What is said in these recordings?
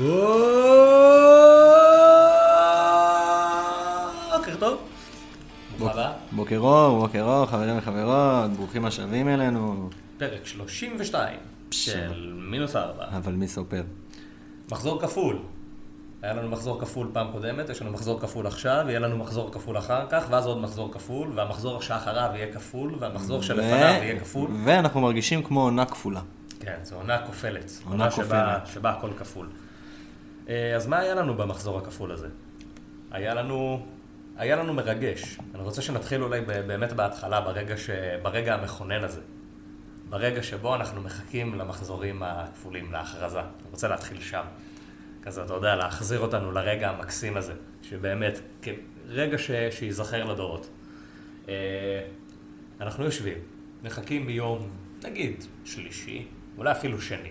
בוקר טוב. בוקר אור, בוקר אור, חברים וחברות, ברוכים השבים אלינו. פרק 32 של מינוס 4. אבל מי סופר? מחזור כפול. היה לנו מחזור כפול פעם קודמת, יש לנו מחזור כפול עכשיו, יהיה לנו מחזור כפול אחר כך, ואז עוד מחזור כפול, והמחזור שאחריו יהיה כפול, והמחזור שלפניו יהיה כפול. ואנחנו מרגישים כמו עונה כפולה. כן, זו עונה כופלת. עונה כופלת. שבה הכל כפול. אה, אז מה היה לנו במחזור הכפול הזה? היה לנו, היה לנו מרגש. אני רוצה שנתחיל אולי באמת בהתחלה, ברגע, ש, ברגע המכונן הזה. ברגע שבו אנחנו מחכים למחזורים הכפולים, להכרזה. אני רוצה להתחיל שם. כזה, אתה יודע, להחזיר אותנו לרגע המקסים הזה, שבאמת, רגע ש, שייזכר לדורות. אה, אנחנו יושבים, מחכים מיום, נגיד, שלישי, אולי אפילו שני.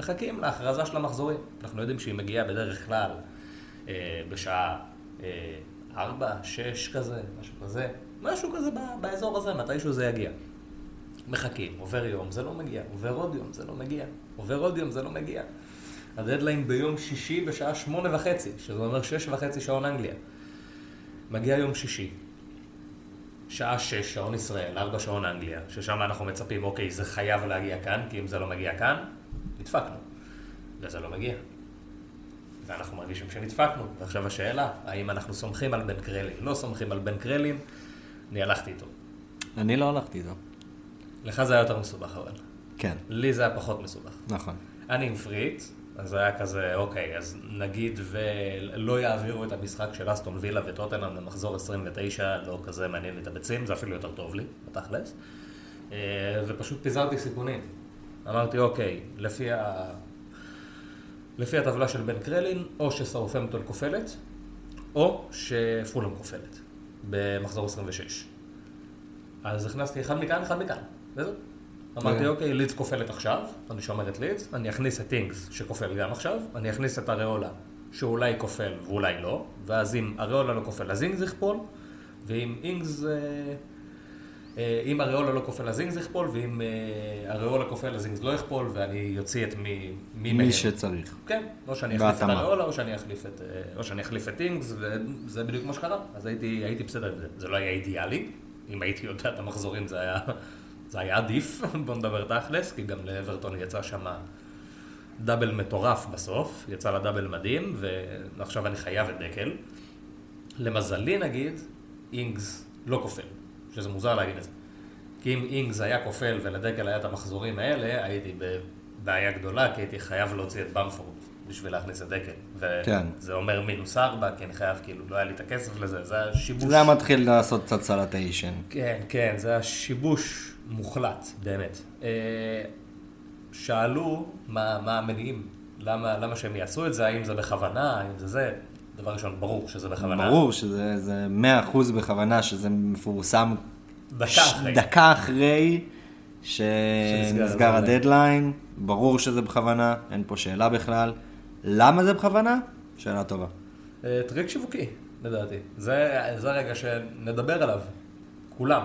מחכים להכרזה של המחזורים. אנחנו יודעים שהיא מגיעה בדרך כלל אה, בשעה אה, ארבע, שש כזה, משהו כזה. משהו כזה באזור הזה, מתישהו זה יגיע. מחכים, עובר יום, זה לא מגיע, עובר עוד יום, זה לא מגיע, עובר עוד יום, זה לא מגיע. הדדליין ביום שישי בשעה שמונה וחצי, שזה אומר שש וחצי שעון אנגליה. מגיע יום שישי, שעה שש, שעון ישראל, ארבע שעון אנגליה, ששם אנחנו מצפים, אוקיי, זה חייב להגיע כאן, כי אם זה לא מגיע כאן, נדפקנו. וזה לא מגיע. ואנחנו מרגישים שנדפקנו. ועכשיו השאלה, האם אנחנו סומכים על בן קרלין? לא סומכים על בן קרלין, אני הלכתי איתו. אני לא הלכתי איתו. לך זה היה יותר מסובך אבל. כן, לי זה היה פחות מסובך. נכון. אני עם פריט, אז היה כזה, אוקיי, אז נגיד ולא יעבירו את המשחק של אסטון וילה וטוטנאם למחזור 29, לא כזה מעניין לי את הביצים, זה אפילו יותר טוב לי, בתכלס. אה, ופשוט פיזרתי סיכונים. אמרתי, אוקיי, לפי, ה... לפי הטבלה של בן קרלין, או שסאופמפטון כופלת, או שפולאם כופלת, במחזור 26. אז הכנסתי אחד מכאן, אחד מכאן, וזהו. אמרתי, כן. אוקיי, לידס כופלת עכשיו, אני שומר את לידס, אני אכניס את אינגס שכופל גם עכשיו, אני אכניס את אריולה שאולי כופל ואולי לא, ואז אם אריולה לא כופל אז אינגס יכפול, ואם אינגס... אה, אם אריולה לא כופל אז אינגס יכפול, ואם אה, אריולה כופל אז אינגס לא יכפול, ואני אוציא את מי, מי מהם. מי שצריך. כן, או שאני אחליף את בהתאמה. אריולה, או שאני אחליף את, אה, או שאני אחליף את אינגס, וזה בדיוק מה שקרה. אז הייתי, הייתי בסדר זה. זה לא היה אידיאלי, אם הייתי יודע את המחזורים זה היה, זה היה עדיף, בוא נדבר תכלס, כי גם לאברטון יצא שם double מטורף בסוף, יצא לה double מדהים, ועכשיו אני חייב את דקל. למזלי נגיד, אינגס לא כופל, שזה מוזר להגיד את זה. כי אם אינגס היה כופל ולדקל היה את המחזורים האלה, הייתי בבעיה גדולה, כי הייתי חייב להוציא את במפורד בשביל להכניס את דקל. כן. וזה אומר מינוס ארבע, כי אני חייב, כאילו, לא היה לי את הכסף לזה, זה היה שיבוש. זה היה מתחיל לעשות קצת סלטיישן. כן, כן, זה היה שיבוש מוחלט, באמת. אה, שאלו מה, מה המניעים, למה, למה שהם יעשו את זה, האם זה בכוונה, האם זה זה. דבר ראשון, ברור שזה בכוונה. ברור שזה זה 100% בכוונה שזה מפורסם דקה אחרי. דקה אחרי שנסגר. הדדליין. ברור שזה בכוונה, אין פה שאלה בכלל. למה זה בכוונה? שאלה טובה. אה, טריק שיווקי, לדעתי. זה, זה הרגע שנדבר עליו. כולם.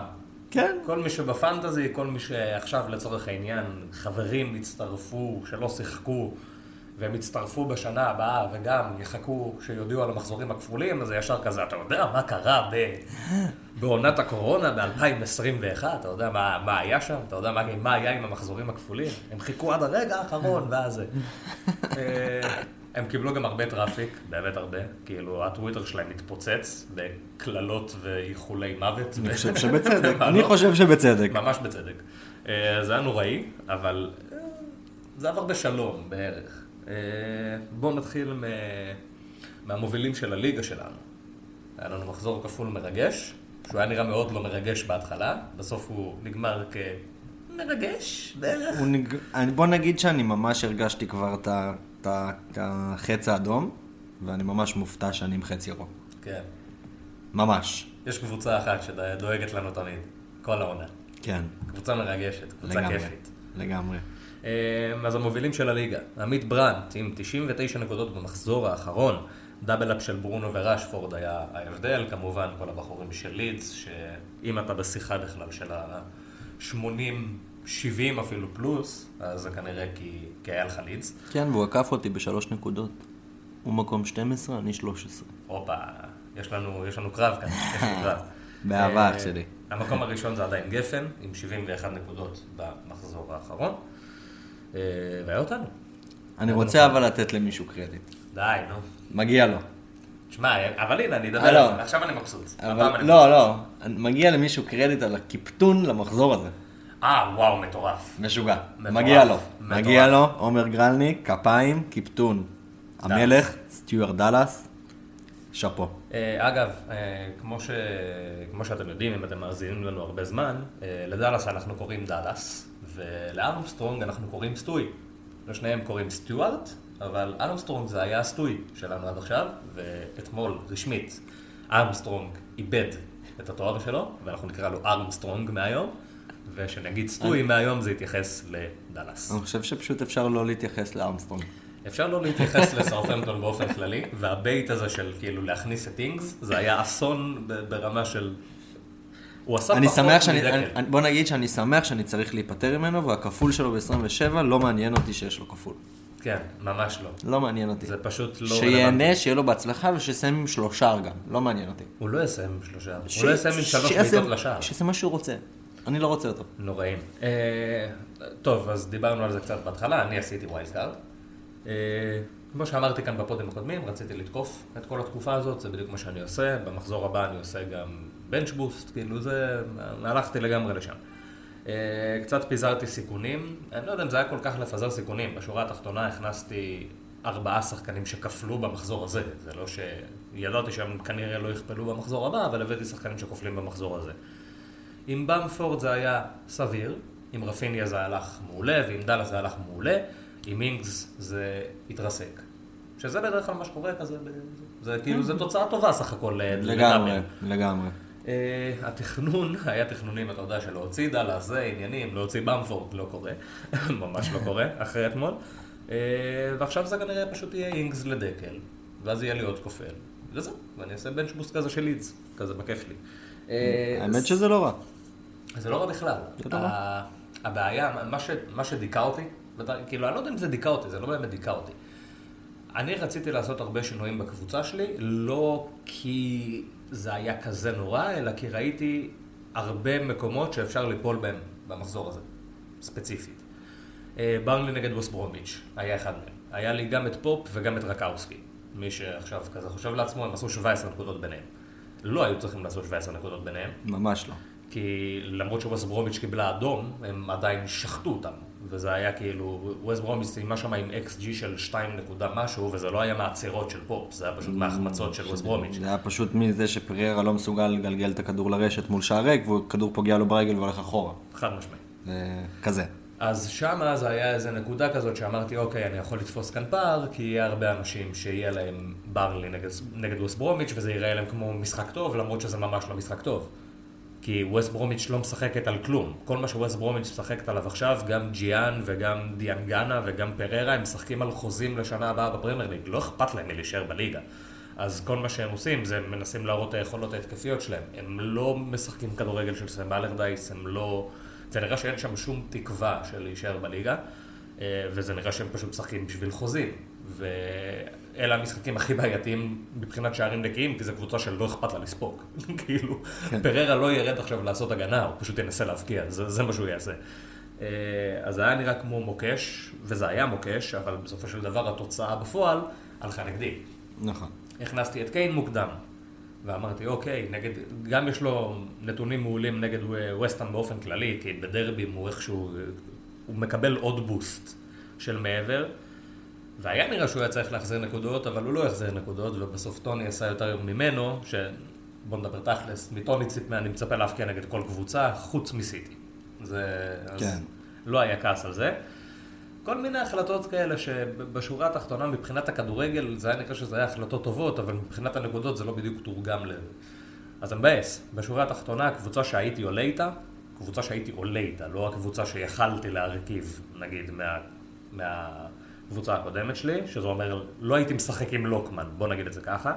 כן. כל מי שב fantasy, כל מי שעכשיו לצורך העניין, חברים הצטרפו, שלא שיחקו, והם יצטרפו בשנה הבאה וגם יחכו שיודיעו על המחזורים הכפולים, אז זה ישר כזה, אתה יודע מה קרה ב... בעונת הקורונה ב-2021, אתה יודע מה, מה היה שם, אתה יודע מה, מה היה עם המחזורים הכפולים, הם חיכו עד הרגע האחרון, ואז. אה, הם קיבלו גם הרבה traffic, באמת הרבה, כאילו הטוויטר שלהם התפוצץ בקללות ואיחולי מוות. אני חושב שבצדק. אני לא? חושב שבצדק. ממש בצדק. אה, זה היה נוראי, אבל אה, זה עבר בשלום בערך. בואו נתחיל מ- מהמובילים של הליגה שלנו. היה לנו מחזור כפול מרגש, שהוא היה נראה מאוד לא מרגש בהתחלה, בסוף הוא נגמר כמרגש בערך. הוא נג... בוא נגיד שאני ממש הרגשתי כבר את החץ האדום, ואני ממש מופתע שאני עם חץ ירוק. כן. ממש. יש קבוצה אחת שדואגת לנו תמיד, כל העונה. כן, קבוצה מרגשת, קבוצה לגמרי. כיפית. לגמרי. אה, אז המובילים של הליגה, עמית ברנט עם 99 נקודות במחזור האחרון, דאבל אפ של ברונו וראשפורד היה ההבדל, כמובן כל הבחורים של לידס, שאם אתה בשיחה בכלל של ה-80, 70 אפילו פלוס, אז זה כנראה כי, כי היה לך לידס. כן, והוא עקף אותי בשלוש נקודות. הוא מקום 12, אני 13. הופה, יש לנו, יש לנו קרב כאן, יש לנו קרב. באהבה, אח אה, שלי. המקום הראשון זה עדיין גפן, עם 71 נקודות במחזור האחרון. אה, והיה אותנו. אני רוצה אבל לתת למישהו קרדיט. די, נו. מגיע לו. שמע, אבל הנה, אני אדבר אה, לא. על זה, עכשיו אני מבסוט. לא, לא, מגיע למישהו קרדיט על הקיפטון למחזור הזה. אה, וואו, מטורף. משוגע. מגיע לו. מגיע לו, עומר גרלניק, כפיים, קפטן. המלך, סטיוארט דאלאס, שאפו. אה, אגב, אה, כמו, ש... כמו שאתם יודעים, אם אתם מאזינים לנו הרבה זמן, אה, לדאלאס אנחנו קוראים דאלאס, ולארמסטרונג אנחנו קוראים סטוי. לשניהם קוראים סטיוארט, אבל ארמסטרונג זה היה הסטוי שלנו עד עכשיו, ואתמול, רשמית, ארמסטרונג איבד את התואר שלו, ואנחנו נקרא לו ארמסטרונג מהיום, ושנגיד סטוי מהיום זה יתייחס לדאלאס. אני חושב שפשוט אפשר לא להתייחס לארמסטרונג. אפשר לא להתייחס לסאות'המפטון באופן כללי, וה bait הזה של כאילו להכניס את אינגס, זה היה אסון ברמה של... הוא עשה אני פחות שמח שאני. אני- בוא נגיד שאני שמח שאני צריך להיפטר ממנו, והכפול שלו ב-27 לא מעניין אותי שיש לו כפול. כן, ממש לא. לא מעניין אותי. זה פשוט לא. שיהנה, שיהיה לו בהצלחה ושיסיים עם שלושה גם, לא מעניין אותי. הוא לא יסיים עם שלושה, ש- הוא לא יסיים עם שלוש בעיטות לשער. שיעשה מה שהוא רוצה. אני לא רוצה אותו. נוראים. אה, טוב, אז דיברנו על זה קצת בהתחלה, אני עשיתי wild card. אה, כמו שאמרתי כאן בפודים הקודמים, רציתי לתקוף את כל התקופה הזאת, זה בדיוק מה שאני עושה. במחזור הבא אני עושה גם bench boost, כאילו זה, הלכתי לגמרי לשם. אה, קצת פיזרתי סיכונים, אני לא יודע אם זה היה כל כך לפזר סיכונים, בשורה התחתונה הכנסתי ארבעה שחקנים שכפלו במחזור הזה, זה לא ש... ידעתי שהם כנראה לא יכפלו במחזור הבא, אבל הבאתי שחקנים שכופלים במחזור הזה. עם במפורד זה היה סביר, עם רפיניה זה הלך מעולה, ועם דאלה זה הלך מעולה, עם אינגס זה התרסק. שזה בדרך כלל מה שקורה כזה, זה כאילו, זה תוצאה טובה סך הכל. אה, לגמרי. לגמרי. אה, התכנון, היה תכנונים, אתה יודע, של להוציא דאלה, זה עניינים, להוציא במפורד, לא קורה, ממש לא קורה, אחרי אתמול. אה, ועכשיו זה כנראה פשוט יהיה אינגס לדקל, ואז יהיה לי עוד כופל, וזהו, ואני אעשה בנצ'בוסט כזה של לידס, כזה בכיף לי. האמת שזה לא רע. זה לא רע בכלל. זה לא הבעיה, מה, שדיכא אותי, כאילו, אני לא יודע אם זה דיכא אותי, זה לא באמת דיכא אותי. אני רציתי לעשות הרבה שינויים בקבוצה שלי, לא כי זה היה כזה נורא, אלא כי ראיתי הרבה מקומות שאפשר ליפול בהם במחזור הזה, ספציפית. אה, ברנלי נגד ווסט ברומיץ', היה אחד מהם. היה לי גם את פופ וגם את טרקובסקי. מי שעכשיו כזה חושב לעצמו, הם עשו 17 נקודות ביניהם. לא היו צריכים לעשות 17 נקודות ביניהם. ממש לא. כי למרות שווסט ברומיץ' קיבלה אדום, הם עדיין שחטו אותם. וזה היה כאילו, ווסט ברומיץ' סיימה שם עם XG של 2 נקודה משהו, וזה לא היה מהעצירות של פופ, זה היה פשוט מההחמצות של ווסט ברומיץ'. זה היה פשוט מזה שפריירה לא מסוגל לגלגל את הכדור לרשת מול שער ריק, והכדור פוגע לו ברגל והולך אחורה. חד משמעי. זה כזה. אז שמה זה היה איזה נקודה כזאת שאמרתי, אוקיי, אני יכול לתפוס כאן פער, כי יהיה הרבה אנשים שיהיה להם ברלי נגד, נגד ווסט ברומיץ', וזה ייראה להם כמו משחק טוב, למרות שזה ממש לא משחק טוב. כי ווסט ברומיץ' לא משחקת על כלום. כל מה שווסט ברומיץ' משחקת עליו עכשיו, גם ג'יאן וגם דיאנגנה וגם פררה, הם משחקים על חוזים לשנה הבאה בפרמייר ליג. לא אכפת להם מלהישאר בליגה. אז כל מה שהם עושים זה מנסים להראות את היכולות ההתקפיות שלהם. הם לא משחקים כדורגל של סם אלרדייס, הם לא... זה נראה שאין שם שום תקווה של להישאר בליגה, וזה נראה שהם פשוט משחקים בשביל חוזים. ואלה המשחקים הכי בעייתיים מבחינת שערים נקיים, כי זו קבוצה שלא אכפת לה לספוג. כאילו, פררה לא ירד עכשיו לעשות הגנה, הוא פשוט ינסה להבקיע, זה, זה מה שהוא יעשה. אה, אז זה היה נראה כמו מוקש, וזה היה מוקש, אבל בסופו של דבר התוצאה בפועל הלכה נגדי. נכון. הכנסתי את קיין מוקדם, ואמרתי, אוקיי, נגד, גם יש לו נתונים מעולים נגד ווסטהאם באופן כללי, כי בדרבים הוא איכשהו, הוא מקבל עוד בוסט של מעבר, והיה נראה שהוא היה צריך להחזיר נקודות, אבל הוא לא החזיר נקודות, ובסוף טוני עשה יותר ממנו, שבוא נדבר תכלס, מטוני ציפ- אני מצפה להבקיע נגד כל קבוצה, חוץ מסיטי. זה... אז כן. לא היה כעס על זה. כל מיני החלטות כאלה שבשורה התחתונה מבחינת הכדורגל זה היה נקרא שזה היה החלטות טובות, אבל מבחינת הנקודות זה לא בדיוק תורגם ל... אז אני מבאס. בשורה התחתונה, הקבוצה שהייתי עולה איתה, קבוצה שהייתי עולה איתה, לא הקבוצה שיכלתי להרכיב, נגיד, מה, מהקבוצה הקודמת שלי, שזה אומר, לא הייתי משחק עם לוקמן, בוא נגיד את זה ככה.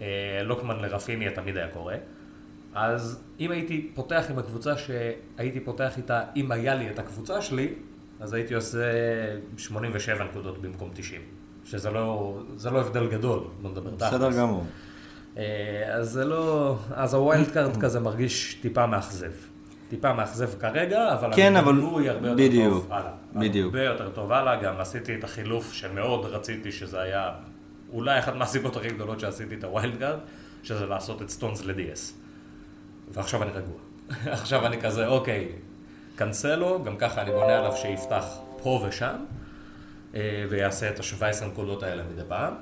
אה, לוקמן לרפיניה תמיד היה קורה. אז אם הייתי פותח עם הקבוצה שהייתי פותח איתה, אם היה לי את הקבוצה שלי, אז הייתי עושה 87 נקודות במקום 90. שזה לא, זה לא הבדל גדול, לא נדבר תכלס. בסדר גמור. אה, אז זה לא, אז ה wild card כזה מרגיש טיפה מאכזב. טיפה מאכזב כרגע, אבל כן, אבל- המילוי הרבה יותר בדיוק, טוב הלאה. בדיוק. הרבה יותר טוב הלאה, גם עשיתי את החילוף שמאוד רציתי שזה היה אולי אחת מהסיבות הכי גדולות שעשיתי את ה wild card, שזה לעשות את סטונס ל-דיאס. ועכשיו אני רגוע. עכשיו אני כזה, אוקיי, קנסלו, גם ככה אני בונה עליו שיפתח פה ושם, אה, ויעשה את ה-17 נקודות האלה מדי פעם.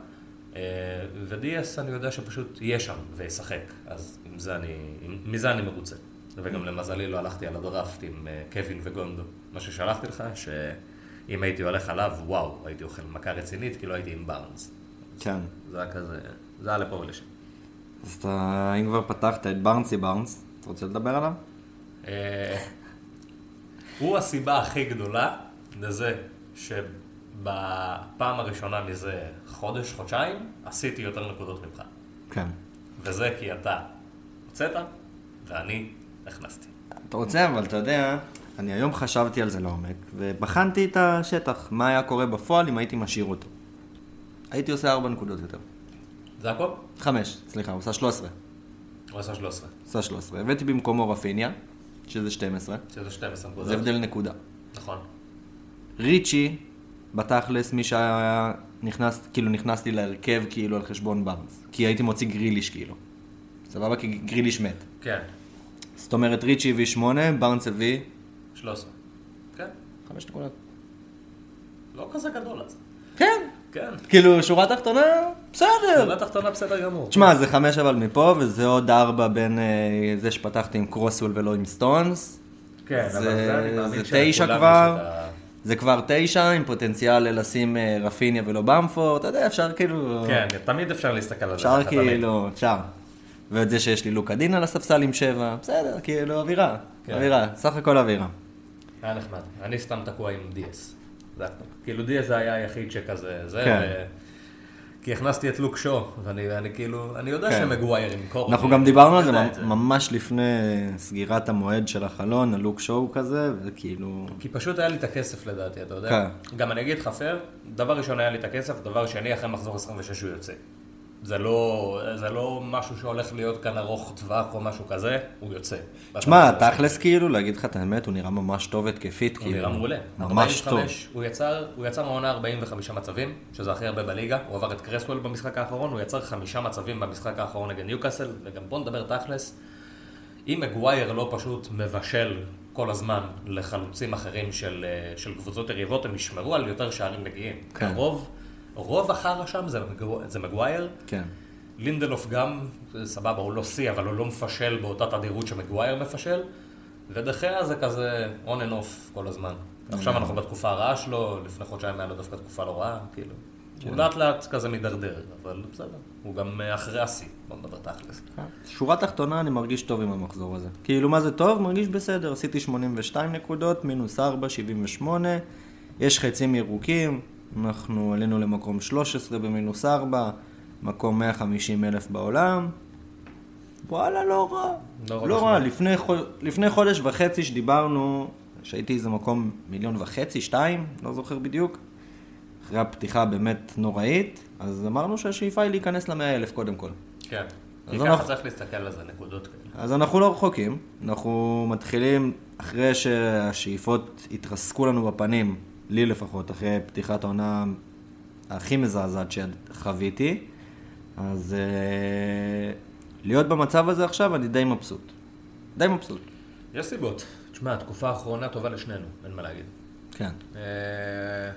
אה, ו-DS אני יודע שפשוט יהיה שם וישחק, אז עם זה אני, עם, מזה אני מרוצה. וגם למזלי לא הלכתי על הדראפט עם אה, קווין וגונדו. מה ששלחתי לך, שאם הייתי הולך עליו, וואו, הייתי אוכל מכה רצינית, כי לא הייתי עם בארנס. כן. זה היה כזה, זה היה לפה ולשם. אז אתה, אם כבר פתחת את ברנסי ברנס, אתה רוצה לדבר עליו? אה, הוא הסיבה הכי גדולה לזה שבפעם הראשונה מזה חודש, חודשיים, עשיתי יותר נקודות ממך. כן. וזה כי אתה הוצאת ואני הכנסתי. אתה רוצה, אבל אתה יודע, אני היום חשבתי על זה לעומק, ובחנתי את השטח, מה היה קורה בפועל אם הייתי משאיר אותו. הייתי עושה ארבע נקודות יותר. זה הכל? חמש, סליחה, הוא עושה 13. הוא עשה 13. עושה 13. הבאתי במקומו רפיניה, שזה 12. שזה 12 נקודות. זה הבדל נקודה. נכון. ריצ'י, בתכלס, מי שהיה נכנס, כאילו נכנסתי להרכב כאילו על חשבון בארנס. כי הייתי מוציא גריליש כאילו. סבבה? כי גריליש מת. כן, זאת אומרת, ריצ'י הביא 8, בארנס הביא 13. כן, 5 נקודות. לא כזה גדול אז. כן. כן. כאילו, שורה תחתונה, בסדר. שורה תחתונה בסדר גמור. תשמע, זה חמש אבל מפה, וזה עוד ארבע בין אה, זה שפתחתי עם קרוסוול ולא עם סטונס. כן, אבל זה- זה אני מאמין זה תשע כבר. זה כבר תשע, עם פוטנציאל לשים אה, רפיניה ולא במפו, אתה יודע, אפשר כאילו... כן, תמיד אפשר להסתכל על זה. אפשר. כאילו, אפשר. ואת זה שיש לי לוקה דין על הספסל עם שבע, בסדר, כאילו, אווירה. כן. אווירה, סך הכל אווירה. היה נחמד. אני סתם תקוע עם. זה הכל. כאילו DS זה היה היחיד שכזה, זה, כן. ו... כי הכנסתי את לוק שו, ואני אני כאילו, אני יודע כן. שמגווייר ימכור. אנחנו גם דיברנו על זה את ממש לפני סגירת המועד של החלון, הלוק שואו כזה, וכאילו... כי פשוט היה לי את הכסף לדעתי, אתה יודע? כן. גם אני אגיד לך פייר, דבר ראשון היה לי את הכסף, דבר שני, אחרי מחזור 26 הוא יוצא. זה לא, זה לא משהו שהולך להיות כאן ארוך טווח או משהו כזה, הוא יוצא. תשמע, תכלס כאילו, להגיד לך את האמת, הוא נראה ממש טוב התקפית, הוא כאילו. נראה מעולה. ממש טוב. 45, הוא יצר, הוא יצר מעונה 45 מצבים, שזה הכי הרבה בליגה, הוא עבר את קרסוול במשחק האחרון, הוא יצר חמישה מצבים במשחק האחרון נגד ניוקאסל, וגם בוא נדבר תכלס, אם מגווייר לא פשוט מבשל כל הזמן לחלוצים אחרים של, אה, של קבוצות יריבות, הם ישמרו על יותר שערים מגיעים. כן. רוב, רוב החרא שם זה, מגו- זה מגווייר, כן. לינדלוף גם, סבבה, הוא לא שיא, אבל הוא לא מפשל באותה תדירות שמגווייר מפשל, ודחיה זה כזה on and off כל הזמן. עכשיו אנחנו בתקופה הרעה שלו, לפני חודשיים היה לו דווקא תקופה לא רעה, כאילו. הוא לאט לאט כזה מידרדר, אבל בסדר. הוא גם אה, אחרי השיא, בוא נדבר תכלס. שורה תחתונה, אני מרגיש טוב עם המחזור הזה. כאילו, מה זה טוב? מרגיש בסדר. עשיתי 82 נקודות, מינוס 4, 78. יש חצים ירוקים, אנחנו עלינו למקום 13 במינוס 4, מקום 150 אלף בעולם. וואלה, לא רע. לא לא. רע. לפני, חו- לפני חודש וחצי שדיברנו, שהייתי איזה מקום מיליון וחצי, שתיים, לא זוכר בדיוק. אחרי הפתיחה באמת נוראית, אז אמרנו שהשאיפה היא להיכנס למאה אלף קודם כל. כן. כי ככה אנחנו- צריך להסתכל על זה, נקודות כאלה. אז אנחנו לא רחוקים, אנחנו מתחילים אחרי שהשאיפות התרסקו לנו בפנים, לי לפחות, אחרי פתיחת העונה הכי מזעזעת שחוויתי, אז אה, להיות במצב הזה עכשיו אני די מבסוט. די מבסוט. יש סיבות. תשמע, התקופה האחרונה טובה לשנינו, אין מה להגיד. כן. אה,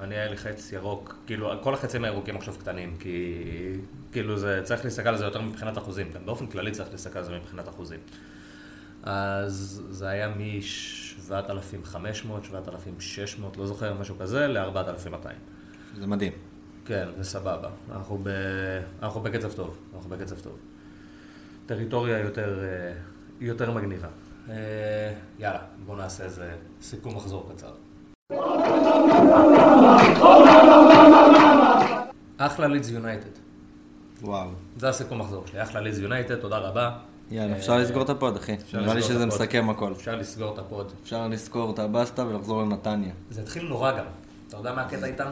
אני היה לי חץ ירוק, כאילו, כל החצים הירוקים עכשיו קטנים, כי כאילו זה, צריך להסתכל על זה יותר מבחינת אחוזים, גם באופן כללי צריך להסתכל על זה מבחינת אחוזים. אז זה היה מ-7,500, 7,600, לא זוכר, משהו כזה, ל-4,200. זה מדהים. כן, זה סבבה. אנחנו, ב... אנחנו בקצב טוב, אנחנו בקצב טוב. טריטוריה יותר, אה, יותר מגניבה. אה, יאללה, בואו נעשה איזה סיכום מחזור קצר. אחלה לידס יונייטד. וואו. זה הסיכום מחזור שלי. אחלה לידס יונייטד, תודה רבה. יאללה, אה, אפשר לסגור את ה pod, אחי. נראה לי לסגור שזה. מסכם הכל. אפשר לסגור את ה pod. אפשר לסגור את הבסטה ולחזור לנתניה. זה התחיל נורא גם. אתה יודע מה הקטע איתם?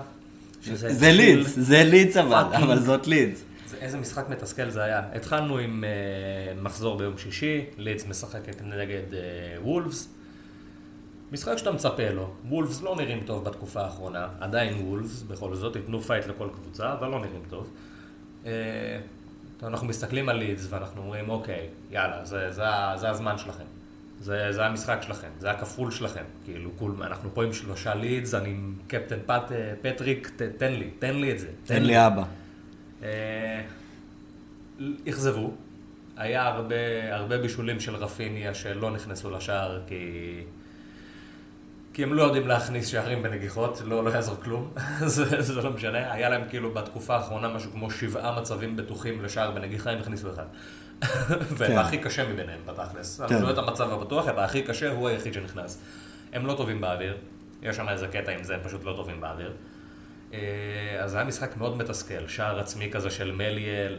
זה לידס, זה לידס אבל. אבל זאת לידס. זה- איזה משחק מתסכל זה היה. התחלנו עם uh, מחזור ביום שישי, לידס משחקת נגד uh, וולפס. משחק שאתה מצפה לו. וולפס לא נראים טוב בתקופה האחרונה, עדיין וולפס, בכל זאת, ייתנו fight לכל קבוצה, אבל לא נראים טוב. Uh, אנחנו מסתכלים על לידס ואנחנו אומרים, אוקיי, יאללה, זה, זה, זה הזמן שלכם. זה, זה המשחק שלכם, זה הכפול שלכם. כאילו, כול, אנחנו פה עם שלושה לידס, אני עם קפטן פט, פטריק, ת, תן לי, תן לי את זה. תן לי אבא. אה, אכזבו. היה הרבה, הרבה בישולים של רפיניה שלא נכנסו לשער כי... כי הם לא יודעים להכניס שערים בנגיחות, לא, לא יעזור כלום, זה, זה לא משנה. היה להם כאילו בתקופה האחרונה משהו כמו שבעה מצבים בטוחים לשער בנגיחה, הם הכניסו אחד. ואת כן. הכי קשה מביניהם בתכלס. כן. לא את המצב הבטוח, את הכי קשה, הוא היחיד שנכנס. הם לא טובים באוויר, יש שם איזה קטע עם זה, הם פשוט לא טובים באוויר. אה, אז היה משחק מאוד מתסכל, שער עצמי כזה של מליאל,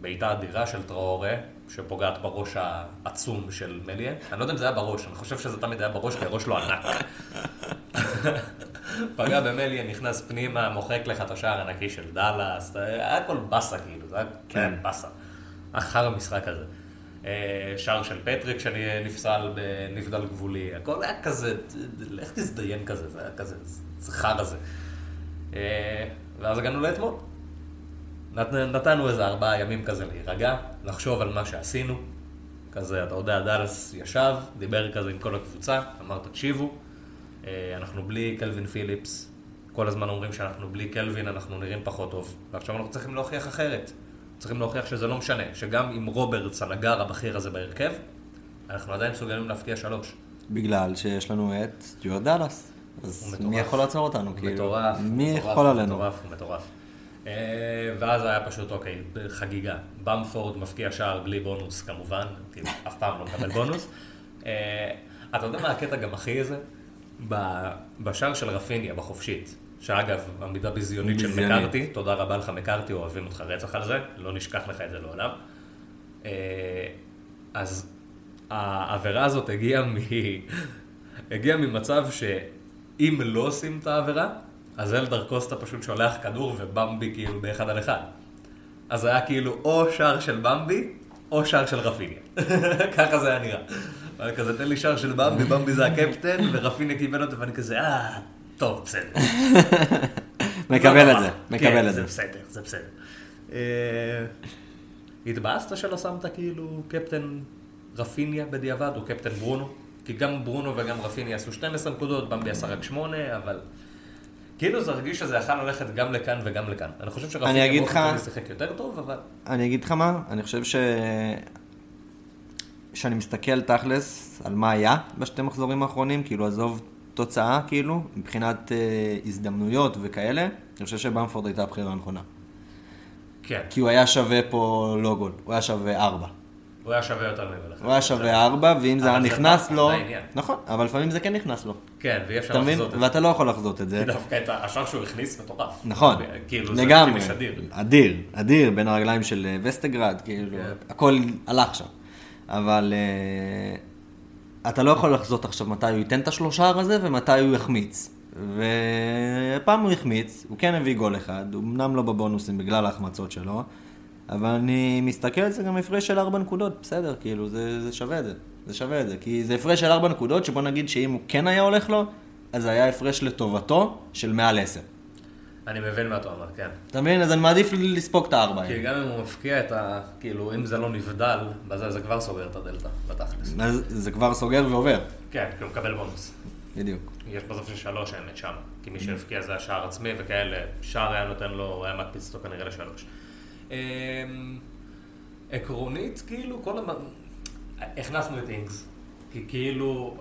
בעיטה אדירה של טראורה, שפוגעת בראש העצום של מליה. אני לא יודע אם זה היה בראש, אני חושב שזה תמיד היה בראש, כי הראש שלו ענק. פגע במליה, נכנס פנימה, מוחק לך את השער הענקי של דאלאס, היה הכל באסה כאילו, זה היה כן. באסה. אחר המשחק הזה. אה, שער של פטריק שנפסל בנבדל גבולי, הכל היה כזה, לך תזדיין כזה, זה היה כזה, זה חרא זה. אה, ואז הגענו לאתמול. נת, נתנו איזה ארבעה ימים כזה להירגע, לחשוב על מה שעשינו. כזה, אתה יודע, דאלאס ישב, דיבר כזה עם כל הקבוצה, אמר תקשיבו, אה, אנחנו בלי קלווין פיליפס, כל הזמן אומרים שאנחנו בלי קלווין, אנחנו נראים פחות טוב. ועכשיו אנחנו צריכים להוכיח אחרת. צריכים להוכיח שזה לא משנה, שגם עם רוברטס, הנגר הבכיר הזה בהרכב, אנחנו עדיין מסוגלים להפקיע שלוש. בגלל שיש לנו את סטיוארט דאלאס. אז מי. יכול לעצור אותנו? כאילו? מטורף. מי מטורף, יכול עלינו? מטורף, הוא מטורף. אה, ואז היה פשוט, אוקיי, חגיגה. במפורד מפקיע שער בלי בונוס כמובן, כאילו, אף פעם לא מקבל בונוס. אה, אתה יודע מה הקטע גם הכי איזה? בשער של רפיניה, בחופשית, שאגב, עמידה ביזיונית של. מקארתי, תודה רבה לך מקארתי, אוהבים אותך רצח על זה, לא נשכח לך את זה לעולם. אה, אז העבירה הזאת הגיעה מ... הגיעה ממצב שאם לא עושים את העבירה, אז אלדר קוסטה פשוט שולח כדור ובמבי כאילו באחד על אחד. אז היה כאילו או שער של במבי, או שער של רפיניה. ככה זה היה נראה. היה כזה, תן לי שער של במבי, במבי זה הקפטן, ורפיניה קיבל אותו, ואני כזה, אה, טוב, בסדר. מקבל לא את. זה, מקבל כן, את זה זה. בסדר, זה בסדר. אה, התבאסת שלא שמת כאילו קפטן רפיניה בדיעבד, או קפטן ברונו? כי גם ברונו וגם רפיניה עשו 12 נקודות, במבי עשה רק 8, אבל... כאילו זה הרגיש שזה יכול ללכת גם לכאן וגם לכאן. אני חושב שרפיניה באופן לך- כללי שיחק יותר טוב, אבל... אני אגיד לך מה, אני חושב ש... שאני מסתכל תכלס על מה היה בשתי מחזורים האחרונים, כאילו עזוב תוצאה, כאילו, מבחינת אה, הזדמנויות וכאלה, אני חושב שבמפורד הייתה הבחירה הנכונה. כן, כי הוא היה שווה פה לא גול, הוא היה שווה ארבע. הוא היה שווה יותר ממלך. הוא היה שווה ארבע, ואם זה היה נכנס לו... נכון, אבל לפעמים זה כן נכנס לו. כן, ואי אפשר? לחזות את זה. ואתה לא יכול לחזות את זה. כי דווקא את השער שהוא הכניס מטורף. נכון, כאילו, לגמרי, אדיר. אדיר, בין הרגליים של אה, וסטגרד, כאילו, כן. הכל הלך שם. אבל אה, אתה לא יכול לחזות עכשיו מתי הוא ייתן את השלושה הזה ומתי הוא יחמיץ. והפעם הוא החמיץ, הוא כן הביא גול אחד, אמנם לא בבונוסים בגלל ההחמצות שלו, אבל אני מסתכל על זה גם הפרש של ארבע נקודות, בסדר, כאילו, זה, זה שווה את זה, זה שווה את זה, כי זה הפרש של ארבע נקודות, שבוא נגיד שאם הוא כן היה הולך לו, אז זה היה הפרש לטובתו של מעל עשר. אני מבין מה אתה אומר, כן. אתה מבין? אז אני מעדיף לספוג את הארבע כי. גם אם הוא מפקיע את ה... כאילו, אם זה לא נבדל, בזה זה כבר סוגר את הדלתא, בתכלס. אז זה כבר סוגר ועובר. כן, כי הוא מקבל בונוס. בדיוק. יש בסוף של שלוש האמת שם. כי מי שהבקיע זה השער עצמי וכאלה, שער היה נותן לו, היה מקפיץ אותו כנראה לשלוש. אמ, עקרונית, כאילו, כל הזמן... הכנסנו את אינגס. כי כאילו...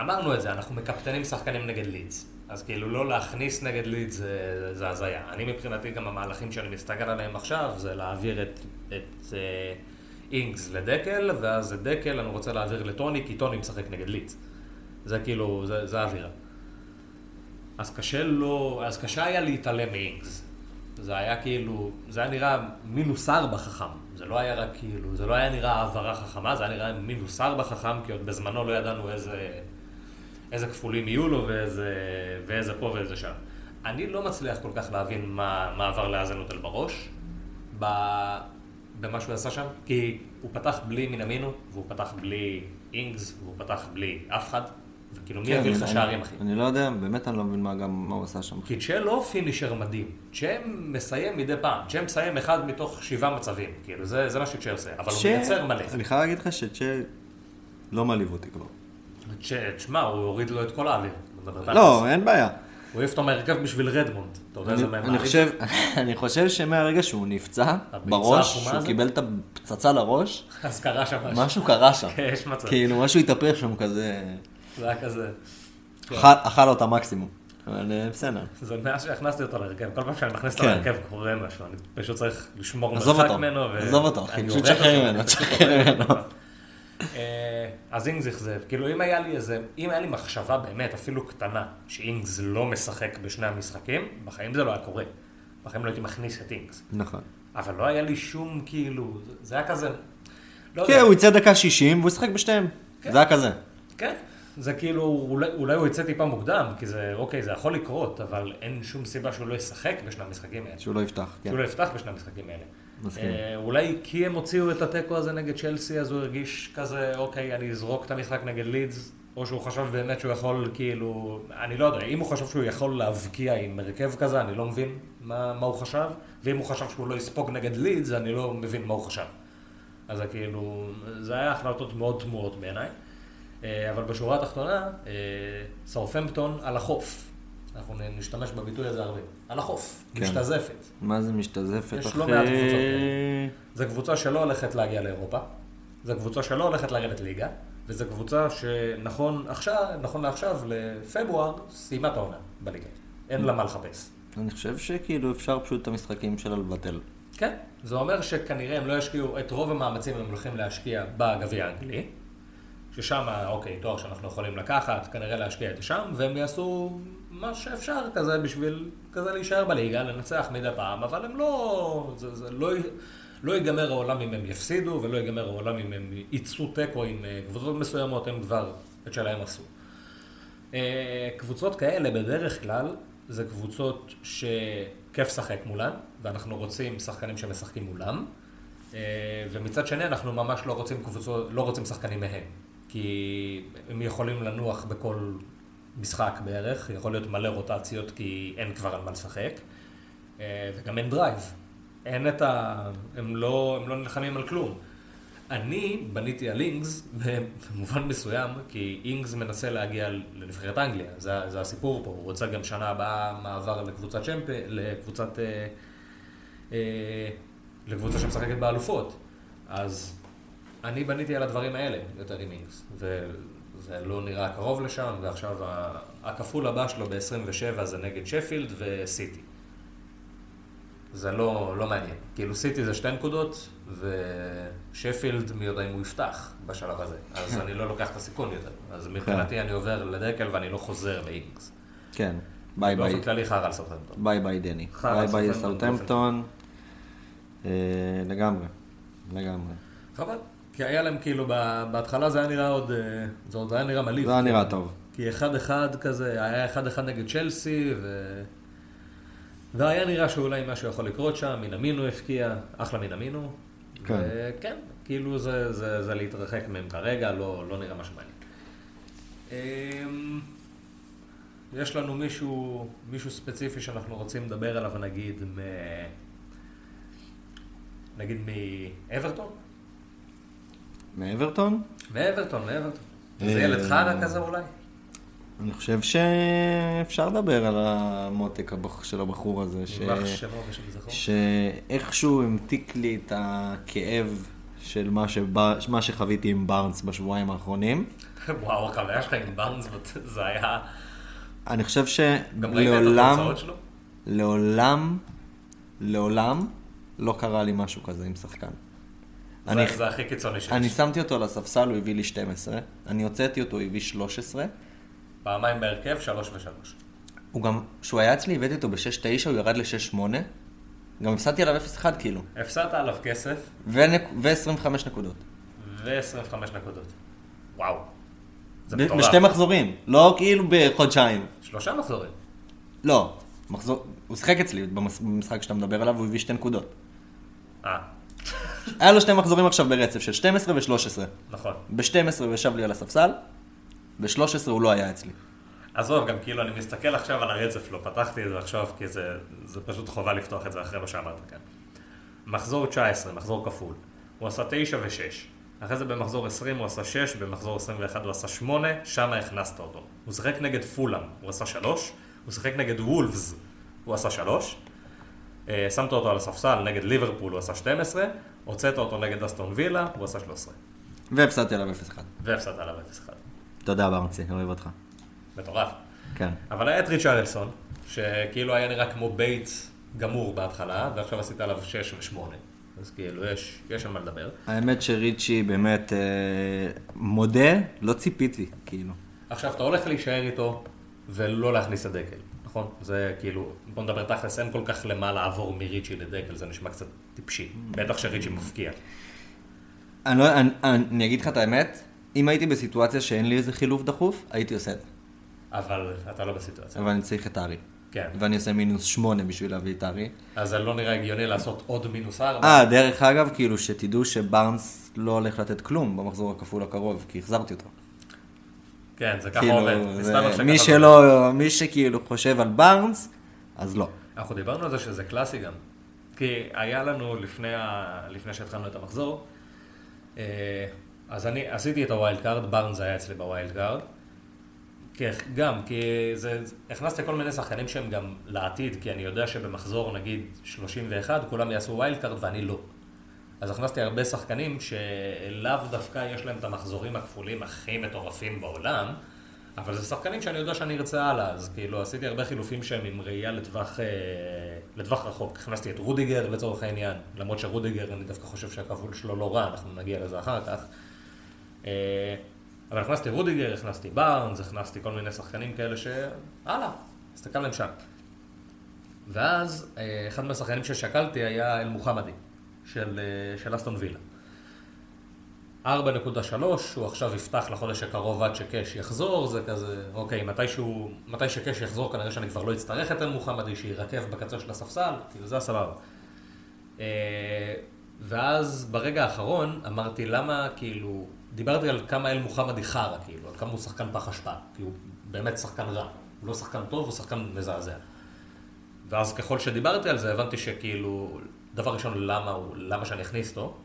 אמרנו את זה, אנחנו מקפטנים שחקנים נגד לידס. אז כאילו לא להכניס נגד לידס זה, זה הזיה. אני מבחינתי גם המהלכים שאני מסתכל עליהם עכשיו זה להעביר את, את אה, אינגס לדקל, ואז את דקל אני רוצה להעביר לטוני, כי טוני משחק נגד לידס. זה כאילו, זה, זה האווירה. אז קשה לא, אז קשה היה להתעלם מאינגס. זה היה כאילו, זה היה נראה מינוס ארבע חכם. זה לא היה רק כאילו, זה לא היה נראה העברה חכמה, זה היה נראה מינוס ארבע חכם, כי עוד בזמנו לא ידענו איזה, איזה כפולים יהיו לו ואיזה, ואיזה פה ואיזה שם. אני לא מצליח כל כך להבין מה, מה עבר לאזנוטל בראש, ב, במה שהוא עשה שם, כי הוא פתח בלי מינמינו, והוא פתח בלי אינגס, והוא פתח בלי אף אחד, וכאילו מי כן, יביא לך שערים, אחי? אני לא יודע, באמת אני לא מבין מה גם, מה הוא עשה שם. כי צ'ה לא פינישר מדהים, צ'ה מסיים מדי פעם, צ'ה מסיים אחד מתוך שבעה מצבים, כאילו זה, זה מה שצ'ה עושה, אבל הוא מייצר מלא. אני חייב להגיד לך שצ'ה לא מעליב אותי כבר. צ'ה, תשמע, הוא הוריד לו את כל האוויר. לא, אין בעיה. הוא העיף אותו מהרכב בשביל רדמונד. אתה יודע איזה מהם אני? חושב, שמהרגע שהוא נפצע בראש, שהוא? קיבל את הפצצה לראש, אז קרה שם משהו. משהו קרה שם. כן, יש מצב. כאילו, משהו התהפך שם כזה, זה היה כזה. כן. אכל- אותה מקסימום. אבל אה, בסדר. זה מאז שהכנסתי אותו להרכב, כל פעם שאני מכניס אותו כן. להרכב קורה משהו, אני פשוט צריך לשמור מרחק ממנו. עזוב אותו, אחי, פשוט אותו, ממנו, הורג ממנו. אה, אז אינגס אכזב, כאילו אם היה לי איזה, אם היה לי מחשבה באמת, אפילו קטנה, שאינגס לא משחק בשני המשחקים, בחיים זה לא היה קורה. בחיים לא הייתי מכניס את אינגס. נכון. אבל לא היה לי שום, כאילו, זה- זה היה כזה, לא כן, יודע. הוא יצא דקה 60 והוא ישחק בשתיהם. כן. זה היה כזה. כן, זה כאילו, אולי, אולי הוא יצא טיפה מוקדם, כי זה, אוקיי, זה יכול לקרות, אבל אין שום סיבה שהוא לא ישחק בשני המשחקים האלה. שהוא לא יפתח. כן. שהוא לא יפתח בשני המשחקים האלה. מסכים. אה, אולי כי הם הוציאו את התיקו הזה נגד צ'לסי, אז הוא הרגיש כזה, אוקיי, אני אזרוק את המשחק נגד לידס, או שהוא חשב באמת שהוא יכול, כאילו, אני לא יודע, אם הוא חשב שהוא יכול להבקיע עם הרכב כזה, אני לא מבין מה, מה הוא חשב, ואם הוא חשב שהוא לא יספוג נגד לידס, אני לא מבין מה הוא חשב. אז כאילו, זה היה החלטות מאוד תמוהות בעיניי. אה, אבל בשורה התחתונה, אה, סאופמפטון על החוף. אנחנו נשתמש בביטוי הזה הרבה. על החוף, כן. משתזפת. מה זה משתזפת יש אחי? לא מעט קבוצות כאלה. זו קבוצה שלא הולכת להגיע לאירופה, זו קבוצה שלא הולכת לרדת ליגה, וזו קבוצה שנכון עכשיו, נכון לעכשיו, לפברואר, סיימה את העונה בליגה. אין לה מה לחפש. אני חושב שכאילו אפשר פשוט את המשחקים שלה לבטל. כן, זה אומר שכנראה הם לא ישקיעו, את רוב המאמצים הם הולכים להשקיע בגביע האנגלי, ששם, אוקיי, תואר שאנחנו יכולים לקחת, כנראה להשקיע את זה שם, והם יעשו מה שאפשר כזה בשביל כזה להישאר בליגה, לנצח מדי פעם, אבל הם לא, זה, זה לא, לא ייגמר העולם אם הם יפסידו, ולא ייגמר העולם אם הם ייצאו תיקו עם אה, קבוצות מסוימות, הם כבר את שלהם עשו. אה, קבוצות כאלה בדרך כלל זה קבוצות שכיף לשחק מולן, ואנחנו רוצים שחקנים שמשחקים מולם, אה, ומצד שני אנחנו ממש לא רוצים קבוצות, לא רוצים שחקנים מהם, כי הם יכולים לנוח בכל משחק בערך, יכול להיות מלא רוטציות כי אין כבר על מה לשחק, אה, וגם אין drive. אין את ה... הם לא, הם לא נלחמים על כלום. אני בניתי על אינגס במובן מסוים, כי אינגס מנסה להגיע לנבחרת אנגליה, זה, זה הסיפור פה, הוא רוצה גם שנה הבאה מעבר לקבוצת צ'מפי, לקבוצת, אה, אה, לקבוצה שמשחקת באלופות. אז אני בניתי על הדברים האלה יותר עם אינגס, וזה לא נראה קרוב לשם, ועכשיו הכפול הבא שלו ב-27 זה נגד שפילד וסיטי. זה לא, לא מעניין. כאילו סיטי זה שתי נקודות, ושפילד מי יודע אם הוא יפתח בשלב הזה. אז אני לא לוקח את הסיכון יותר. אז מבחינתי אני עובר לדקל ואני לא חוזר לאינגס. כן. ביי ביי. באופן כללי חרא על סרטנטון. ביי ביי דני. ביי ביי. סאוטהמפטון. אה, לגמרי. לגמרי. חבל. כי היה להם כאילו, בהתחלה זה היה נראה עוד, אה, זה עוד היה נראה מלהיב. זה היה כאילו. נראה טוב. כי אחד אחד כזה, היה אחד אחד נגד צ'לסי, ו... והיה נראה שאולי משהו יכול לקרות שם, מינמינו הפקיע, אחלה מינמינו. כן. וכן, כאילו זה, זה, זה להתרחק מהם כרגע, לא, לא נראה משהו מעניין. אמ, יש לנו מישהו, מישהו ספציפי שאנחנו רוצים לדבר עליו, נגיד, מ... נגיד מאברטון? מאברטון? מאברטון, מאברטון. אה, זה ילד חרא כזה אולי? אני חושב שאפשר לדבר על המותק של הבחור הזה. ש... שאיכשהו המתיק לי את הכאב של מה, שבא, מה שחוויתי עם בארנס בשבועיים האחרונים. וואו, החוויה שלך עם בארנס, זה היה... אני חושב שלעולם? לעולם, לעולם לא קרה לי משהו כזה עם שחקן. אני, זה- הכי קיצוני שיש. אני שמתי אותו על הספסל, הוא הביא לי 12, אני הוצאתי אותו, הוא הביא 13. פעמיים בהרכב, שלוש ושלוש. הוא גם, כשהוא היה אצלי, הבאתי אותו ב-6-9, הוא ירד ל-6-8. גם הפסדתי עליו 0-1 כאילו. הפסדת עליו כסף ונק... ו-25 נקודות. ו-25 נקודות. וואו. זה מטורף. בשתי מחזורים, לא כאילו בחודשיים. שלושה מחזורים. לא, מחזור, הוא שיחק אצלי במשחק שאתה מדבר עליו, הוא הביא שתי נקודות. אה, היה לו שתי מחזורים עכשיו ברצף של 12 ו-13. נכון. ב-12 הוא ישב לי על הספסל, ב-13 הוא לא היה אצלי. עזוב, גם כאילו, אני מסתכל עכשיו על הרצף, לא פתחתי את זה עכשיו, כי זה, זה פשוט חובה לפתוח את זה אחרי מה שאמרת כאן. מחזור 19, מחזור כפול. הוא עשה 9 ו-6. אחרי זה במחזור 20 הוא עשה 6, במחזור 21 הוא עשה 8, שם הכנסת אותו. הוא שיחק נגד פולאם, הוא עשה 3, הוא שיחק נגד וולפס, הוא עשה 3. אה, שמת אותו על הספסל נגד ליברפול, הוא עשה 12, הוצאת אותו נגד אסטון וילה, הוא עשה 13. והפסדתי עליו 0-1. והפסדת עליו 0-1. תודה ברנצי, אוהב אותך. מטורף. כן. אבל היה את ריצ'רלסון, שכאילו היה נראה כמו bait גמור בהתחלה, ועכשיו עשית עליו 6 ו-8. אז כאילו, יש, יש על מה לדבר. האמת שריצ'י באמת אה, מודה, לא ציפיתי, כאילו. עכשיו, אתה הולך להישאר איתו ולא להכניס את דקל, נכון? זה כאילו, בוא נדבר תכלס, אין כל כך למה לעבור מריצ'י לדקל, זה נשמע קצת טיפשי. בטח שריצ'י מפקיע. אני, לא, אני, אני, אגיד לך את האמת, אם הייתי בסיטואציה שאין לי איזה חילוף דחוף, הייתי עושה את זה. אבל אתה לא בסיטואציה. אבל אני צריך את הארי. כן. ואני עושה מינוס שמונה בשביל להביא את הארי. אז זה לא נראה הגיוני לעשות עוד מינוס ארבע. אה, דרך אגב, כאילו, שתדעו שבארנס לא הולך לתת כלום במחזור הכפול הקרוב, כי החזרתי אותו. כן, זה ככה כאילו, עובד. זה- מי שלא, מי שכאילו חושב על בארנס, אז לא. אנחנו דיברנו על זה שזה קלאסי גם. כי היה לנו לפני, ה... לפני שהתחלנו את המחזור, אה, אז אני עשיתי את ה wild card, בארנס היה אצלי ב wild card. גם, כי זה, הכנסתי כל מיני שחקנים שהם גם לעתיד, כי אני יודע שבמחזור נגיד 31 כולם יעשו wild card ואני לא. אז הכנסתי הרבה שחקנים שלאו דווקא יש להם את המחזורים הכפולים הכי מטורפים בעולם, אבל זה שחקנים שאני יודע שאני ארצה הלאה, אז כאילו עשיתי הרבה חילופים שהם עם ראייה לטווח, אה, לטווח רחוק. הכנסתי את רודיגר לצורך העניין, למרות שרודיגר אני דווקא חושב שהכפול שלו לא רע, אנחנו נגיע לזה אחר כך. אה, אבל הכנסתי רודיגר, הכנסתי בארנס, הכנסתי כל מיני שחקנים כאלה ש... הלאה, הסתכל עליהם שם. ואז אה, אחד מהשחקנים ששקלתי היה אל מוחמדי, של, אה, של אסטון וילה. 4.3, הוא עכשיו יפתח לחודש הקרוב עד שקאש יחזור, זה כזה, אוקיי, מתי, שהוא, מתי שקאש יחזור כנראה שאני כבר לא אצטרך את אל מוחמדי, שירקב בקצה של הספסל, כאילו זה הסבבה. אה, ואז ברגע האחרון אמרתי למה כאילו, דיברתי על כמה אל מוחמדי חרא, כאילו, על כמה הוא שחקן פח אשפה, כי הוא באמת שחקן רע, הוא לא שחקן טוב, הוא שחקן מזעזע. ואז ככל שדיברתי על זה, הבנתי שכאילו, דבר ראשון, למה, הוא, למה שאני אכניס אותו?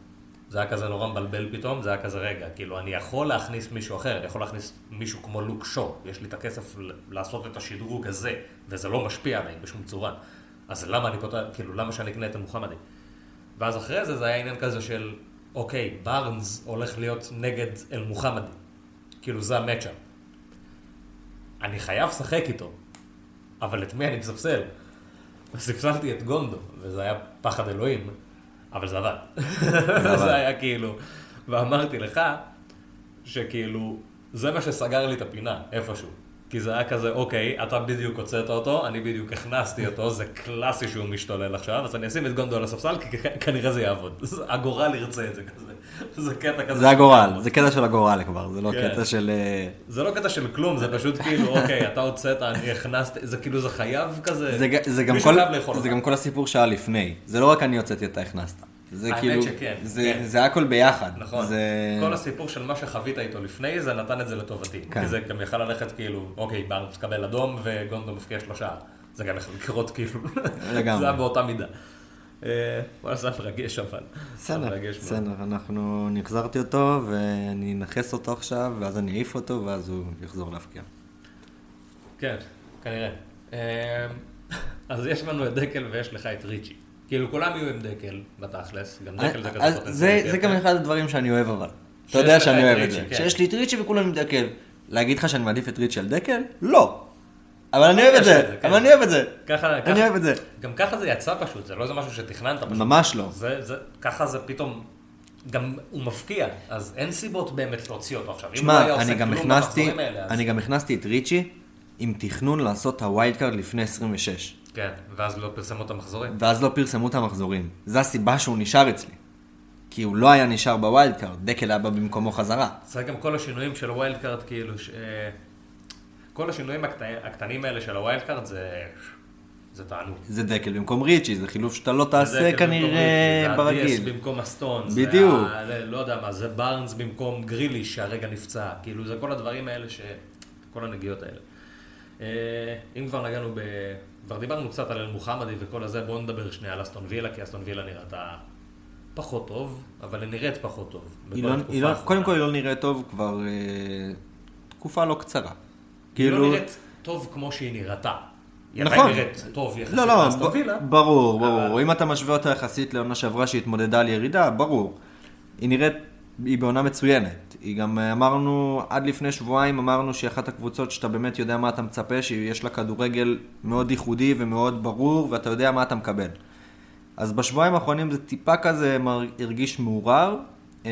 זה היה כזה נורא מבלבל פתאום, זה היה כזה רגע, כאילו, אני יכול להכניס מישהו אחר, אני יכול להכניס מישהו כמו לוק שו, יש לי את הכסף לעשות את השדרוג הזה, וזה לא משפיע עליי בשום צורה. אז למה אני פותח, כאילו, למה שאני אקנה את המוחמדי? ואז אחרי זה, זה היה עניין כזה של, אוקיי, בארנס הולך להיות נגד אל מוחמדי. כאילו, זה המצ'אפ. אני חייב לשחק איתו, אבל את מי אני מספסל? ספסלתי את גונדו, וזה היה פחד אלוהים, אבל זה עבד. זה היה כאילו, ואמרתי לך, שכאילו, זה מה שסגר לי את הפינה, איפשהו. כי זה היה כזה, אוקיי, אתה בדיוק הוצאת אותו, אני בדיוק הכנסתי אותו, זה קלאסי שהוא משתולל עכשיו, אז אני אשים את גונדו על הספסל, כי כנראה זה יעבוד. הגורל ירצה את זה כזה. זה קטע כזה. זה הגורל, זה קטע של הגורל כבר, זה לא כן. קטע של... אה, זה לא קטע של כלום, זה פשוט כאילו, אוקיי, אתה הוצאת, אני הכנסתי, זה כאילו, זה חייב כזה. זה, גם כל, זה. גם כל הסיפור שהיה לפני. זה לא רק אני הוצאתי אותה, הכנסת. זה כאילו, שכן, זה, כן. זה הכל ביחד. נכון. זה... כל הסיפור של מה שחווית איתו לפני, זה נתן את זה לטובתי. כן. כי זה גם יכל ללכת כאילו, אוקיי, בארנס תקבל אדום וגונדו מפקיע שלושה. זה גם יכול לקרות כאילו. לגמרי. זה היה באותה מידה. אה, וואלה, זה היה מרגש אבל. בסדר. בסדר, אנחנו, אני החזרתי אותו ואני אנכס אותו עכשיו, ואז אני אעיף אותו, ואז הוא יחזור להפקיע. כן, כנראה. אה, אז יש לנו את דקל ויש לך את ריצ'י. כאילו כולם יהיו עם דקל, בתכלס. גם דקל זה כזה פוטנציאל. זה. גם אחד הדברים שאני אוהב אבל. אתה יודע שאני אוהב את זה. כן. שיש לי את ריצ'י וכולם עם דקל. להגיד לך שאני מעדיף את ריצ'י על דקל? לא. אבל אני אוהב את זה, כן. אבל אני אוהב את זה. ככה, אני אוהב את זה. גם ככה זה יצא פשוט, זה לא איזה משהו שתכננת פשוט. ממש לא. ככה זה פתאום, גם הוא מבקיע, אז אין סיבות באמת להוציא אותו עכשיו. אם הוא היה שמע, עושה אני גם הכנסתי. אני גם את ריצ'י עם תכנון לעשות את ה wild card לפני 26. כן, ואז לא פרסמו את המחזורים. ואז לא פרסמו את המחזורים. זו הסיבה שהוא נשאר אצלי. כי הוא לא היה נשאר ב wild card, דקל היה בא במקומו חזרה. זה גם כל השינויים של ה wild card, כאילו, ש... כל השינויים הקט... הקטנים האלה של ה wild card זה... זה תענוג. זה דקל במקום ריצ'י, זה חילוף שאתה לא תעשה כנראה ברגיל. זה הדיאס במקום הסטון. בדיוק. זה ה... לא יודע מה, זה בארנס במקום גריליש שהרגע נפצע. כאילו, זה כל הדברים האלה ש... כל הנגיעות האלה. אה, אם כבר נגענו ב... כבר דיברנו קצת על אל-מוחמדי וכל הזה, בואו נדבר שנייה על אסטון וילה, כי אסטון וילה נראתה פחות טוב, אבל היא נראית פחות טוב. היא לא- היא לא-. קודם כל היא לא נראית טוב כבר אה, תקופה לא קצרה. היא כאילו... לא נראית טוב כמו שהיא נראתה. היא נכון. עדיין נראית טוב יחסית לא, לא, ב- וילה. ברור, ברור. אבל- אם אתה משווה אותה יחסית לעונה שעברה שהתמודדה על ירידה, ברור. היא נראית, היא בעונה מצוינת. היא גם אה, אמרנו, עד לפני שבועיים אמרנו שהיא אחת הקבוצות שאתה באמת יודע מה אתה מצפה, שיש לה כדורגל מאוד ייחודי ומאוד ברור, ואתה יודע מה אתה מקבל. אז בשבועיים האחרונים זה טיפה כזה הרגיש מעורער. אה,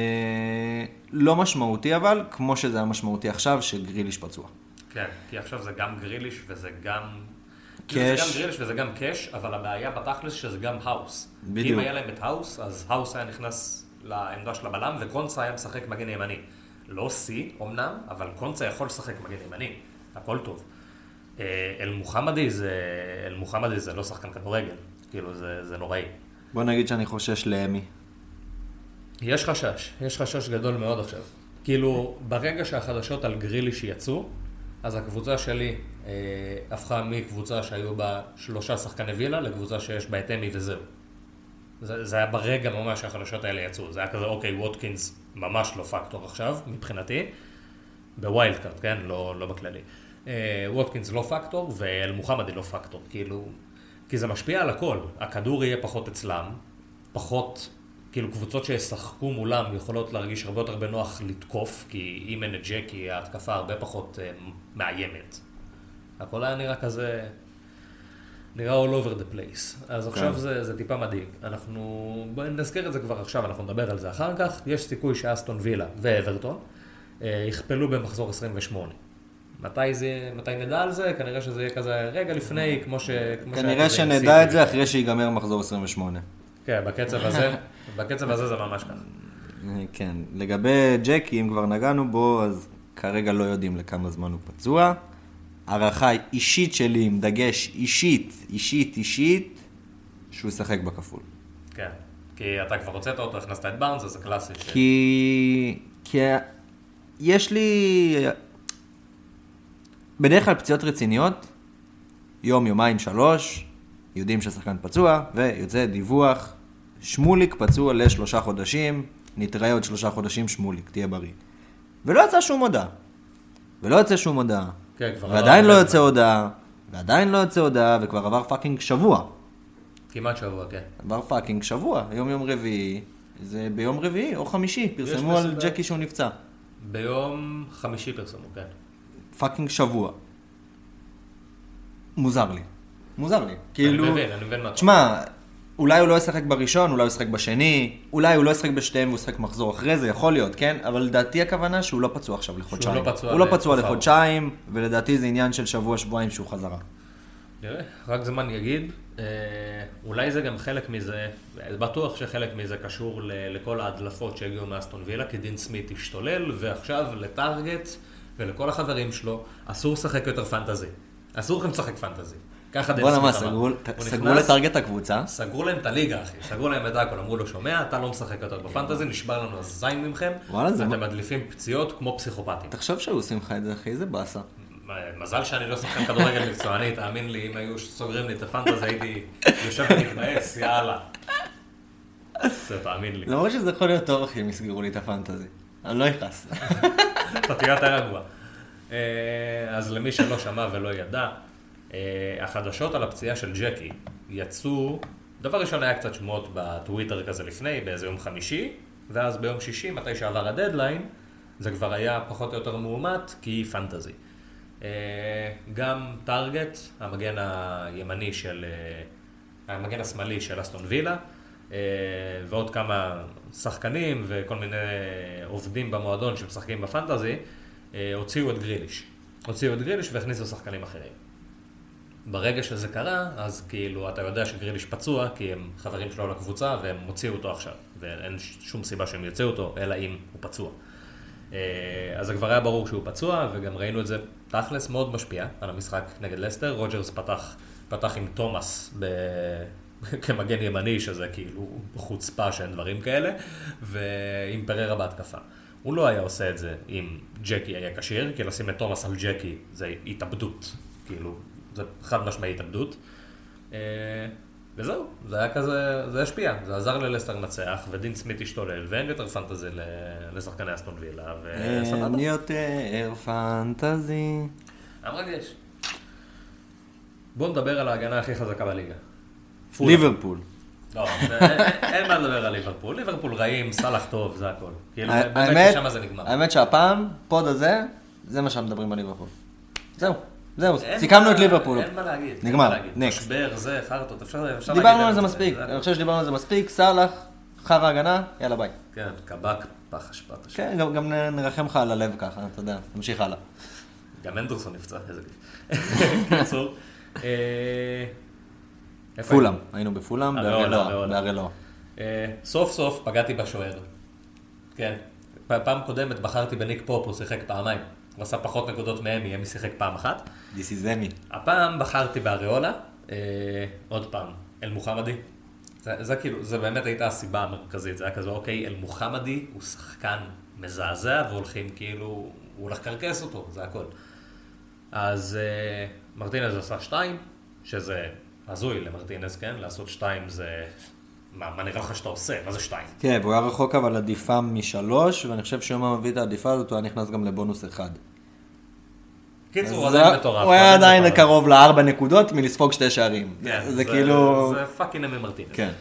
לא משמעותי אבל, כמו שזה היה משמעותי עכשיו, שגריליש פצוע. כן, כי עכשיו זה גם גריליש וזה גם... קאש. כאילו זה גם גריליש וזה גם קאש, אבל הבעיה בתכלס שזה גם האוס. בדיוק. אם היה להם את האוס, אז האוס היה נכנס לעמדה של הבלם, וקונצה היה משחק מגן ימני. לא שיא, אמנם, אבל קונצה יכול לשחק מגן ימני. הכל טוב. אה, אל מוחמדי זה... אל מוחמדי זה לא שחקן כדורגל. כאילו, זה, זה נוראי. בוא נגיד שאני חושש לאמי. יש חשש, יש חשש גדול מאוד עכשיו. כאילו, ברגע שהחדשות על גריליש יצאו, אז הקבוצה שלי אה, הפכה מקבוצה שהיו בה שלושה שחקני וילה לקבוצה שיש בה את אמי וזהו. זה, זה היה ברגע ממש שהחדשות האלה יצאו. זה היה כזה, אוקיי, ווטקינס ממש לא פקטור עכשיו, מבחינתי. ב wild card, כן? לא, לא בכללי. אה, ווטקינס לא פקטור, ואל מוחמדי לא פקטור. כאילו, כי זה משפיע על הכל. הכדור יהיה פחות אצלם, פחות, כאילו קבוצות שישחקו מולם יכולות להרגיש הרבה יותר בנוח לתקוף, כי אם אין את ג'קי, ההתקפה הרבה פחות אה, מאיימת. הכל היה נראה כזה, נראה all over the place. אז עכשיו כן. זה, זה טיפה מדאיג. אנחנו, נזכיר את זה כבר עכשיו, אנחנו נדבר על זה אחר כך. יש סיכוי שאסטון וילה ואברטון אה, יכפלו במחזור 28. מתי זה, מתי נדע על זה? כנראה שזה יהיה כזה רגע לפני, כמו ש... כמו כנראה שנדע את. זה אחרי שיגמר מחזור 28. כן, בקצב הזה, בקצב הזה זה ממש ככה. כן, לגבי ג'קי, אם כבר נגענו בו, אז כרגע לא יודעים לכמה זמן הוא פצוע. הערכה אישית שלי, עם דגש אישית, אישית, אישית, שהוא ישחק בכפול. כן. כי אתה כבר הוצאת אותו, הכנסת את בארנס, אז זה קלאסי. ש- כי... כי יש לי... בדרך כלל פציעות רציניות, יום, יומיים, שלוש, יודעים שהשחקן פצוע, ויוצא דיווח, שמוליק פצוע לשלושה חודשים, נתראה עוד שלושה חודשים, שמוליק, תהיה בריא. ולא יצא שום הודעה. ולא יוצא שום הודעה. כן, כבר ועדיין לא יוצא הודעה, ועדיין לא יוצא הודעה, וכבר עבר fucking שבוע. כמעט שבוע, כן. עבר fucking שבוע, היום יום רביעי, זה ביום רביעי או חמישי, פרסמו על. ג'קי שהוא נפצע. ביום חמישי פרסמו, כן. fucking שבוע. מוזר לי. מוזר לי. אני כאילו, מבין, אני מבין מה אתה תשמע, אולי הוא לא ישחק בראשון, אולי הוא ישחק בשני, אולי הוא לא ישחק בשתיהם והוא ישחק מחזור אחרי זה, יכול להיות, כן? אבל לדעתי הכוונה שהוא לא פצוע עכשיו לחודשיים. לא פצוע הוא לא פצוע לחודשיים, ולדעתי זה עניין של שבוע, שבועיים שהוא חזרה. נראה, רק זמן יגיד. אה, אולי זה גם חלק מזה, בטוח שחלק מזה קשור לכל ההדלפות שהגיעו מאסטון וילה, כי דין סמית השתולל, ועכשיו לטארגט ולכל החברים שלו, אסור לשחק יותר פנטזי. אסור לכם לשחק פנטזי. ככה דין בואנה מה. סגרו- לטרגט הקבוצה? סגרו להם את הליגה, אחי. סגרו להם את הכל. אמרו לו, שומע, אתה לא משחק יותר בפנטזי, נשבר לנו הזין ממכם. וואלה, זה אתם מדליפים פציעות כמו פסיכופטים. תחשוב שהיו עושים לך את זה, אחי, איזה באסה. מזל שאני לא שחקן כדורגל מקצועני, תאמין לי, אם היו סוגרים לי את הפנטזי, הייתי יושב ומתבאס, יאללה. זה, תאמין לי. למרות שזה יכול להיות טוב, אחי, אם יסגרו לי את הפנטזי. אני לא אכעס. אתה תהיה יותר רגוע. אה, אז למי שלא שמע ולא ידע, החדשות על הפציעה של ג'קי יצאו, דבר ראשון היה קצת שמועות בטוויטר כזה לפני, באיזה יום חמישי, ואז ביום שישי, מתי שעבר הדדליין, זה כבר היה פחות או יותר מאומת, כי פנטזי. אה, גם טארגט, המגן הימני של, אה, המגן השמאלי של אסטון וילה, אה, ועוד כמה שחקנים וכל מיני עובדים במועדון שמשחקים בפנטזי, אה, הוציאו את גריליש. הוציאו את גריליש והכניסו שחקנים אחרים. ברגע שזה קרה, אז כאילו אתה יודע שגריליש פצוע, כי הם חברים שלו לקבוצה והם הוציאו אותו עכשיו. ואין שום סיבה שהם יוציאו אותו, אלא אם הוא פצוע. אה, אז זה כבר היה ברור שהוא פצוע, וגם ראינו את זה תכלס מאוד משפיע על המשחק נגד לסטר. רוג'רס פתח פתח עם תומאס ב... כמגן ימני, שזה כאילו חוצפה שאין דברים כאלה, ועם פררה בהתקפה. הוא לא היה עושה את זה אם ג'קי היה כשיר, כי לשים את תומאס על ג'קי זה התאבדות, כאילו, זה חד משמעי התאבדות. אה, וזהו, זה היה כזה, זה השפיע, זה עזר ללסטר לנצח, ודין סמית השתולל, ואין יותר פנטזי לשחקני אסטון וילה, וסבבה. אין יותר פנטזי. היה מרגש. בואו נדבר על ההגנה הכי חזקה בליגה. ליברפול. לא, זה- אין- מה לדבר על ליברפול. ליברפול רעים, סאלח טוב, זה הכל. כאילו, באמת ששם זה נגמר. האמת שהפעם, פוד הזה, זה מה שמדברים על ליברפול. זהו, זהו, סיכמנו את ליברפול. אין מה להגיד. נגמר, להגיד. next. משבר, זה, חרטות, אפשר אפשר דיברנו להגיד על זה מספיק. אני חושב שדיברנו על זה מספיק, סאלח, חרא הגנה, יאללה ביי. כן, קבק, פח אשפת אשפה. כן, גם- נרחם לך על הלב ככה, אתה יודע, תמשיך הלאה. גם אנדרסון נפצע, איזה כיף. קיצור. אה, פולאם, היינו בפולאם, הראולה, בהראלואה, הראולה. בהראלואה. אה, סוף סוף פגעתי בשוער. כן. פעם קודמת בחרתי בניק פופ, הוא שיחק פעמיים. הוא עשה פחות נקודות מאמי, אמי שיחק פעם אחת. This is Emmy. הפעם בחרתי באריולה, אה, עוד פעם, אל מוחמדי. זה, זה כאילו, זה באמת הייתה הסיבה המרכזית, זה היה כזה, אוקיי, אל מוחמדי הוא שחקן מזעזע, והולכים כאילו, הוא הולך לקרקס אותו, זה הכל. אז אה, מרטינז עשה שתיים, שזה הזוי למרטינז, כן? לעשות שתיים זה... מה, מה נראה לך שאתה עושה? מה זה שתיים? כן, והוא היה רחוק אבל הדיפה משלוש, ואני חושב שאם הוא מביא את ההדיפה הזאת, הוא היה נכנס גם לבונוס אחד. קיצור, הוא עדיין מטורף. הוא היה עדיין. קרוב לארבע נקודות מלספוג שתי שערים. כן, זה כאילו... זה fucking אמי מרטינס. כן.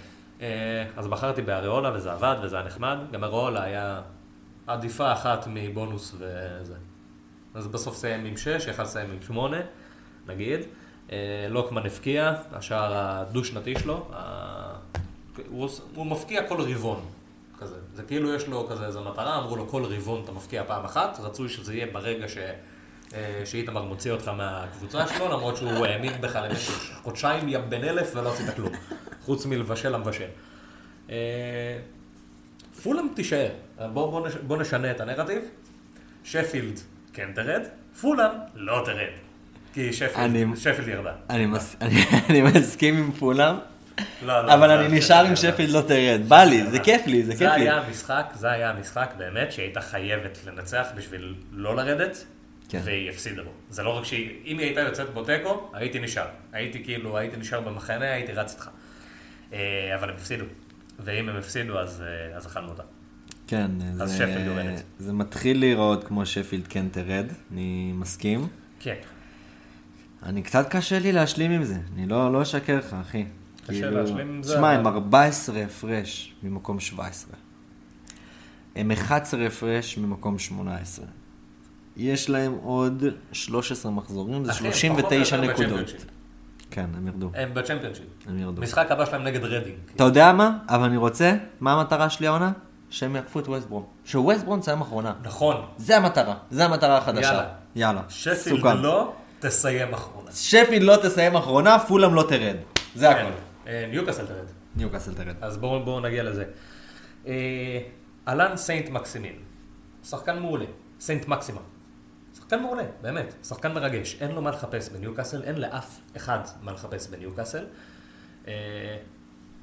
אה, אז בחרתי באריולה וזה עבד וזה היה נחמד. גם אריולה היה הדיפה אחת מבונוס וזה. אז בסוף סיים עם 6, יכל לסיים עם 8, נגיד. אה, לוקמן הפקיע, השער הדו-שנתי שלו. הוא, הוא מפקיע כל רבעון. כזה. זה כאילו יש לו כזה איזה מטרה, אמרו לו כל רבעון אתה מפקיע פעם אחת, רצוי שזה יהיה ברגע ש... אה, שאיתמר מוציא אותך מהקבוצה שלו, למרות שהוא האמין בך למשך חודשיים, יא בן אלף, ולא עשית כלום. חוץ מלבשל המבשל. אה, פולאם תישאר. בואו בוא, נש... בוא נשנה את הנרטיב. שפילד כן תרד, פולאם לא תרד. כי שפילד, אני- שפילד ירדה. אני מס- אני- אני מסכים עם פולאם, לא, לא, אבל זה- אני זה- נשאר עם זה- שפילד לא תרד. בא לי, זה כיף לי, זה זה כיף לי. היה המשחק, זה היה המשחק באמת שהייתה חייבת לנצח בשביל לא לרדת, כן. והיא הפסידה בו. זה לא רק שהיא, אם היא הייתה יוצאת בו תיקו, הייתי נשאר. הייתי כאילו, הייתי נשאר במחנה, הייתי רץ איתך. אה, אבל הם הפסידו. ואם הם הפסידו, אז אה, אכלנו אותה. כן, אז זה- שפילד יורדת. זה מתחיל להיראות כמו שפילד כן תרד, אני מסכים. כן. אני קצת קשה לי להשלים עם זה, אני לא לא אשקר לך, אחי. קשה להשלים עם זה, שמע, אבל- הם 14 הפרש ממקום 17. הם 11 הפרש ממקום 18. יש להם עוד 13 מחזורים, זה אחי, הם פחות 39 או יותר נקודות. כן, הם ירדו. הם בצ'מפיונשיפ. הם ירדו. משחק הבא שלהם נגד רדינג. אתה יודע מה? אבל אני רוצה, מה המטרה שלי העונה? שהם יעקפו את ווסטברום. שווסטברום תסיים אחרונה. נכון. זה המטרה, זה המטרה החדשה. יאללה. יאללה. שפילד. לא תסיים אחרונה. שפילד לא תסיים אחרונה, פולאם לא תרד. זה כן. הכל. אה, ניוקאסל תרד. ניוקאסל תרד. אז בואו בוא נגיע לזה. אה, אלן סנט מקסימין, שחקן מעולה, סנט מקסימה. שחקן מעולה, באמת, שחקן מרגש, אין לו מה לחפש בניוקאסל, אין לאף אחד מה לחפש בניוקאסל. אה,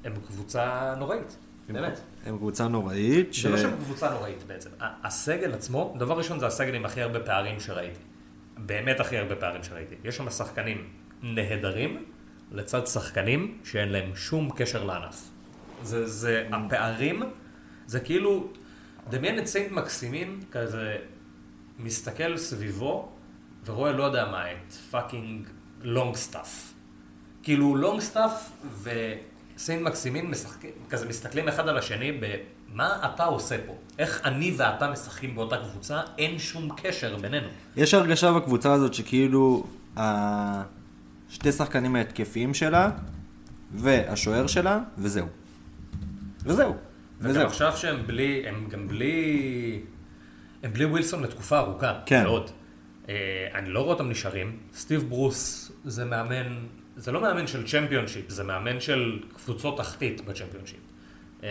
הם קבוצה נוראית, באמת. הם קבוצה נוראית, ש... זה לא שהם קבוצה נוראית בעצם. הסגל עצמו, דבר ראשון זה הסגל עם הכי הרבה פערים שראיתי. באמת הכי הרבה פערים שראיתי. יש שם שחקנים נהדרים, לצד שחקנים שאין להם שום קשר לענף. זה, זה, הפערים, זה כאילו, דמיין את סיינט מקסימין, כזה, מסתכל סביבו, ורואה, לא יודע מה, את fucking לונג סטאפ. כאילו לונג סטאפ וסיינט מקסימין משחקים, כזה מסתכלים אחד על השני במה אתה עושה פה? איך אני ואתה משחקים באותה קבוצה? אין שום קשר בינינו. יש הרגשה בקבוצה הזאת שכאילו השתי שחקנים ההתקפיים שלה והשוער שלה, וזהו. וזהו. וזהו. עכשיו שהם בלי, הם גם בלי, הם בלי ווילסון לתקופה ארוכה. כן. מאוד. אה, אני לא רואה אותם נשארים. סטיב ברוס זה מאמן, זה לא מאמן של צ'מפיונשיפ, זה מאמן של קבוצות תחתית בצ'מפיונשיפ. אה,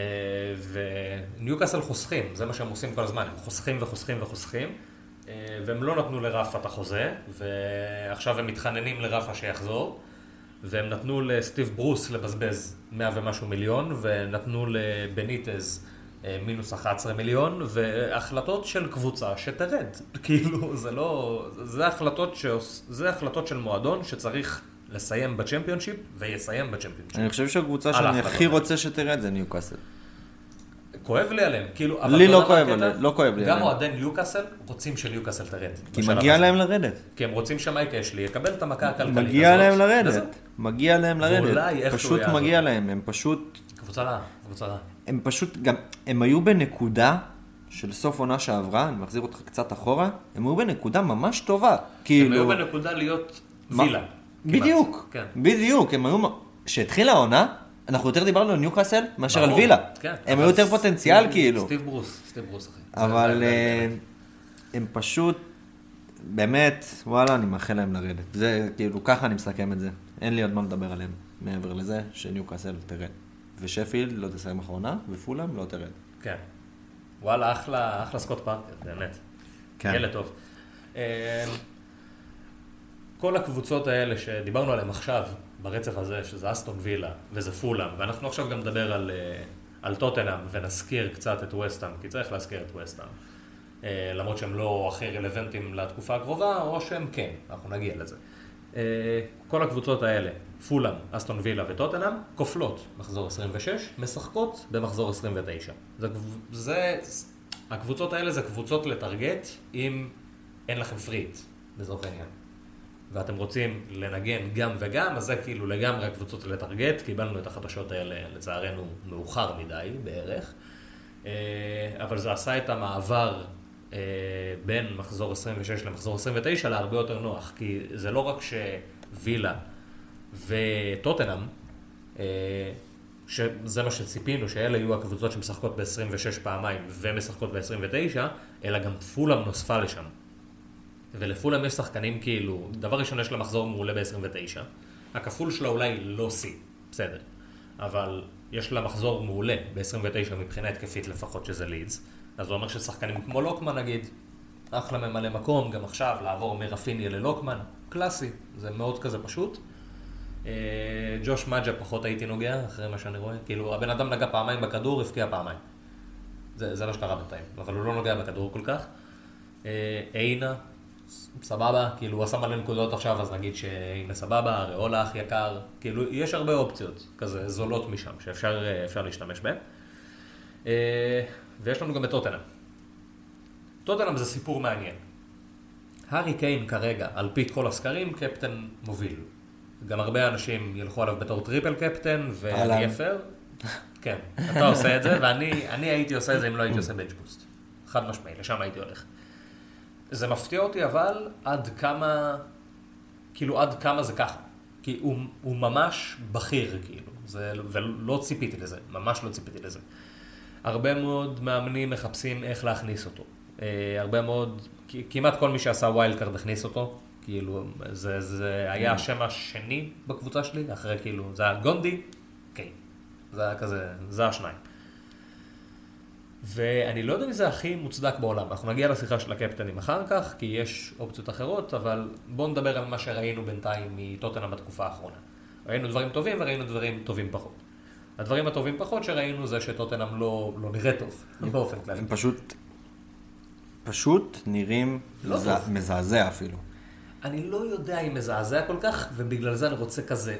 וניוקאסל חוסכים, זה מה שהם עושים כל הזמן, הם חוסכים וחוסכים וחוסכים. אה, והם לא נתנו לרפה את החוזה, ועכשיו הם מתחננים לרפה שיחזור. והם נתנו לסטיב ברוס לבזבז 100 ומשהו מיליון, ונתנו לבניטז אה, מינוס 11 מיליון, והחלטות של קבוצה שתרד. כאילו, זה לא... זה החלטות, שעוש... זה החלטות של מועדון שצריך לסיים בצ'מפיונשיפ, ויסיים בצ'מפיונשיפ. אני חושב שהקבוצה שאני הכי. רוצה שתרד זה ניוקאסל. כואב לי עליהם, כאילו, אבל לי לא כואב? עליהם, לא כואב לי גם עליהם. אוהדי ניוקאסל רוצים שניוקאסל תרד. כי מגיע. להם לרדת. כי הם רוצים שמייק אשלי יקבל את המכה הכלכלית הזאת. מגיע להם. לרדת. מגיע להם לרדת. פשוט. מגיע להם. הם פשוט... קבוצה רעה, קבוצה רעה. הם פשוט גם... הם היו בנקודה של סוף עונה שעברה, אני מחזיר אותך קצת אחורה, הם היו בנקודה ממש טובה. הם כאילו... היו בנקודה להיות? וילה. בדיוק, כן. בדיוק, הם היו, כשהתחילה העונה, אנחנו יותר דיברנו על ניוקאסל מאשר על וילה. כן. הם היו יותר פוטנציאל כאילו, סטיב ברוס, סטיב ברוס אחי. אבל אה, הם פשוט, באמת, וואלה, אני מאחל להם לרדת. זה כאילו, ככה אני מסכם את זה. אין לי עוד מה לדבר עליהם, מעבר לזה שניוקאסל תרד. ושפילד לא תסיים אחרונה, ופולאם לא תרד. כן. וואלה, אחלה, אחלה סקוט פארקר, באמת. כן. ילד טוב. כל הקבוצות האלה שדיברנו עליהן עכשיו, ברצף הזה, שזה אסטון וילה וזה פולאם, ואנחנו עכשיו גם נדבר על, אה, על טוטנאם ונזכיר קצת את וסטאם, כי צריך להזכיר את וסטאם. אה, למרות שהם לא הכי רלוונטיים לתקופה הקרובה, או שהם כן, אנחנו נגיע לזה. אה, כל הקבוצות האלה, פולאם, אסטון וילה וטוטנאם, כופלות מחזור 26, משחקות במחזור 29. זה, זה, הקבוצות האלה זה קבוצות לטרגט אם אין לכם פריט, לצורך העניין. ואתם רוצים לנגן גם וגם, אז זה כאילו לגמרי הקבוצות לטרגט, קיבלנו את החדשות האלה לצערנו מאוחר מדי בערך, אה, אבל זה עשה את המעבר אה, בין מחזור 26 למחזור 29 להרבה יותר נוח, כי זה לא רק שווילה וטוטנאם, אה, שזה מה שציפינו, שאלה יהיו הקבוצות שמשחקות ב-26 פעמיים ומשחקות ב-29, אלא גם פולאם נוספה לשם. ולפולאם יש שחקנים כאילו, דבר ראשון יש לה מחזור מעולה ב-29, הכפול שלה אולי לא שיא, בסדר, אבל יש לה מחזור מעולה ב-29 מבחינה התקפית לפחות שזה לידס, אז זה אומר ששחקנים כמו לוקמן נגיד, אחלה ממלא מקום, גם עכשיו לעבור מרפיניה ללוקמן, קלאסי, זה מאוד כזה פשוט. אה, ג'וש מג'ה פחות הייתי נוגע, אחרי מה שאני רואה, כאילו הבן אדם נגע פעמיים בכדור, הבקיע פעמיים. זה, זה מה שקרה בינתיים, אבל הוא לא נוגע בכדור כל כך. אה, עינה, סבבה, כאילו הוא עשה מלא נקודות עכשיו, אז נגיד שהנה סבבה, אריולה אח יקר, כאילו יש הרבה אופציות כזה זולות משם, שאפשר אה, להשתמש בהן. אה, ויש לנו גם את טוטנאם. טוטנאם זה סיפור מעניין. הארי קיין כרגע, על פי כל הסקרים, קפטן מוביל. גם הרבה אנשים ילכו עליו בתור triple captain, ואני. אפר. כן, אתה עושה את זה, ואני אני הייתי עושה את זה אם לא הייתי עושה bench boost. חד משמעי, לשם הייתי הולך. זה מפתיע אותי אבל עד כמה, כאילו עד כמה זה ככה. כי הוא, הוא ממש בכיר, כאילו, זה, ולא ציפיתי לזה, ממש לא ציפיתי לזה. הרבה מאוד מאמנים מחפשים איך להכניס אותו. אה, הרבה מאוד, כמעט כל מי שעשה wild card הכניס אותו. כאילו, זה, זה היה השם השני בקבוצה שלי, אחרי כאילו, זה היה גונדי, קיין. זה היה כזה, זה השניים. ואני לא יודע אם זה הכי מוצדק בעולם, אנחנו נגיע לשיחה של הקפטנים אחר כך, כי יש אופציות אחרות, אבל בואו נדבר על מה שראינו בינתיים מטוטנאם בתקופה האחרונה. ראינו דברים טובים וראינו דברים טובים פחות. הדברים הטובים פחות שראינו זה שטוטנאם לא, לא נראה טוב, באופן כללי. הם פשוט, פשוט נראים לא מזע-. מזעזע אפילו. אני לא יודע אם מזעזע כל כך, ובגלל זה אני רוצה כזה...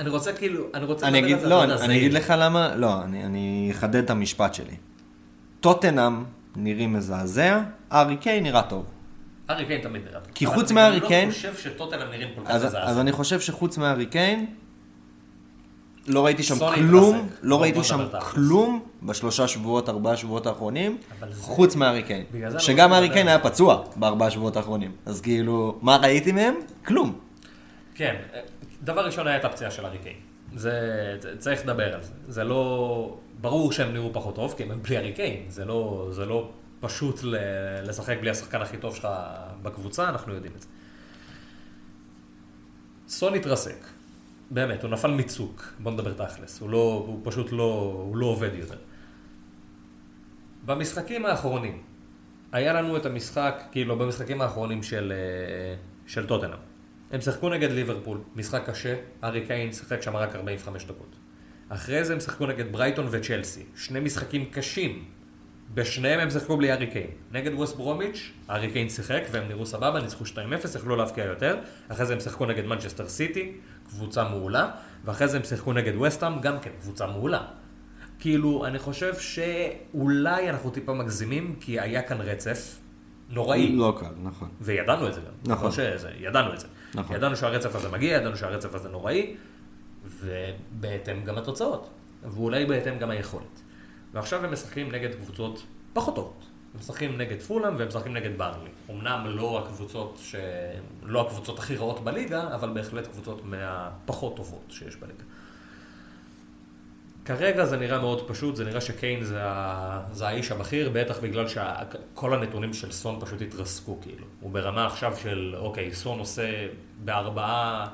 אני רוצה כאילו, אני רוצה אני אגיד, לא, אני, אני. אגיד לך למה, לא, אני, אני אחדד את המשפט שלי. טוטנאם נראים מזעזע, ארי קיין נראה טוב. הארי קיין תמיד נראה טוב. כי חוץ אני מהארי גם קיין- לא חושב שטוטנאם נראים כל כך מזעזע. אז אני חושב שחוץ מהארי קיין, לא ראיתי שם כלום. לא ראיתי שם. כלום בשלושה שבועות, ארבעה שבועות האחרונים, חוץ מהארי קיין. אני שגם הארי לדבר. קיין היה פצוע בארבעה שבועות האחרונים. אז כאילו, מה ראיתי מהם? כלום. כן, דבר ראשון היה את הפציעה של הארי קיין. זה, צריך לדבר על זה. זה לא... ברור שהם נראו פחות טוב, כי הם בלי הארי קיין. זה לא, זה לא פשוט לשחק בלי השחקן הכי טוב שלך בקבוצה, אנחנו יודעים את זה. סון התרסק. באמת, הוא נפל מצוק. בוא נדבר תכלס. הוא, לא, הוא פשוט לא, הוא לא עובד יותר. במשחקים האחרונים, היה לנו את המשחק, כאילו במשחקים האחרונים של, אה, של טוטנאם. הם שיחקו נגד ליברפול, משחק קשה, ארי קיין שיחק שם רק 45 דקות. אחרי זה הם שיחקו נגד ברייטון וצ'לסי, שני משחקים קשים. בשניהם הם שיחקו בלי ארי קיין. נגד ווסט ברומיץ', ארי קיין שיחק והם נראו סבבה, ניצחו 2-0, יכלו להבקיע יותר. אחרי זה הם שיחקו נגד מנצ'סטר סיטי, קבוצה מעולה. ואחרי זה הם שיחקו נגד וסטאם, גם כן, קבוצה מעולה. כאילו, אני חושב שאולי אנחנו טיפה מגזימים, כי היה כאן רצף נוראי. לא קל, נכון. וידענו את זה גם. נכון. לא שזה, ידענו את זה. נכון. ידענו שהרצף הזה מגיע, ידענו שהרצף הזה נוראי, ובהתאם גם התוצאות. ואולי בהתאם גם היכולת. ועכשיו הם משחקים נגד קבוצות פחות טובות. הם משחקים נגד פולאם והם משחקים נגד ברלי. אמנם לא הקבוצות, ש... לא הקבוצות הכי רעות בליגה, אבל בהחלט קבוצות מהפחות טובות שיש בליגה. כרגע זה נראה מאוד פשוט, זה נראה שקיין זה, ה... זה האיש הבכיר, בטח בגלל שכל הנתונים של סון פשוט התרסקו, כאילו. הוא ברמה עכשיו של, אוקיי, סון עושה בארבעה...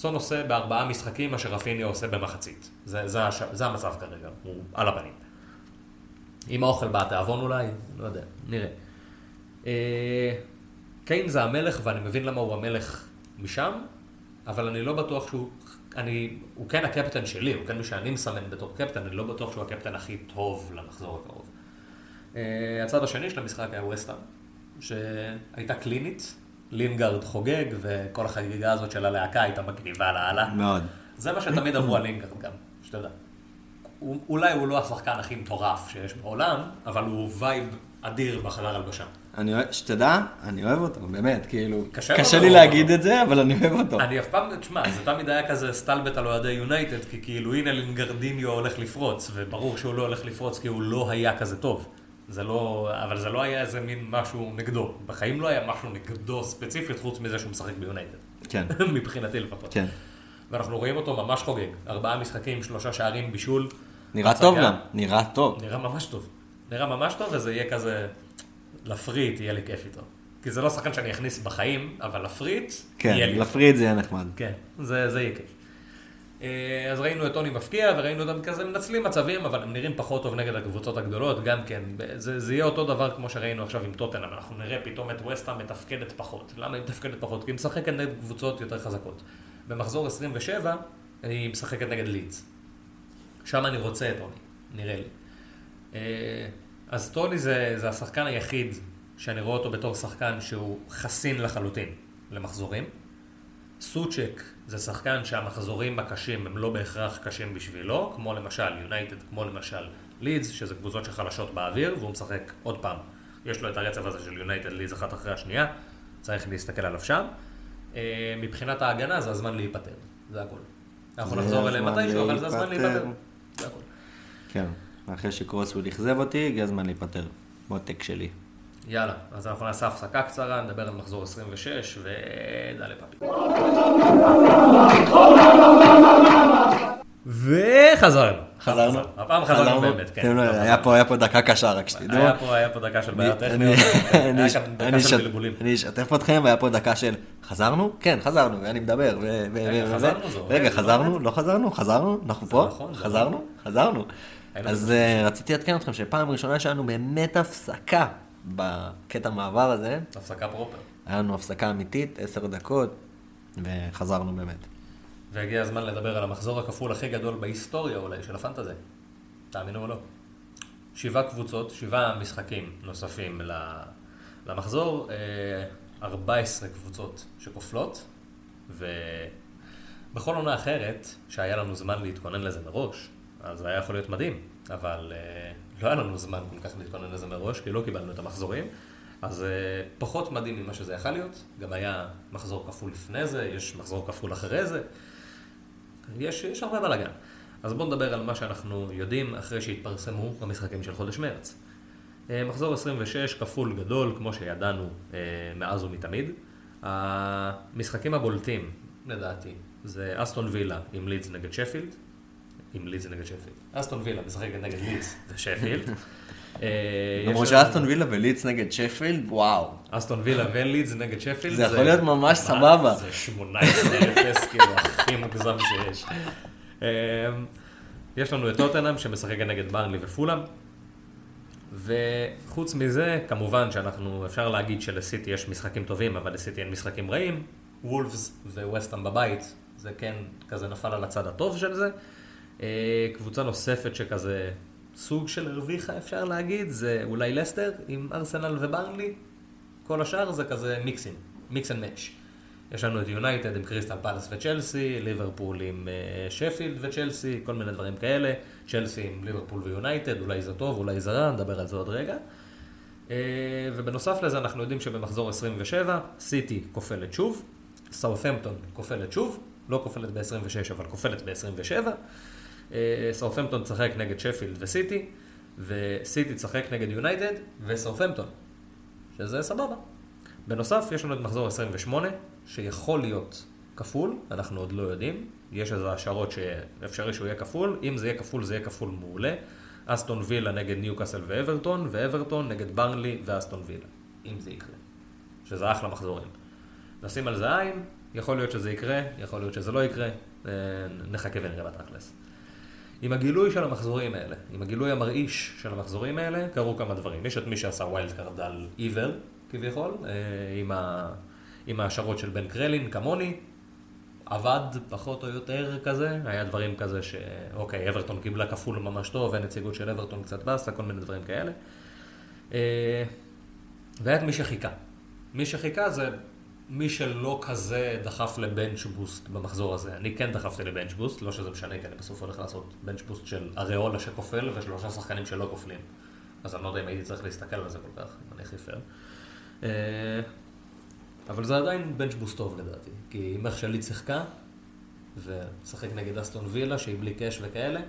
סון עושה בארבעה משחקים מה שרפיניה עושה במחצית. זה, זה, הש... זה המצב כרגע, הוא על הפנים. עם האוכל בא התיאבון אולי, לא יודע, נראה. אה, קיין זה המלך, ואני מבין למה הוא המלך משם, אבל אני לא בטוח שהוא... אני, הוא כן הקפטן שלי, הוא כן מי שאני מסמן בתור קפטן, אני לא בטוח שהוא הקפטן הכי טוב למחזור הקרוב. אה, הצד השני של המשחק היה ווסטהאם, שהייתה קלינית, לינגארד חוגג, וכל החגיגה הזאת של הלהקה הייתה מגניבה לאללה. מאוד. זה מה שתמיד אמרו על לינגארד גם, שתדע. הוא- אולי הוא לא השחקן הכי מטורף שיש בעולם, אבל הוא vibe אדיר בחדר הלבשה. אני אוהב, שתדע, אני אוהב אותו, באמת, כאילו, קשה קשה לי. להגיד את זה, אבל אני אוהב אותו. אני אף פעם, תשמע, זה תמיד היה כזה סטלבט על אוהדי יונייטד, כי כאילו הנה לינגרדיניו הולך לפרוץ, וברור שהוא לא הולך לפרוץ כי הוא לא היה כזה טוב. זה לא, אבל זה לא היה איזה מין משהו נגדו. בחיים לא היה משהו נגדו ספציפית, חוץ מזה שהוא משחק ביונייטד. כן, מבחינתי לפחות. כן. ואנחנו רואים אותו ממש חוגג. ארבעה משחקים, שלושה שערים, בישול. נראה הצגה. טוב גם, נראה טוב. נראה ממש טוב. נראה ממש טוב, וזה יהיה כזה... לפריט יהיה לי כיף איתו. כי זה לא שחקן שאני אכניס בחיים, אבל לפריט כן, יהיה לי. לפריד זה יהיה נחמד. כן, זה, זה יהיה כיף. אה, אז ראינו את טוני מפקיע, וראינו אותם כזה מנצלים מצבים, אבל הם נראים פחות טוב נגד הקבוצות הגדולות, גם כן. זה, זה יהיה אותו דבר כמו שראינו עכשיו עם טוטנאם, אנחנו נראה פתאום את ווסטהאם מתפקדת פחות. למה היא מתפקדת פחות? כי היא משחקת נגד קבוצות יותר חזקות. במחזור 27, היא משחקת נגד לידס. שם אני רוצה את טוני, נראה לי. אה, אז טוני זה, זה השחקן היחיד שאני רואה אותו בתור שחקן שהוא חסין לחלוטין למחזורים. סוצ'ק זה שחקן שהמחזורים הקשים הם לא בהכרח קשים בשבילו, כמו למשל יונייטד, כמו למשל לידס, שזה קבוצות שחלשות באוויר, והוא משחק עוד פעם. יש לו את הרצף הזה של יונייטד לידס אחת אחרי השנייה, צריך להסתכל עליו שם. אה, מבחינת ההגנה זה הזמן להיפטר, זה הכל. אנחנו נחזור אליהם מתישהו, אבל זה הזמן להיפטר. זה הכל. כן, אחרי שקרוסווד אכזב אותי, הגיע הזמן להיפטר. מותק שלי. יאללה, אז אנחנו נעשה הפסקה קצרה, נדבר על מחזור 26, ודאלה פאפי. וחזרנו. חזרנו? הפעם חזרנו באמת, כן. לו, היה פה- דקה קשה, רק שתדעו. היה פה, היה פה דקה של טכניות, אני- היה כאן אני דקה של בלבולים. אני אשתף אתכם, והיה פה דקה של חזרנו? כן, חזרנו, ואני מדבר. רגע, חזרנו, חזרנו? לא חזרנו? חזרנו? אנחנו פה? נכון, חזרנו? חזרנו. היינו אז. אה, רציתי לעדכן אתכם שפעם ראשונה שהיה לנו באמת הפסקה בקטע מעבר הזה. הפסקה פרופר. היה לנו הפסקה אמיתית, עשר דקות, וחזרנו באמת. והגיע הזמן לדבר על המחזור הכפול הכי גדול בהיסטוריה אולי של הפנטזי. תאמינו או לא. שבעה קבוצות, שבעה משחקים נוספים למחזור, אה, 14 קבוצות שכופלות, ובכל עונה אחרת, שהיה לנו זמן להתכונן לזה מראש, אז זה היה יכול להיות מדהים, אבל אה, לא היה לנו זמן כל כך להתכונן לזה מראש, כי לא קיבלנו את המחזורים. אז אה, פחות מדהים ממה שזה יכול להיות, גם היה מחזור כפול לפני זה, יש מחזור כפול אחרי זה, יש, יש הרבה בלאגן. אז בואו נדבר על מה שאנחנו יודעים אחרי שהתפרסמו המשחקים של חודש מרץ. אה, מחזור 26 כפול גדול, כמו שידענו אה, מאז ומתמיד. המשחקים הבולטים, לדעתי, זה אסטון וילה עם לידס נגד שפילד. עם לידס נגד שפילד. אסטון וילה משחקת נגד לידס ושפילד. אה, למרות שאסטון וילה וליץ נגד שפילד, וואו. אסטון וילה ולידס נגד שפילד. זה יכול להיות ממש סבבה. זה 18-0, כאילו, הכי מוגזם שיש. אמ, יש לנו את טוטנאם שמשחקת נגד ברנלי ופולאם. וחוץ מזה, כמובן שאנחנו, אפשר להגיד שלסיטי יש משחקים טובים, אבל לסיטי אין משחקים רעים. וולפס וווסטהאם בבית, זה כן כזה נפל על הצד הטוב של זה. אה, קבוצה נוספת שכזה סוג של הרוויחה אפשר להגיד, זה אולי לסטר עם ארסנל וברנלי. כל השאר זה כזה מיקסים, mix and match. יש לנו את יונייטד עם קריסטל פלאס וצ'לסי, ליברפול עם אה, שפילד וצ'לסי, כל מיני דברים כאלה. צ'לסי עם ליברפול ויונייטד, אולי זה טוב, אולי זה רע, נדבר על זה עוד רגע. אה, ובנוסף לזה אנחנו יודעים שבמחזור 27, סיטי כופלת שוב, סאות'מפטון כופלת שוב, לא כופלת ב-26 אבל כופלת ב-27. סאות'מפטון תשחק נגד שפילד וסיטי, וסיטי תשחק נגד יונייטד וסאות'מפטון, שזה סבבה. בנוסף, יש לנו את מחזור 28, שיכול להיות כפול, אנחנו עוד לא יודעים. יש איזה השערות שאפשרי שהוא יהיה כפול, אם זה יהיה כפול זה יהיה כפול מעולה. אסטון וילה נגד ניוקאסל ואברטון, ואברטון נגד ברנלי ואסטון וילה, אם זה יקרה. שזה אחלה מחזורים. נשים על זה עין, יכול להיות שזה יקרה, יכול להיות שזה לא יקרה, אה, נחכה ונראה בתכלס. עם הגילוי של המחזורים האלה, עם הגילוי המרעיש של המחזורים האלה, קרו כמה דברים. יש את מי שעשה wild card על עיוור, כביכול, אה, עם, ה... עם ההשערות של בן קרלין, כמוני. עבד פחות או יותר כזה, היה דברים כזה שאוקיי, אברטון קיבלה כפול ממש טוב, אין נציגות של אברטון קצת באסה, כל מיני דברים כאלה. אה, והיה את מי שחיכה. מי שחיכה זה מי שלא כזה דחף ל bench boost במחזור הזה. אני כן דחפתי ל bench boost, לא שזה משנה, כי אני בסוף הולך לעשות bench boost של אריולה שכופל ושלושה שחקנים שלא כופלים. אז אני לא יודע אם הייתי צריך להסתכל על זה כל כך, אם אני הכי פייר. אה, אבל זה עדיין bench boost טוב לדעתי, כי אם איך שלידס שיחקה, ושחק נגד אסטון וילה, שהיא בלי קאש וכאלה,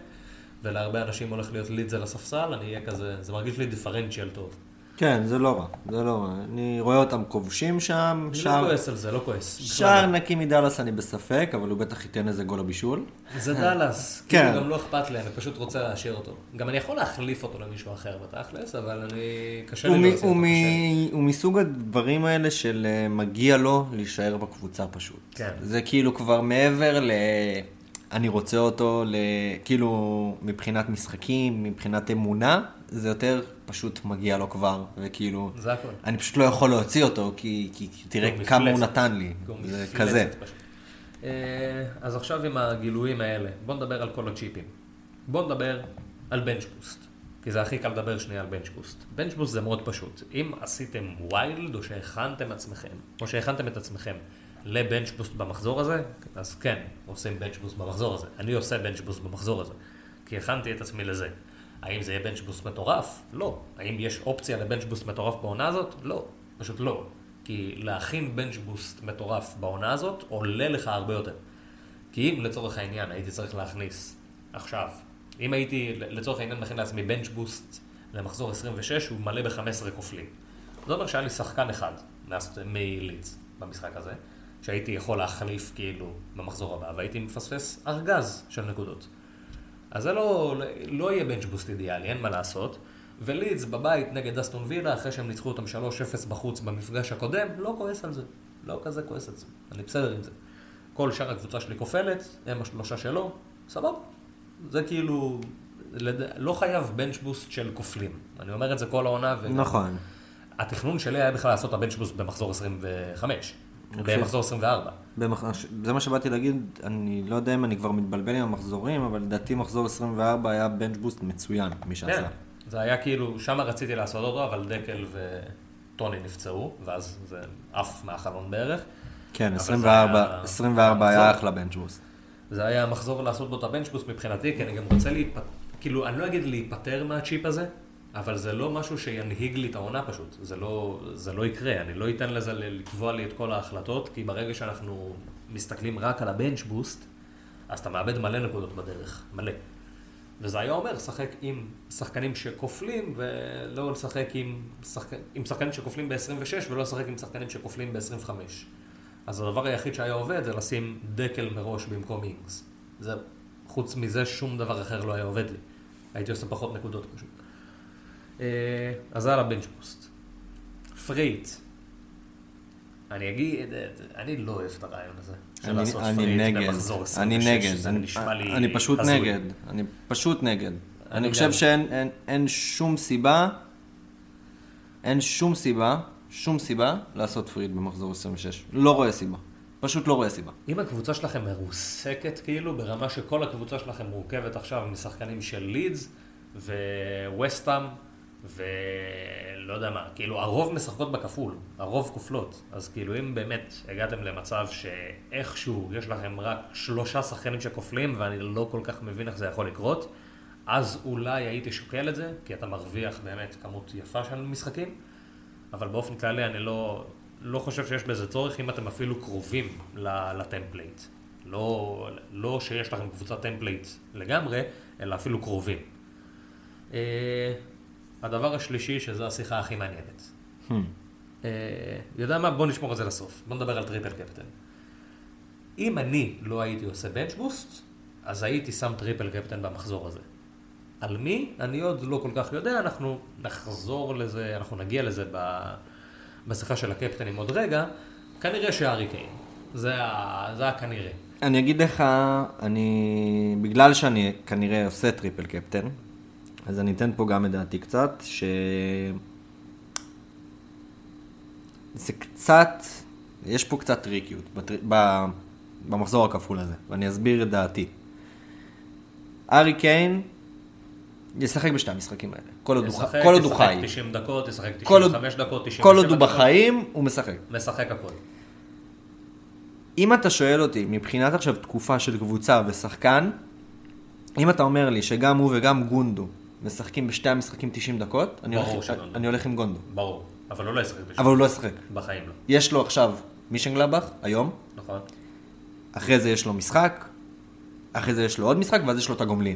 ולהרבה אנשים הולך להיות ליד זה לספסל, אני אהיה כזה, זה מרגיש לי דיפרנציאל טוב. כן, זה לא רע, זה לא רע. אני רואה אותם כובשים שם. אני לא כועס על זה, לא כועס. שער נקי מדאלאס אני בספק, אבל הוא בטח ייתן איזה גול לבישול. זה דאלאס, כן. כאילו גם לא אכפת לי, אני פשוט רוצה להשאיר אותו. גם אני יכול להחליף אותו למישהו אחר בתכלס, אבל אני... קשה לי להוציא אותו. הוא מסוג הדברים האלה של אה, מגיע לו להישאר בקבוצה פשוט. כן. זה כאילו כבר מעבר ל... אני רוצה אותו, ל... כאילו, מבחינת משחקים, מבחינת אמונה, זה יותר פשוט מגיע לו כבר, וכאילו, זה הכל. אני פשוט לא יכול להוציא אותו, כי, כי, כי תראה הוא כמה הוא מפלצת. נתן לי. הוא זה מפלצת כזה. פשוט. אה, אז עכשיו עם הגילויים האלה, בוא נדבר על כל הצ'יפים. בוא נדבר על בנץ' בוסט. כי זה הכי קל לדבר שנייה על בנץ' בוסט. בנץ' בוסט זה מאוד פשוט. אם עשיתם ויילד או שהכנתם עצמכם, או שהכנתם את עצמכם ל bench boost במחזור הזה, אז כן, עושים bench boost במחזור הזה. אני עושה bench boost במחזור הזה. כי הכנתי את עצמי לזה. האם זה יהיה bench boost מטורף? לא. האם יש אופציה ל bench boost מטורף בעונה הזאת? לא. פשוט לא. כי להכין bench boost מטורף בעונה הזאת עולה לך הרבה יותר. כי אם לצורך העניין הייתי צריך להכניס עכשיו, אם הייתי לצורך העניין מכין לעצמי bench boost למחזור 26, הוא מלא ב-15 כופלים. זה אומר שהיה לי שחקן אחד מלידס במשחק הזה, שהייתי יכול להחליף כאילו במחזור הבא, והייתי מפספס ארגז של נקודות. אז זה לא, לא יהיה בנץ' בוסט אידיאלי, אין מה לעשות. ולידס בבית נגד אסטון וילה, אחרי שהם ניצחו אותם 3-0 בחוץ במפגש הקודם, לא כועס על זה. לא כזה כועס על זה. אני בסדר עם זה. כל שאר הקבוצה שלי כופלת, הם השלושה שלו, סבבה. זה כאילו, לד... לא חייב בנץ' בוסט של כופלים. אני אומר את זה כל העונה. וגם- נכון. התכנון שלי היה בכלל לעשות את הבנץ' בוסט במחזור 25. חושב- במחזור 24. במח... זה מה שבאתי להגיד, אני לא יודע אם אני כבר מתבלבל עם המחזורים, אבל לדעתי מחזור 24 היה בנץ' בוסט מצוין, מי שעשה. כן, זה היה כאילו, שם רציתי לעשות אותו, אבל דקל וטוני נפצעו, ואז זה עף מהחלון בערך. כן, אבל 24, זה היה- 24 המחזור. היה אחלה בנץ' בוסט. זה היה מחזור לעשות בו את הבנצ'בוסט מבחינתי, כי אני גם רוצה להיפטר, כאילו, אני לא אגיד להיפטר מהצ'יפ הזה, אבל זה לא משהו שינהיג לי את העונה פשוט. זה לא, זה לא יקרה, אני לא אתן לזה לקבוע לי את כל ההחלטות, כי ברגע שאנחנו מסתכלים רק על הבנץ' בוסט, אז אתה מאבד מלא נקודות בדרך, מלא. וזה היה אומר, שחק עם שחקנים שכופלים, ולא לשחק עם, שחק... עם שחקנים שכופלים ב-26, ולא לשחק עם שחקנים שכופלים ב-25. אז הדבר היחיד שהיה עובד זה לשים דקל מראש במקום אינגס. זה, חוץ מזה, שום דבר אחר לא היה עובד לי. הייתי עושה פחות נקודות פשוט. אה, אז על ה bench boost. free hit. אני אגיד, אני לא אוהב את הרעיון הזה. של אני, לעשות אני נגד, במחזור 26. אני נגד, אני, אני פשוט. נגד, אני פשוט נגד. אני גם. חושב שאין אין, אין שום סיבה, אין שום סיבה, שום סיבה לעשות פריד במחזור 26. לא רואה סיבה. פשוט לא רואה סיבה. אם הקבוצה שלכם מרוסקת כאילו, ברמה שכל הקבוצה שלכם מורכבת עכשיו משחקנים של לידס וווסטאם ולא יודע מה, כאילו הרוב משחקות בכפול, הרוב כופלות. אז כאילו אם באמת הגעתם למצב שאיכשהו יש לכם רק שלושה שחקנים שכופלים ואני לא כל כך מבין איך זה יכול לקרות, אז אולי הייתי שוקל את זה, כי אתה מרוויח באמת כמות יפה של משחקים, אבל באופן כללי אני לא, לא חושב שיש בזה צורך אם אתם אפילו קרובים ל template. לא, לא שיש לכם קבוצת template לגמרי, אלא אפילו קרובים. הדבר השלישי, שזו השיחה הכי מעניינת. Hmm. אה, יודע מה? בוא נשמור את זה לסוף. בוא נדבר על triple captain. אם אני לא הייתי עושה bench boost, אז הייתי שם triple captain במחזור הזה. על מי? אני עוד לא כל כך יודע, אנחנו נחזור לזה, אנחנו נגיע לזה ב- בשיחה של הקפטנים עוד רגע. כנראה שהארי קיין. זה ה- זה הכנראה. אני אגיד לך, אני, בגלל שאני כנראה עושה triple captain, אז אני אתן פה גם את דעתי קצת, ש... זה קצת, יש פה קצת טריקיות בטר... ב... במחזור הכפול הזה, ואני אסביר את דעתי. ארי קיין ישחק בשתי המשחקים האלה, כל עוד הוא חי- כל עוד הוא ישחק חי. 90 דקות, ישחק כל עוד- 95 דקות, 97 כל עוד הוא דקות. בחיים, הוא משחק. משחק הכל. אם אתה שואל אותי, מבחינת עכשיו תקופה של קבוצה ושחקן, אם אתה אומר לי שגם הוא וגם גונדו משחקים בשתי המשחקים 90 דקות, אני, הולך, שגונדו. אני הולך עם גונדו. ברור. אבל הוא לא ישחק בשביל. אבל הוא לא ישחק. בחיים לא. יש לו עכשיו מישנגלבך, היום, נכון? אחרי זה יש לו משחק, אחרי זה יש לו עוד משחק, ואז יש לו את הגומלין.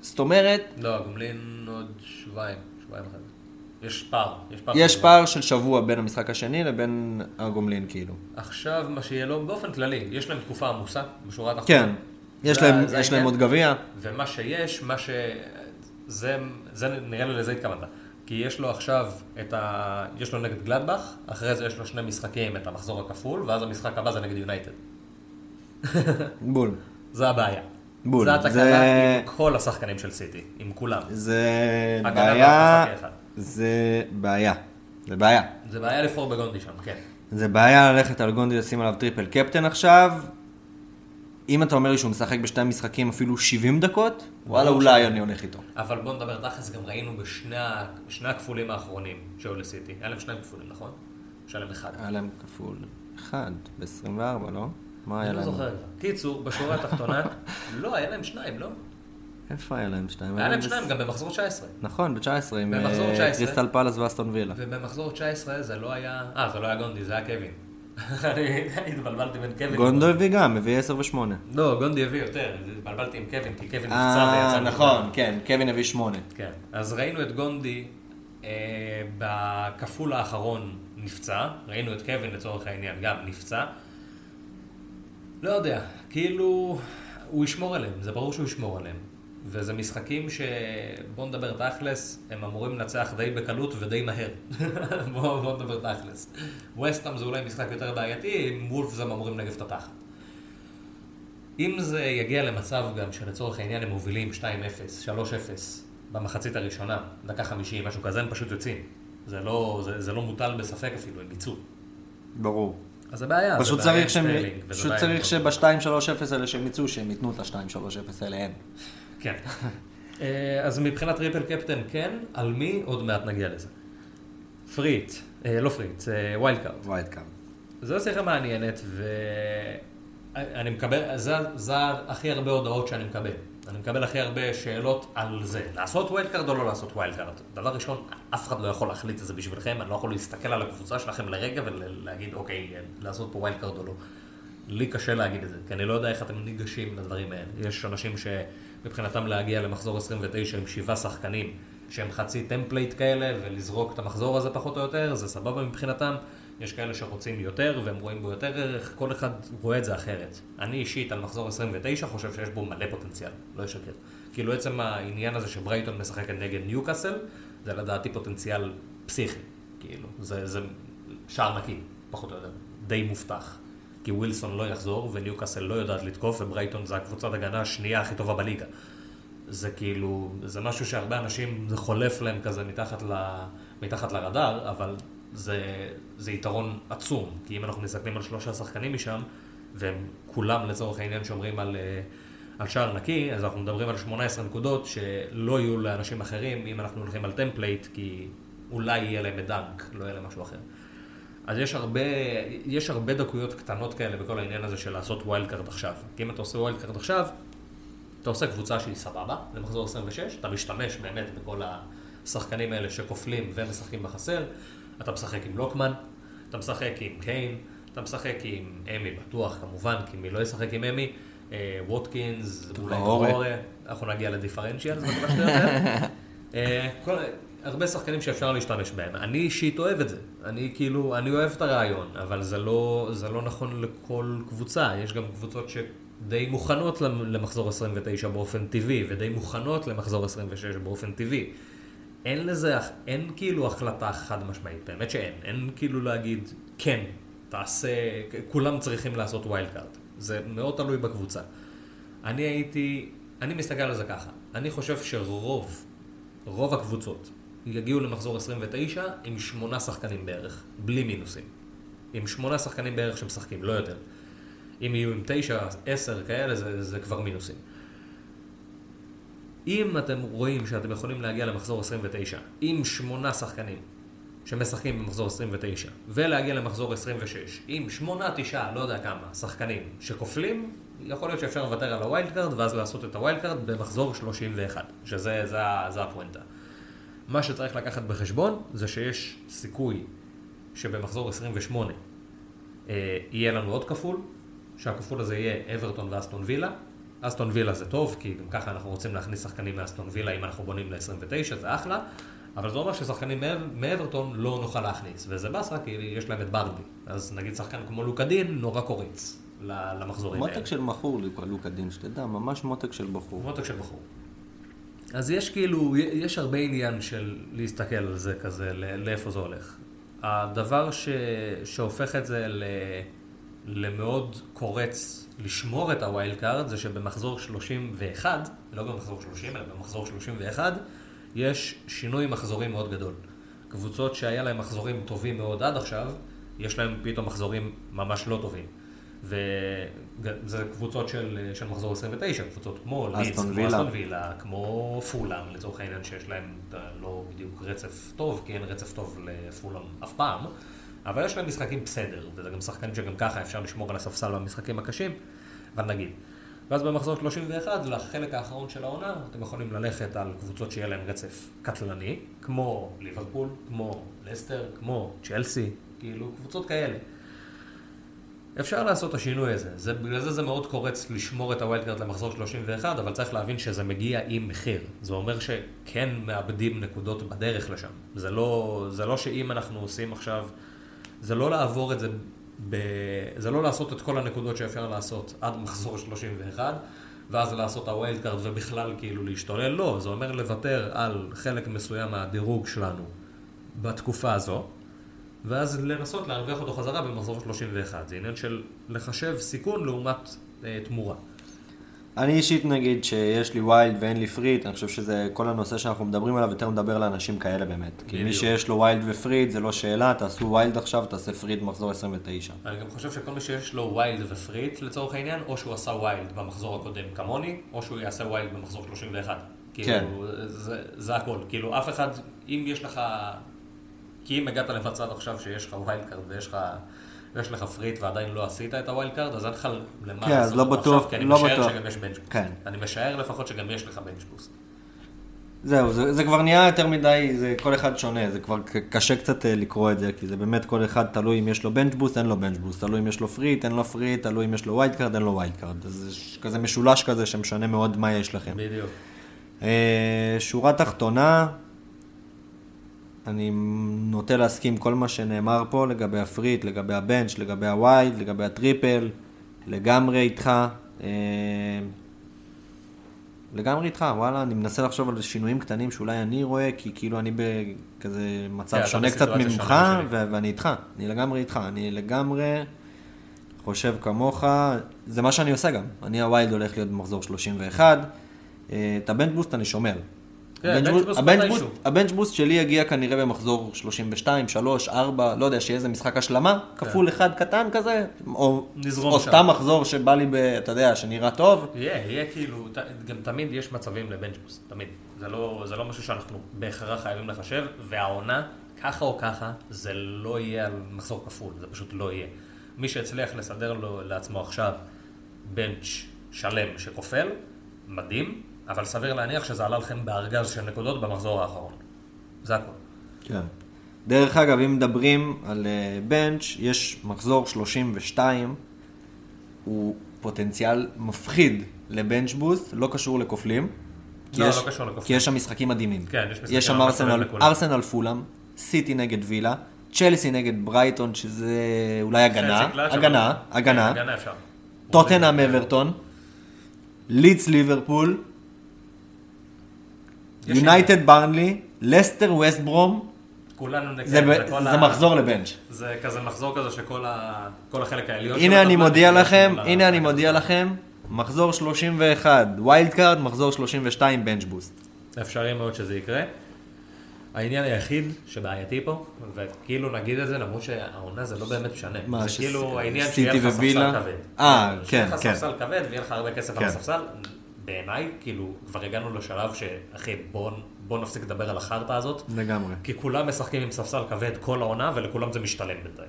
זאת אומרת, לא, הגומלין עוד שבועיים, שבועיים אחרי זה. יש פער. יש פער. יש פער של שבוע בין המשחק השני לבין הגומלין, כאילו. עכשיו, מה שיהיה לו, באופן כללי, יש להם תקופה עמוסה, בשורה התחתונה. כן, יש להם, יש להם. עוד גביע. ומה שיש, מה ש... זה, זה נראה לי לזה התכוונת. כי יש לו עכשיו את ה... יש לו נגד גלדבך, אחרי זה יש לו שני משחקים, את המחזור הכפול, ואז המשחק הבא זה נגד יונייטד. בול. זה הבעיה. בול. זה התקלה זה- עם כל השחקנים של סיטי, עם כולם. זה בעיה. זה בעיה. זה בעיה. זה בעיה לבחור בגונדי שם, כן. זה בעיה ללכת על גונדי לשים עליו triple captain עכשיו. אם אתה אומר לי שהוא משחק בשתי משחקים אפילו 70 דקות, וואלה אולי. אני הולך איתו. אבל בוא נדבר תכלס, גם ראינו בשני שני הכפולים האחרונים שהיו לסיטי. היה להם שניים כפולים, נכון? היה להם אחד. היה להם כפול 1 ב-24, לא? מה היה אני לא להם? זוכר כבר. קיצור, בשורה התחתונה, לא, היה להם שניים, לא? איפה היה להם שתיים? היה להם שניים גם במחזור 19. נכון, ב-19 עם במחזור אה, 19. קריסטל פלאס ואסטון וילה. ובמחזור 19 זה לא היה... אה, זה לא היה גונדי, זה היה קווין. אני התבלבלתי בין קווין. גונדו הביא גם, הביא 10 ו-8. לא, גונדי הביא יותר, התבלבלתי עם קווין, כי קווין נפצע אה, ויצא. נכון, מוקדם. כן, קווין הביא 8. כן. אז ראינו את גונדי אה, בכפול האחרון נפצע, ראינו את קווין לצורך העניין גם נפצע. לא יודע, כאילו, הוא ישמור עליהם, זה ברור שהוא ישמור עליהם. וזה משחקים שבוא נדבר תכלס, הם אמורים לנצח די בקלות ודי מהר. בוא, בוא נדבר תכלס. ווסטאם זה אולי משחק יותר בעייתי, עם וולפס הם אמורים לנגב את התחת. אם זה יגיע למצב גם שלצורך העניין הם מובילים 2-0, 3-0 במחצית הראשונה, דקה 50, משהו כזה, הם פשוט יוצאים. זה לא, זה, זה לא מוטל בספק אפילו, הם יצאו. ברור. אז זה בעיה. פשוט זה בעיה צריך שהם, פשוט צריך טוטנהאם. שב-2-3-0 האלה שהם יצאו, שהם ייתנו את ה-2-3-0 האלה הם. כן. אה, אז מבחינת triple captain כן, על מי עוד מעט נגיע לזה. free hit, אה, לא free hit, אה, wild card. wild card. זו שיחה מעניינת, ואני מקבל, זה, זה הכי הרבה הודעות שאני מקבל. אני מקבל הכי הרבה שאלות על זה. לעשות wild card או לא לעשות wild card? דבר ראשון, אף אחד לא יכול להחליט את זה בשבילכם, אני לא יכול להסתכל על הקבוצה שלכם לרגע ולהגיד, אוקיי, לעשות פה wild card או לא. לי קשה להגיד את זה, כי אני לא יודע איך אתם ניגשים לדברים האלה. יש אנשים שמבחינתם להגיע למחזור 29 עם שבעה שחקנים שהם חצי template כאלה, ולזרוק את המחזור הזה פחות או יותר, זה סבבה מבחינתם. יש כאלה שרוצים יותר והם רואים בו יותר ערך, כל אחד רואה את זה אחרת. אני אישית על מחזור 29 חושב שיש בו מלא פוטנציאל, לא אשקר. כאילו עצם העניין הזה שברייטון משחקת נגד ניוקאסל, זה לדעתי פוטנציאל פסיכי. כאילו, זה, זה שער נקי, פחות או יותר, די מובטח. כי ווילסון לא יחזור, וניוקאסל לא יודעת לתקוף, וברייטון זה הקבוצת הגנה השנייה הכי טובה בליגה. זה כאילו, זה משהו שהרבה אנשים, זה חולף להם כזה מתחת, ל, מתחת לרדאר, אבל זה, זה יתרון עצום, כי אם אנחנו מסתכלים על שלושה שחקנים משם, והם כולם לצורך העניין שומרים על, אה, על שער נקי, אז אנחנו מדברים על 18 נקודות שלא יהיו לאנשים אחרים אם אנחנו הולכים על template, כי אולי יהיה להם את דנק, לא יהיה להם משהו אחר. אז יש הרבה, יש הרבה דקויות קטנות כאלה בכל העניין הזה של לעשות wild card עכשיו. כי אם אתה עושה wild card עכשיו, אתה עושה קבוצה שהיא סבבה, למחזור 26, אתה משתמש באמת בכל השחקנים האלה שכופלים ומשחקים בחסר, אתה משחק עם לוקמן, אתה משחק עם קיין, אתה משחק עם אמי בטוח כמובן, כי מי לא ישחק עם אמי, אה, ווטקינס, אולי קורא, אנחנו נגיע לדיפרנציאל, זה מה שאתה יודע. הרבה שחקנים שאפשר להשתמש בהם. אני אישית אוהב את זה. אני כאילו, אני אוהב את הרעיון, אבל זה לא, זה לא נכון לכל קבוצה. יש גם קבוצות שדי מוכנות למחזור 29 באופן טבעי, ודי מוכנות למחזור 26 באופן טבעי. אין לזה, אין כאילו החלטה חד משמעית, באמת שאין. אין כאילו להגיד, כן, תעשה, כולם צריכים לעשות wild card. זה מאוד תלוי בקבוצה. אני הייתי, אני מסתכל על זה ככה. אני חושב שרוב, רוב הקבוצות יגיעו למחזור 29 עם שמונה שחקנים בערך, בלי מינוסים. עם שמונה שחקנים בערך שמשחקים, לא יותר. אם יהיו עם תשע, עשר כאלה, זה, זה כבר מינוסים. אם אתם רואים שאתם יכולים להגיע למחזור 29 עם שמונה שחקנים שמשחקים במחזור 29 ולהגיע למחזור 26 עם שמונה, תשעה, לא יודע כמה, שחקנים שכופלים, יכול להיות שאפשר לוותר על ה wild card ואז לעשות את ה wild card במחזור 31, שזה זה, זה הפואנטה. מה שצריך לקחת בחשבון זה שיש סיכוי שבמחזור 28 אה, יהיה לנו עוד כפול, שהכפול הזה יהיה אברטון ואסטון וילה. אסטון וילה זה טוב, כי גם ככה אנחנו רוצים להכניס שחקנים מאסטון וילה אם אנחנו בונים ל-29, זה אחלה, אבל זה אומר ששחקנים מאברטון לא נוכל להכניס, וזה באסה כי יש להם את ברבי. אז נגיד שחקן כמו לוקה דין נורא קורץ למחזורים האלה. מותק של בחור לוקה דין, שתדע, ממש מותק של בחור. מותק של בחור. אז יש כאילו, יש הרבה עניין של להסתכל על זה כזה, לאיפה זה הולך. הדבר ש, שהופך את זה ל, למאוד קורץ לשמור את ה wild card זה שבמחזור 31, לא במחזור 30 אלא במחזור 31, יש שינוי מחזורים מאוד גדול. קבוצות שהיה להם מחזורים טובים מאוד עד עכשיו, יש להם פתאום מחזורים ממש לא טובים. וזה קבוצות של, של מחזור 29, קבוצות כמו לידס, כמו אסטון וילה, כמו פולאם, לצורך העניין שיש להם לא בדיוק רצף טוב, כי אין רצף טוב לפולאם אף פעם, אבל יש להם משחקים בסדר, וזה גם שחקנים שגם ככה אפשר לשמור על הספסל במשחקים הקשים, אבל נגיד. ואז במחזור 31, לחלק האחרון של העונה, אתם יכולים ללכת על קבוצות שיהיה להם רצף קטלני, כמו ליברפול, כמו לסטר, כמו צ'לסי, כאילו קבוצות כאלה. אפשר לעשות את השינוי הזה. זה, בגלל זה זה מאוד קורץ לשמור את ה wild card למחזור 31, אבל צריך להבין שזה מגיע עם מחיר. זה אומר שכן מאבדים נקודות בדרך לשם. זה לא, זה לא שאם אנחנו עושים עכשיו, זה לא לעבור את זה, ב, זה לא לעשות את כל הנקודות שאפשר לעשות עד מחזור 31, ואז לעשות ה wild card ובכלל כאילו להשתולל. לא, זה אומר לוותר על חלק מסוים מהדירוג שלנו בתקופה הזו. ואז לנסות להרוויח אותו חזרה במחזור 31. זה עניין של לחשב סיכון לעומת אה, תמורה. אני אישית נגיד שיש לי wild ואין לי free hit, אני חושב שזה כל הנושא שאנחנו מדברים עליו, יותר מדבר לאנשים כאלה באמת. כי מי שיש לו wild ו free hit זה לא שאלה, תעשו wild עכשיו, תעשה free hit מחזור 29. אני גם חושב שכל מי שיש לו wild ו free hit לצורך העניין, או שהוא עשה wild במחזור הקודם כמוני, או שהוא יעשה wild במחזור 31. כאילו, כן. זה, זה הכל. כאילו, אף אחד, אם יש לך כי אם הגעת למצב עכשיו שיש לך wild card ויש לך... יש לך free hit ועדיין לא עשית את ה wild card, אז אין לך למה כן, לעשות לא בטוח, עכשיו, כי אני לא משער בטוח. שגם יש bench boost. כן. אני משער לפחות שגם יש לך bench boost. זהו, זה, זה כבר נהיה יותר מדי, זה כל אחד שונה, זה כבר קשה קצת אה, לקרוא את זה, כי זה באמת כל אחד תלוי אם יש לו bench boost, אין לו bench boost, תלוי אם יש לו free hit, אין לו free hit, תלוי אם יש לו wild card, אין לו wild card. אז זה כזה משולש כזה שמשנה מאוד מה יש לכם. בדיוק. אה, שורה תחתונה, אני נוטה להסכים כל מה שנאמר פה לגבי הפריט, לגבי הבנץ', לגבי הווייד, לגבי הטריפל, לגמרי איתך. אה, לגמרי איתך, וואלה, אני מנסה לחשוב על שינויים קטנים שאולי אני רואה, כי כאילו אני בכזה מצב yeah, שונה קצת ממך, ו- ואני איתך, אני לגמרי איתך, אני לגמרי חושב כמוך, זה מה שאני עושה גם, אני ה wild הולך להיות במחזור 31, אה, את ה bench boost אני שומר, כן, bench boost- boost. boost- boost שלי יגיע כנראה במחזור 32, 3, 4, לא יודע, שיהיה איזה משחק השלמה, כפול אחד קטן כזה, או כן. סתם מחזור שבא לי, אתה יודע, שנראה טוב. יהיה, יהיה כאילו, גם תמיד יש מצבים ל bench boost, תמיד. זה לא, זה לא משהו שאנחנו בהכרח חייבים לחשב, והעונה, ככה או ככה, זה לא יהיה על מחזור כפול, זה פשוט לא יהיה. מי שהצליח לסדר לו, לעצמו עכשיו בנץ' שלם שכופל, מדהים, אבל סביר להניח שזה עלה לכם בארגז של נקודות במחזור האחרון. זה הכול. כן. דרך אגב, אם מדברים על אה, בנץ', יש מחזור 32, הוא פוטנציאל מפחיד לבנץ' בוסט, לא קשור לכופלים. כי לא, יש- לא קשור לכופלים. כי יש שם משחקים מדהימים. כן, יש משחקים יש שם ארסנל. ארסנל פולאם, סיטי נגד וילה, צ'לסי נגד ברייטון, שזה אולי הגנה, קלאץ', הגנה, אבל- הגנה, כן, הגנה אפשר. טוטנאם אברטון, לידס ליברפול, יונייטד ברנלי, לסטר ווסט ברום, כולנו נקיים, זה ב- זה ה- מחזור ל bench. זה כזה מחזור כזה שכל ה... החלק העליון הנה אני מודיע לכם, הנה אני מודיע לכם, מחזור 31, wild card, מחזור 32, bench boost. אפשרי מאוד שזה יקרה. העניין היחיד שבעייתי פה, וכאילו נגיד את זה, למרות שהעונה זה לא באמת משנה. מה, זה ש- כאילו העניין שיהיה לך? ספסל כבד. אה, שיהיה כן, לך כן. ספסל כבד ויהיה לך הרבה כסף על כן. הספסל. בעיניי, כאילו, כבר הגענו לשלב שאחי, בוא, בוא נפסיק לדבר על החרטא הזאת. לגמרי. כי כולם משחקים עם ספסל כבד כל העונה, ולכולם זה משתלם בינתיים.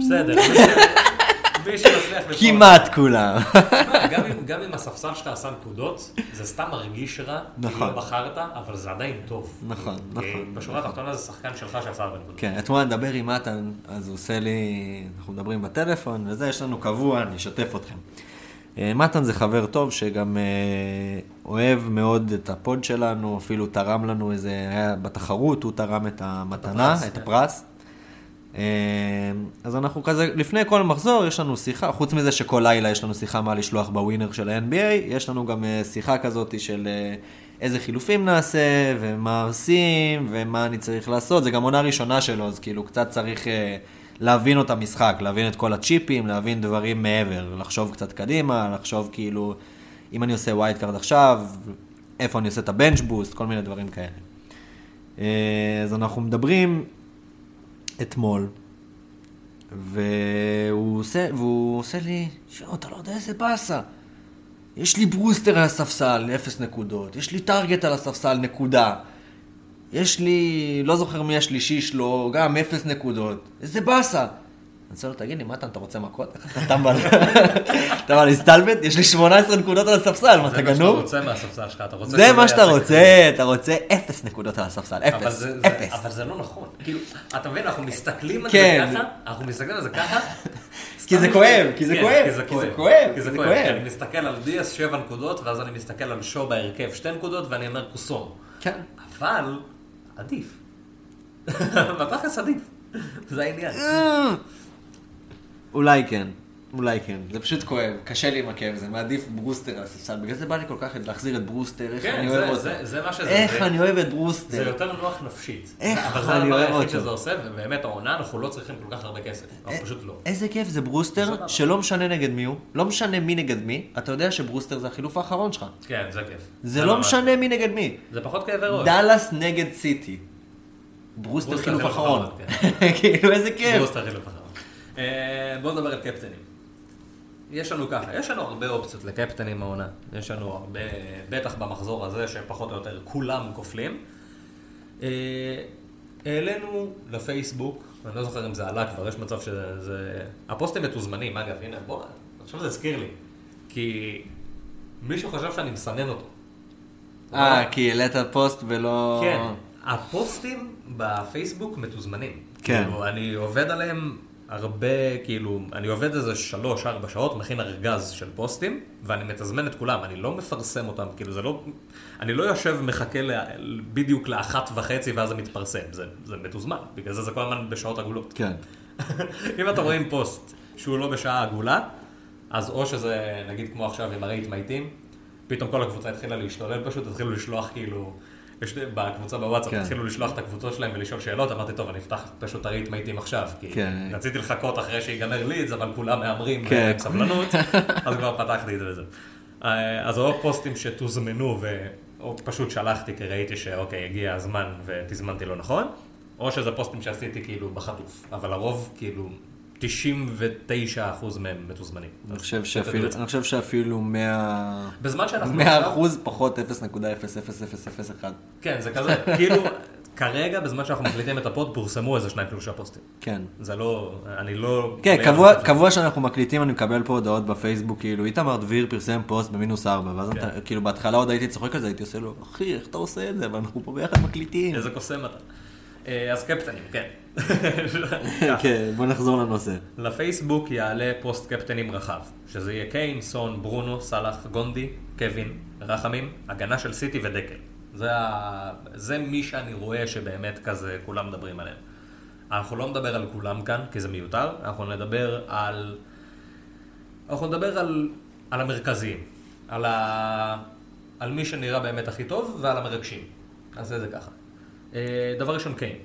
בסדר. מי שמצליח לבחור- כמעט כולם. גם אם- גם אם הספסל שלך עשה נקודות, זה סתם מרגיש רע, נכון. לא בחרת, אבל זה עדיין טוב. נכון, נכון. כי בשורה התחתונה זה שחקן שלך שעשה הרבה נקודות. כן, אתמול נדבר עם מתן, אז הוא עושה לי, אנחנו מדברים בטלפון, וזה, יש לנו קבוע, אני אשתף אתכם. אה, מתן זה חבר טוב שגם אה, אוהב מאוד את הפוד שלנו, אפילו תרם לנו איזה, היה בתחרות, הוא תרם את המתנה, הפרס, את כן. הפרס. אה, אז אנחנו כזה, לפני כל מחזור יש לנו שיחה, חוץ מזה שכל לילה יש לנו שיחה מה לשלוח בווינר של ה-NBA, יש לנו גם שיחה כזאת של איזה חילופים נעשה, ומה עושים, ומה אני צריך לעשות. זה גם עונה ראשונה שלו, אז כאילו קצת צריך להבין אותה משחק, להבין את כל הצ'יפים, להבין דברים מעבר, לחשוב קצת קדימה, לחשוב כאילו, אם אני עושה wild card עכשיו, איפה אני עושה את ה bench boost, כל מיני דברים כאלה. אה, אז אנחנו מדברים אתמול, והוא עושה, והוא עושה לי, שואו, אתה לא יודע איזה באסה. יש לי ברוסטר על הספסל, אפס נקודות. יש לי טארגט על הספסל, נקודה. יש לי, לא זוכר מי השלישי שלו, גם אפס נקודות. איזה באסה. אני רוצה לו, תגיד לי, מתן, אתה רוצה מכות? אתה בא אתה בא להסתלבט? יש לי 18 נקודות על הספסל, מה, זה אתה מה שאתה גנוב? רוצה מהספסל שלך, אתה רוצה... זה שהוא מה לא שאתה רוצה, אתה רוצה אפס נקודות על הספסל, אבל אפס, זה, זה, אפס. אבל זה לא נכון. כאילו, אתה מבין, אנחנו מסתכלים על כן. זה ככה, אנחנו מסתכלים על זה ככה. כי זה כואב, כי זה כן, כואב, כי זה זה כואב, כי זה זה כואב. אני מסתכל על דיאס שבע נקודות, ואז אני מסתכל על שו בהרכב שתי נקודות, ואני אומר קוסום. כן. אבל, עדיף. בתכלס עדיף. זה העניין. אה. אולי כן, אולי כן. זה פשוט כואב, קשה לי עם הכאב הזה, מעדיף ברוסטר על הספסל. בגלל זה בא לי כל כך להחזיר את ברוסטר, איך כן, אני זה- אוהב אותו. זה- זה מה שזה. איך זה- אני אוהב את זה ברוסטר. יותר נוח נפשית. איך אבל זה אני הדבר אוהב היחיד אותו. שזה עושה, ובאמת העונה, אנחנו לא צריכים כל כך הרבה כסף. אנחנו פשוט לא. איזה כיף זה ברוסטר. שלא משנה נגד מי הוא, לא משנה מי נגד מי, אתה יודע שברוסטר זה החילוף האחרון שלך. כן, זה כיף. זה לא ממש- משנה מי נגד מי. זה פחות כאבי ראש. דאלאס נגד סיטי. ברוסטר חילוף. אחרון, כאילו איזה כיף. ברוסטר חילוף אחרון. אה, בואו נדבר על קפטנים. יש לנו ככה, יש לנו הרבה אופציות לקפטנים העונה. יש לנו הרבה, בטח במחזור הזה, שפחות או יותר כולם כופלים. אה, העלינו לפייסבוק, אני לא זוכר אם זה עלה כבר, יש מצב שזה... זה... הפוסטים מתוזמנים, אגב, הנה, בוא, עכשיו זה הזכיר לי. כי מישהו חשב שאני מסנן אותו. אה, כי העלית פוסט ולא... כן, הפוסטים בפייסבוק מתוזמנים. כן. כאילו, אני עובד עליהם הרבה, כאילו, אני עובד איזה שלוש-ארבע שעות, מכין ארגז של פוסטים, ואני מתזמן את כולם, אני לא מפרסם אותם, כאילו זה לא, אני לא יושב ומחכה ל- בדיוק לאחת וחצי ואז זה מתפרסם, זה, זה מתוזמן, בגלל זה זה כל הזמן בשעות עגולות. כן. אם אתם רואים פוסט שהוא לא בשעה עגולה, אז או שזה, נגיד כמו עכשיו עם הרייט מייטים, פתאום כל הקבוצה התחילה להשתולל פשוט, התחילו לשלוח כאילו, יש, בקבוצה בוואטסאפ כן. התחילו לשלוח את הקבוצות שלהם ולשאול שאלות, אמרתי, טוב, אני אפתח פשוט את הרייט מייטים עכשיו, כי כן. רציתי לחכות אחרי שיגמר לידס, אבל כולם מהמרים כן. עם סבלנות, אז כבר פתחתי את זה וזהו. אה, אז או פוסטים שתוזמנו או פשוט שלחתי כי ראיתי שאוקיי, הגיע הזמן ותזמנתי לא נכון, או שזה פוסטים שעשיתי כאילו בחטוף, אבל הרוב כאילו 99% מהם מתוזמנים. אני חושב שאפילו. אני חושב שאפילו 100... בזמן שאנחנו 100 אחוז פחות 0.00001. כן, זה כזה, כאילו, כרגע, בזמן שאנחנו מקליטים את הפוד, פורסמו איזה שניים שלושה פוסטים. כן. זה לא, אני לא... כן, קבוע, שאנחנו מקליטים, אני מקבל פה הודעות בפייסבוק, כאילו, איתמר דביר פרסם פוסט במינוס ארבע, ואז כן. אתה, כאילו, בהתחלה עוד הייתי צוחק על זה, הייתי עושה לו, אחי, איך אתה עושה את זה? ואנחנו פה ביחד מקליטים. איזה קוסם אתה. אה, אז קפטנים, כן. כן, בוא נחזור לנושא. לפייסבוק יעלה פוסט קפטנים רחב, שזה יהיה קיין, סון, ברונו, סאלח, גונדי, קווין, רחים, הגנה של סיטי ודקל. זה, ה... זה מי שאני רואה שבאמת כזה כולם מדברים עליהם. אנחנו לא נדבר על כולם כאן, כי זה מיותר, אנחנו נדבר על... אנחנו נדבר על, על המרכזיים, על, ה... על מי שנראה באמת הכי טוב ועל המרגשים. נעשה את זה ככה. אה, דבר ראשון, קיין.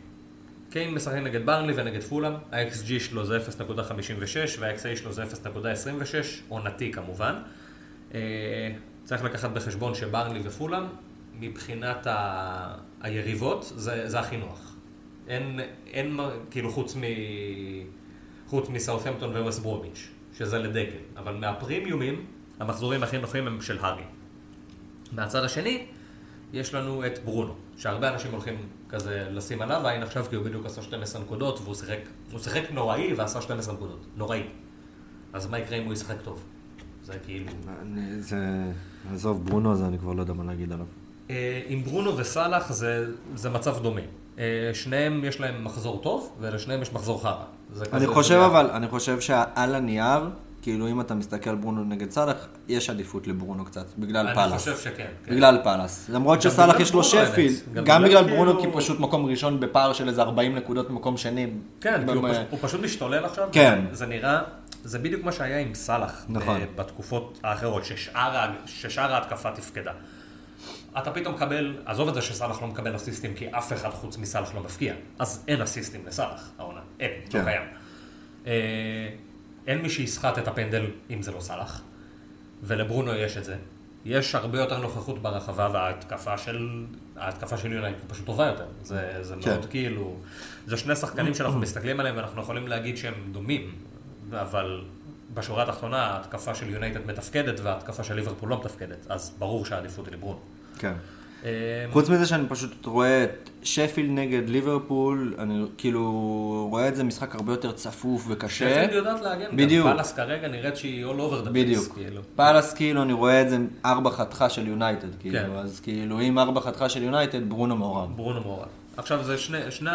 קיין משחק נגד ברנלי ונגד פולאם, ה-XG שלו זה 0.56 וה-XA שלו זה 0.26, עונתי כמובן. אה, צריך לקחת בחשבון שברנלי ופולאם, מבחינת ה... היריבות, זה, זה הכי נוח. אין, אין, כאילו חוץ מ... חוץ מסאות'מפטון וווסט ברומיץ', שזה לדגל. אבל מהפרימיומים, המחזורים הכי נוחים הם של הארי. מהצד השני, יש לנו את ברונו, שהרבה אנשים הולכים כזה לשים עליו עין עכשיו, כי הוא בדיוק עשה 12 נקודות, והוא שיחק, הוא שיחק נוראי ועשה 12 נקודות. נוראי. אז מה יקרה אם הוא ישחק טוב? זה כאילו... אני- זה... עזוב, ברונו הזה, אני כבר לא יודע מה להגיד עליו. אה, עם ברונו וסאלח זה, זה מצב דומה. אה, שניהם יש להם מחזור טוב, ולשניהם יש מחזור חרא. אני חושב אבל, אני חושב שעל הנייר, כאילו אם אתה מסתכל על ברונו נגד סאלח, יש עדיפות לברונו קצת, בגלל אני פאלאס. חושב שכן. כן. בגלל פאלאס. למרות שסאלח יש לו. שפילד. גם גם בגלל בגלל ברונו, כי כאילו- פשוט מקום ראשון בפער של איזה 40 נקודות ממקום שני. כן, כי הוא במ- פשוט- הוא פשוט משתולל עכשיו. כן. זה נראה, זה בדיוק מה שהיה עם סאלח. נכון. ב- בתקופות האחרות, ששאר ששאר ההתקפה תפקדה. אתה פתאום מקבל, עזוב את זה שסאלח לא מקבל אסיסטים, כי אף אחד חוץ מסאלח לא מפקיע. אז אין אסיסטים לסאלח, העונה. אין, לא כן. קיים. אין מי שיסחט את הפנדל אם זה לא סאלח. ולברונו יש את זה. יש הרבה יותר נוכחות ברחבה וההתקפה של, ההתקפה של יונייטד פשוט טובה יותר. זה, זה כן. מאוד כאילו, זה שני שחקנים שאנחנו מסתכלים עליהם ואנחנו יכולים להגיד שהם דומים, אבל בשורה התחתונה ההתקפה של יונייטד מתפקדת וההתקפה של ליברפול לא מתפקדת, אז ברור שהעדיפות היא לברונו. כן. אה, חוץ מזה שאני פשוט רואה את שפילד נגד ליברפול, אני כאילו רואה את זה משחק הרבה יותר צפוף וקשה. שפילד יודעת להגן, בדיוק. גם פאלאס כרגע נראית שהיא all over the place, בדיוק. כאילו. פאלאס כאילו, אני רואה את זה ארבע חתיכה של יונייטד, כן. כאילו, אז כאילו, אם ארבע חתיכה של יונייטד, ברונו מעורב. ברונו מעורב. עכשיו, זה שני, שני,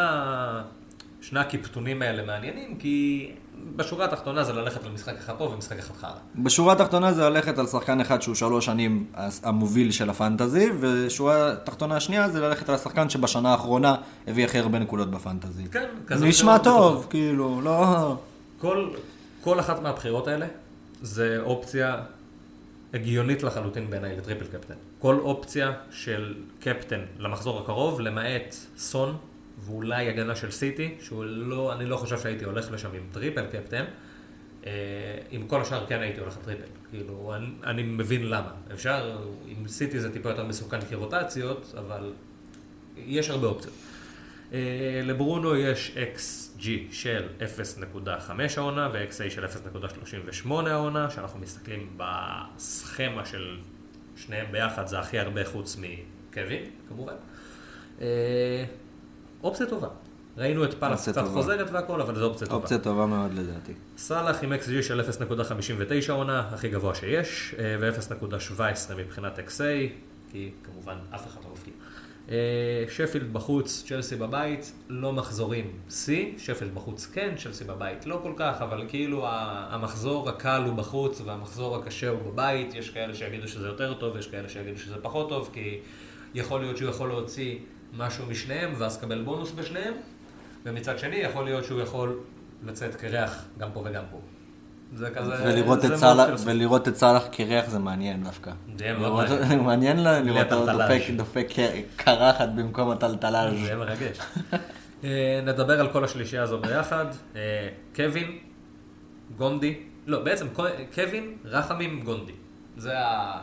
שני הקיפטונים האלה מעניינים, כי בשורה התחתונה זה ללכת על משחק אחד טוב ומשחק אחד חרא. בשורה התחתונה זה ללכת על שחקן אחד שהוא שלוש שנים המוביל של הפנטזי, ושורה התחתונה השנייה זה ללכת על השחקן שבשנה האחרונה הביא הכי הרבה נקודות בפנטזי. כן, כזה נשמע טוב, בטוחות. כאילו, לא... כל, כל אחת מהבחירות האלה זה אופציה הגיונית לחלוטין בעיניי לטריפל קפטן. כל אופציה של קפטן למחזור הקרוב, למעט סון ואולי הגנה של סיטי, שהוא לא, אני לא חושב שהייתי הולך לשם עם triple captain. אה, עם כל השאר כן הייתי הולך לטריפל. כאילו, אני, אני מבין למה. אפשר, עם סיטי זה טיפה יותר מסוכן כי רוטציות, אבל יש הרבה אופציות. אה, לברונו יש XG של 0.5 העונה ו-XA של 0.38 העונה, שאנחנו מסתכלים בסכמה של שניהם ביחד, זה הכי הרבה חוץ מקווין, כמובן. אופציה טובה. ראינו את פאלאס קצת טובה. חוזרת והכל, אבל זו אופציה טובה. אופציה טובה מאוד לדעתי. סאלח עם XG של 0.59 עונה, הכי גבוה שיש, אה, ו-0.17 מבחינת XA, כי כמובן אף אחד לא מפקיע. אה, שפילד בחוץ, צ'לסי בבית, לא מחזורים שיא, שפילד בחוץ כן, צ'לסי בבית לא כל כך, אבל כאילו המחזור הקל הוא בחוץ והמחזור הקשה הוא בבית, יש כאלה שיגידו שזה יותר טוב, יש כאלה שיגידו שזה פחות טוב, כי יכול להיות שהוא יכול להוציא משהו משניהם ואז קבל בונוס בשניהם, ומצד שני יכול להיות שהוא יכול לצאת קרח גם פה וגם פה. זה כזה... ולראות זה את מאוד פילוסופי. ולראות את סאלח קרח זה מעניין דווקא. זה מאוד לראות- מעניין. מעניין ל- לראות אותו דופק-. דופק קרחת במקום הטלטלה. זה יהיה מרגש. אה, נדבר על כל השלישייה הזו ביחד. אה, קווין, גונדי, לא, בעצם קו- קווין, רחמים, גונדי. זה, ה...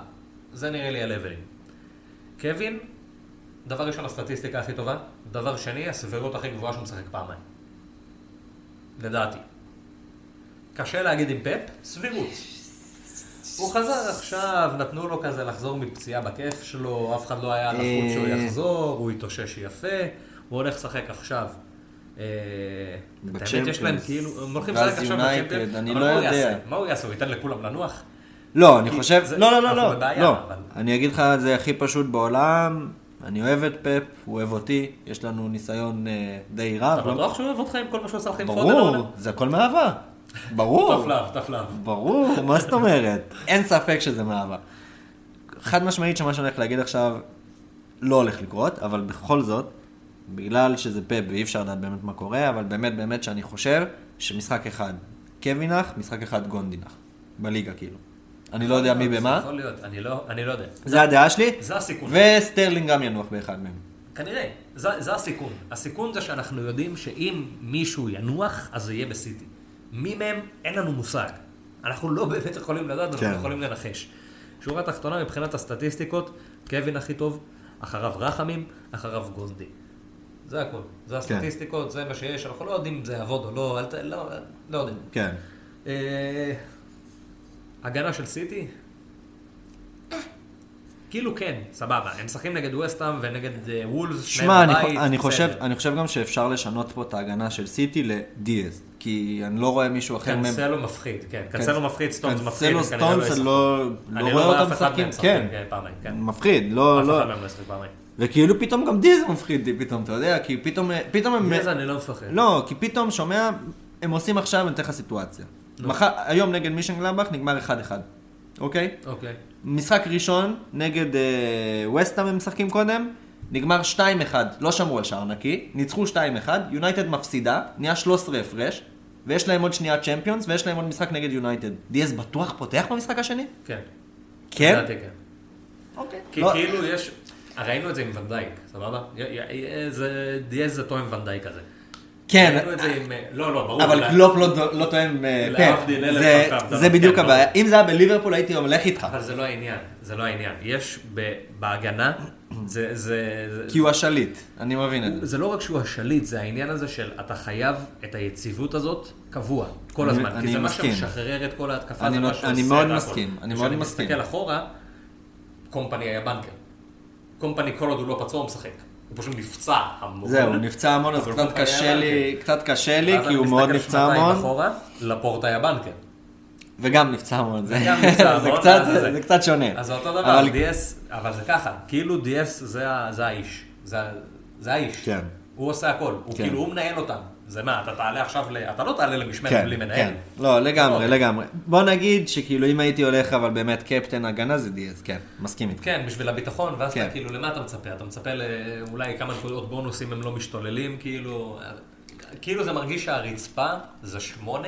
זה נראה לי הלבלים. קווין, דבר ראשון, הסטטיסטיקה הכי טובה. דבר שני, הסבירות הכי גבוהה שהוא משחק פעמיים. לדעתי. קשה להגיד עם פפ, סבירות. הוא חזר עכשיו, נתנו לו כזה לחזור מפציעה בכיף שלו, אף אחד לא היה לחוץ שהוא אה. יחזור, הוא התאושש יפה, הוא הולך לשחק עכשיו. אה, האמת, יש בצ'מפיונס. להם כאילו, הם הולכים לשחק עכשיו בצ'מפיונס, אני לא יודע. מה הוא יעשה? הוא ייתן לכולם לנוח? לא, אני חושב, לא, לא, לא, לא, לא. אני אגיד לך, זה הכי פשוט בעולם, אני אוהב את פפ, הוא אוהב אותי, יש לנו ניסיון אה, די רב. אתה לא- בטוח שהוא אוהב אותך עם כל מה שהוא עשה לך עם העונה? ברור, זה הכל מאהבה. ברור. tough love, tough love. ברור, מה זאת אומרת? אין ספק שזה מאהבה. חד משמעית שמה שאני הולך להגיד עכשיו לא הולך לקרות, אבל בכל זאת, בגלל שזה פפ ואי אפשר לדעת באמת מה קורה, אבל באמת באמת שאני חושב שמשחק אחד קווין נח, משחק אחד גונדי נח. בליגה כאילו. אני לא יודע מי במה, יכול להיות, אני לא אני לא יודע. זה הדעה שלי, זה הסיכון. וסטרלינג גם ינוח באחד מהם. כנראה, זה, זה הסיכון. הסיכון זה שאנחנו יודעים שאם מישהו ינוח, אז זה יהיה בסיטי. מי מהם, אין לנו מושג. אנחנו לא באמת יכולים לדעת, אנחנו כן. יכולים לנחש. שורה תחתונה מבחינת הסטטיסטיקות, קווין הכי טוב, אחריו רחמים, אחריו גונדי. זה הכל. זה הסטטיסטיקות, זה מה שיש, אנחנו לא יודעים אם זה יעבוד או לא, אל ת... לא, לא יודעים. כן. אה, הגנה של סיטי? כאילו כן, סבבה. הם משחקים נגד וסטאם ונגד אה, וולס, שמע, אני, אני. חושב, אני חושב גם שאפשר לשנות פה את ההגנה של סיטי לדיאז, כי אני לא רואה מישהו אחר מהם. קנסלו מפחיד, כן. קנסלו מפחיד, סטונס מפחיד, קנסלו וכנראה סטונס. לא, לא לא רואה רואה אותם משחקים, כן, משחקים כן, כן. מפחיד, לא, אף לא, אחד מהם לא ישחק פעמיים. וכאילו פתאום גם דיאז מפחיד אותי פתאום, אתה יודע, כי פתאום, פתאום הם, מזה אני לא מפחד. לא, כי פתאום שומע, הם עושים עכשיו, אני אתן לך סיטואציה. נו. מחר, היום נגד מישן גלמבך נגמר 1-1, אוקיי? אוקיי. משחק ראשון נגד אה, וסטאם הם משחקים קודם, נגמר 2-1, לא שמרו על שער נקי, ניצחו 2-1, יונייטד מפסידה, נהיה 13 הפרש, ויש להם עוד שנייה צ'מפיונס, ויש להם עוד משחק נגד יונייטד. דיאז בטוח פותח במשחק השני? כן. כן? לדעתי כן. אוקיי. כי לא, כאילו יש, ראינו את זה עם ואן דייק, סבבה? זה, דיאז זה תואם ואן דייק כזה. כן, עם, לא, לא, ברור. אבל לא- קלופ לא- לא תואם אה, להבדיל פפ. זה- בדיוק כן, הבעיה. אם זה היה בליברפול הייתי הולך איתך, אבל זה לא העניין, זה לא העניין. יש בהגנה, זה, כי הוא השליט, אני מבין את זה. זה לא רק שהוא השליט, זה העניין הזה של אתה חייב את היציבות הזאת קבוע, כל הזמן. כי זה מה. שמשחרר את כל ההתקפה, אני זה מה נות- שעושה אני את מאוד. מסכים, אני מאוד מסכים. כשאני מסתכל אחורה, קומפני היה בנקר. קומפני כל עוד הוא לא פצוע הוא משחק. הוא פשוט נפצע המון. זהו, הוא נפצע המון, אז קצת קשה לי. קצת קשה לי, כי הוא מאוד נפצע המון, לפורט היה בנקר. וגם נפצע המון, זה זה קצת- אז זה- זה קצת שונה. אז זה אותו דבר, אבל- דיאס, אבל זה ככה, כאילו דיאס זה האיש. זה האיש. כן. הוא עושה הכל, הוא כן. כאילו, הוא מנהל אותם. זה מה, אתה תעלה עכשיו ל... אתה לא תעלה למשמרת כן, בלי מנהל. כן. לא, לגמרי, לא. לגמרי. בוא נגיד שכאילו אם הייתי הולך אבל באמת קפטן הגנה זה דיאז, כן, מסכים איתך. כן, בשביל הביטחון, ואז כן. אתה כאילו, למה אתה מצפה? אתה מצפה לאולי כמה נקודות בונוס אם הם לא משתוללים, כאילו... כאילו זה מרגיש שהרצפה זה שמונה,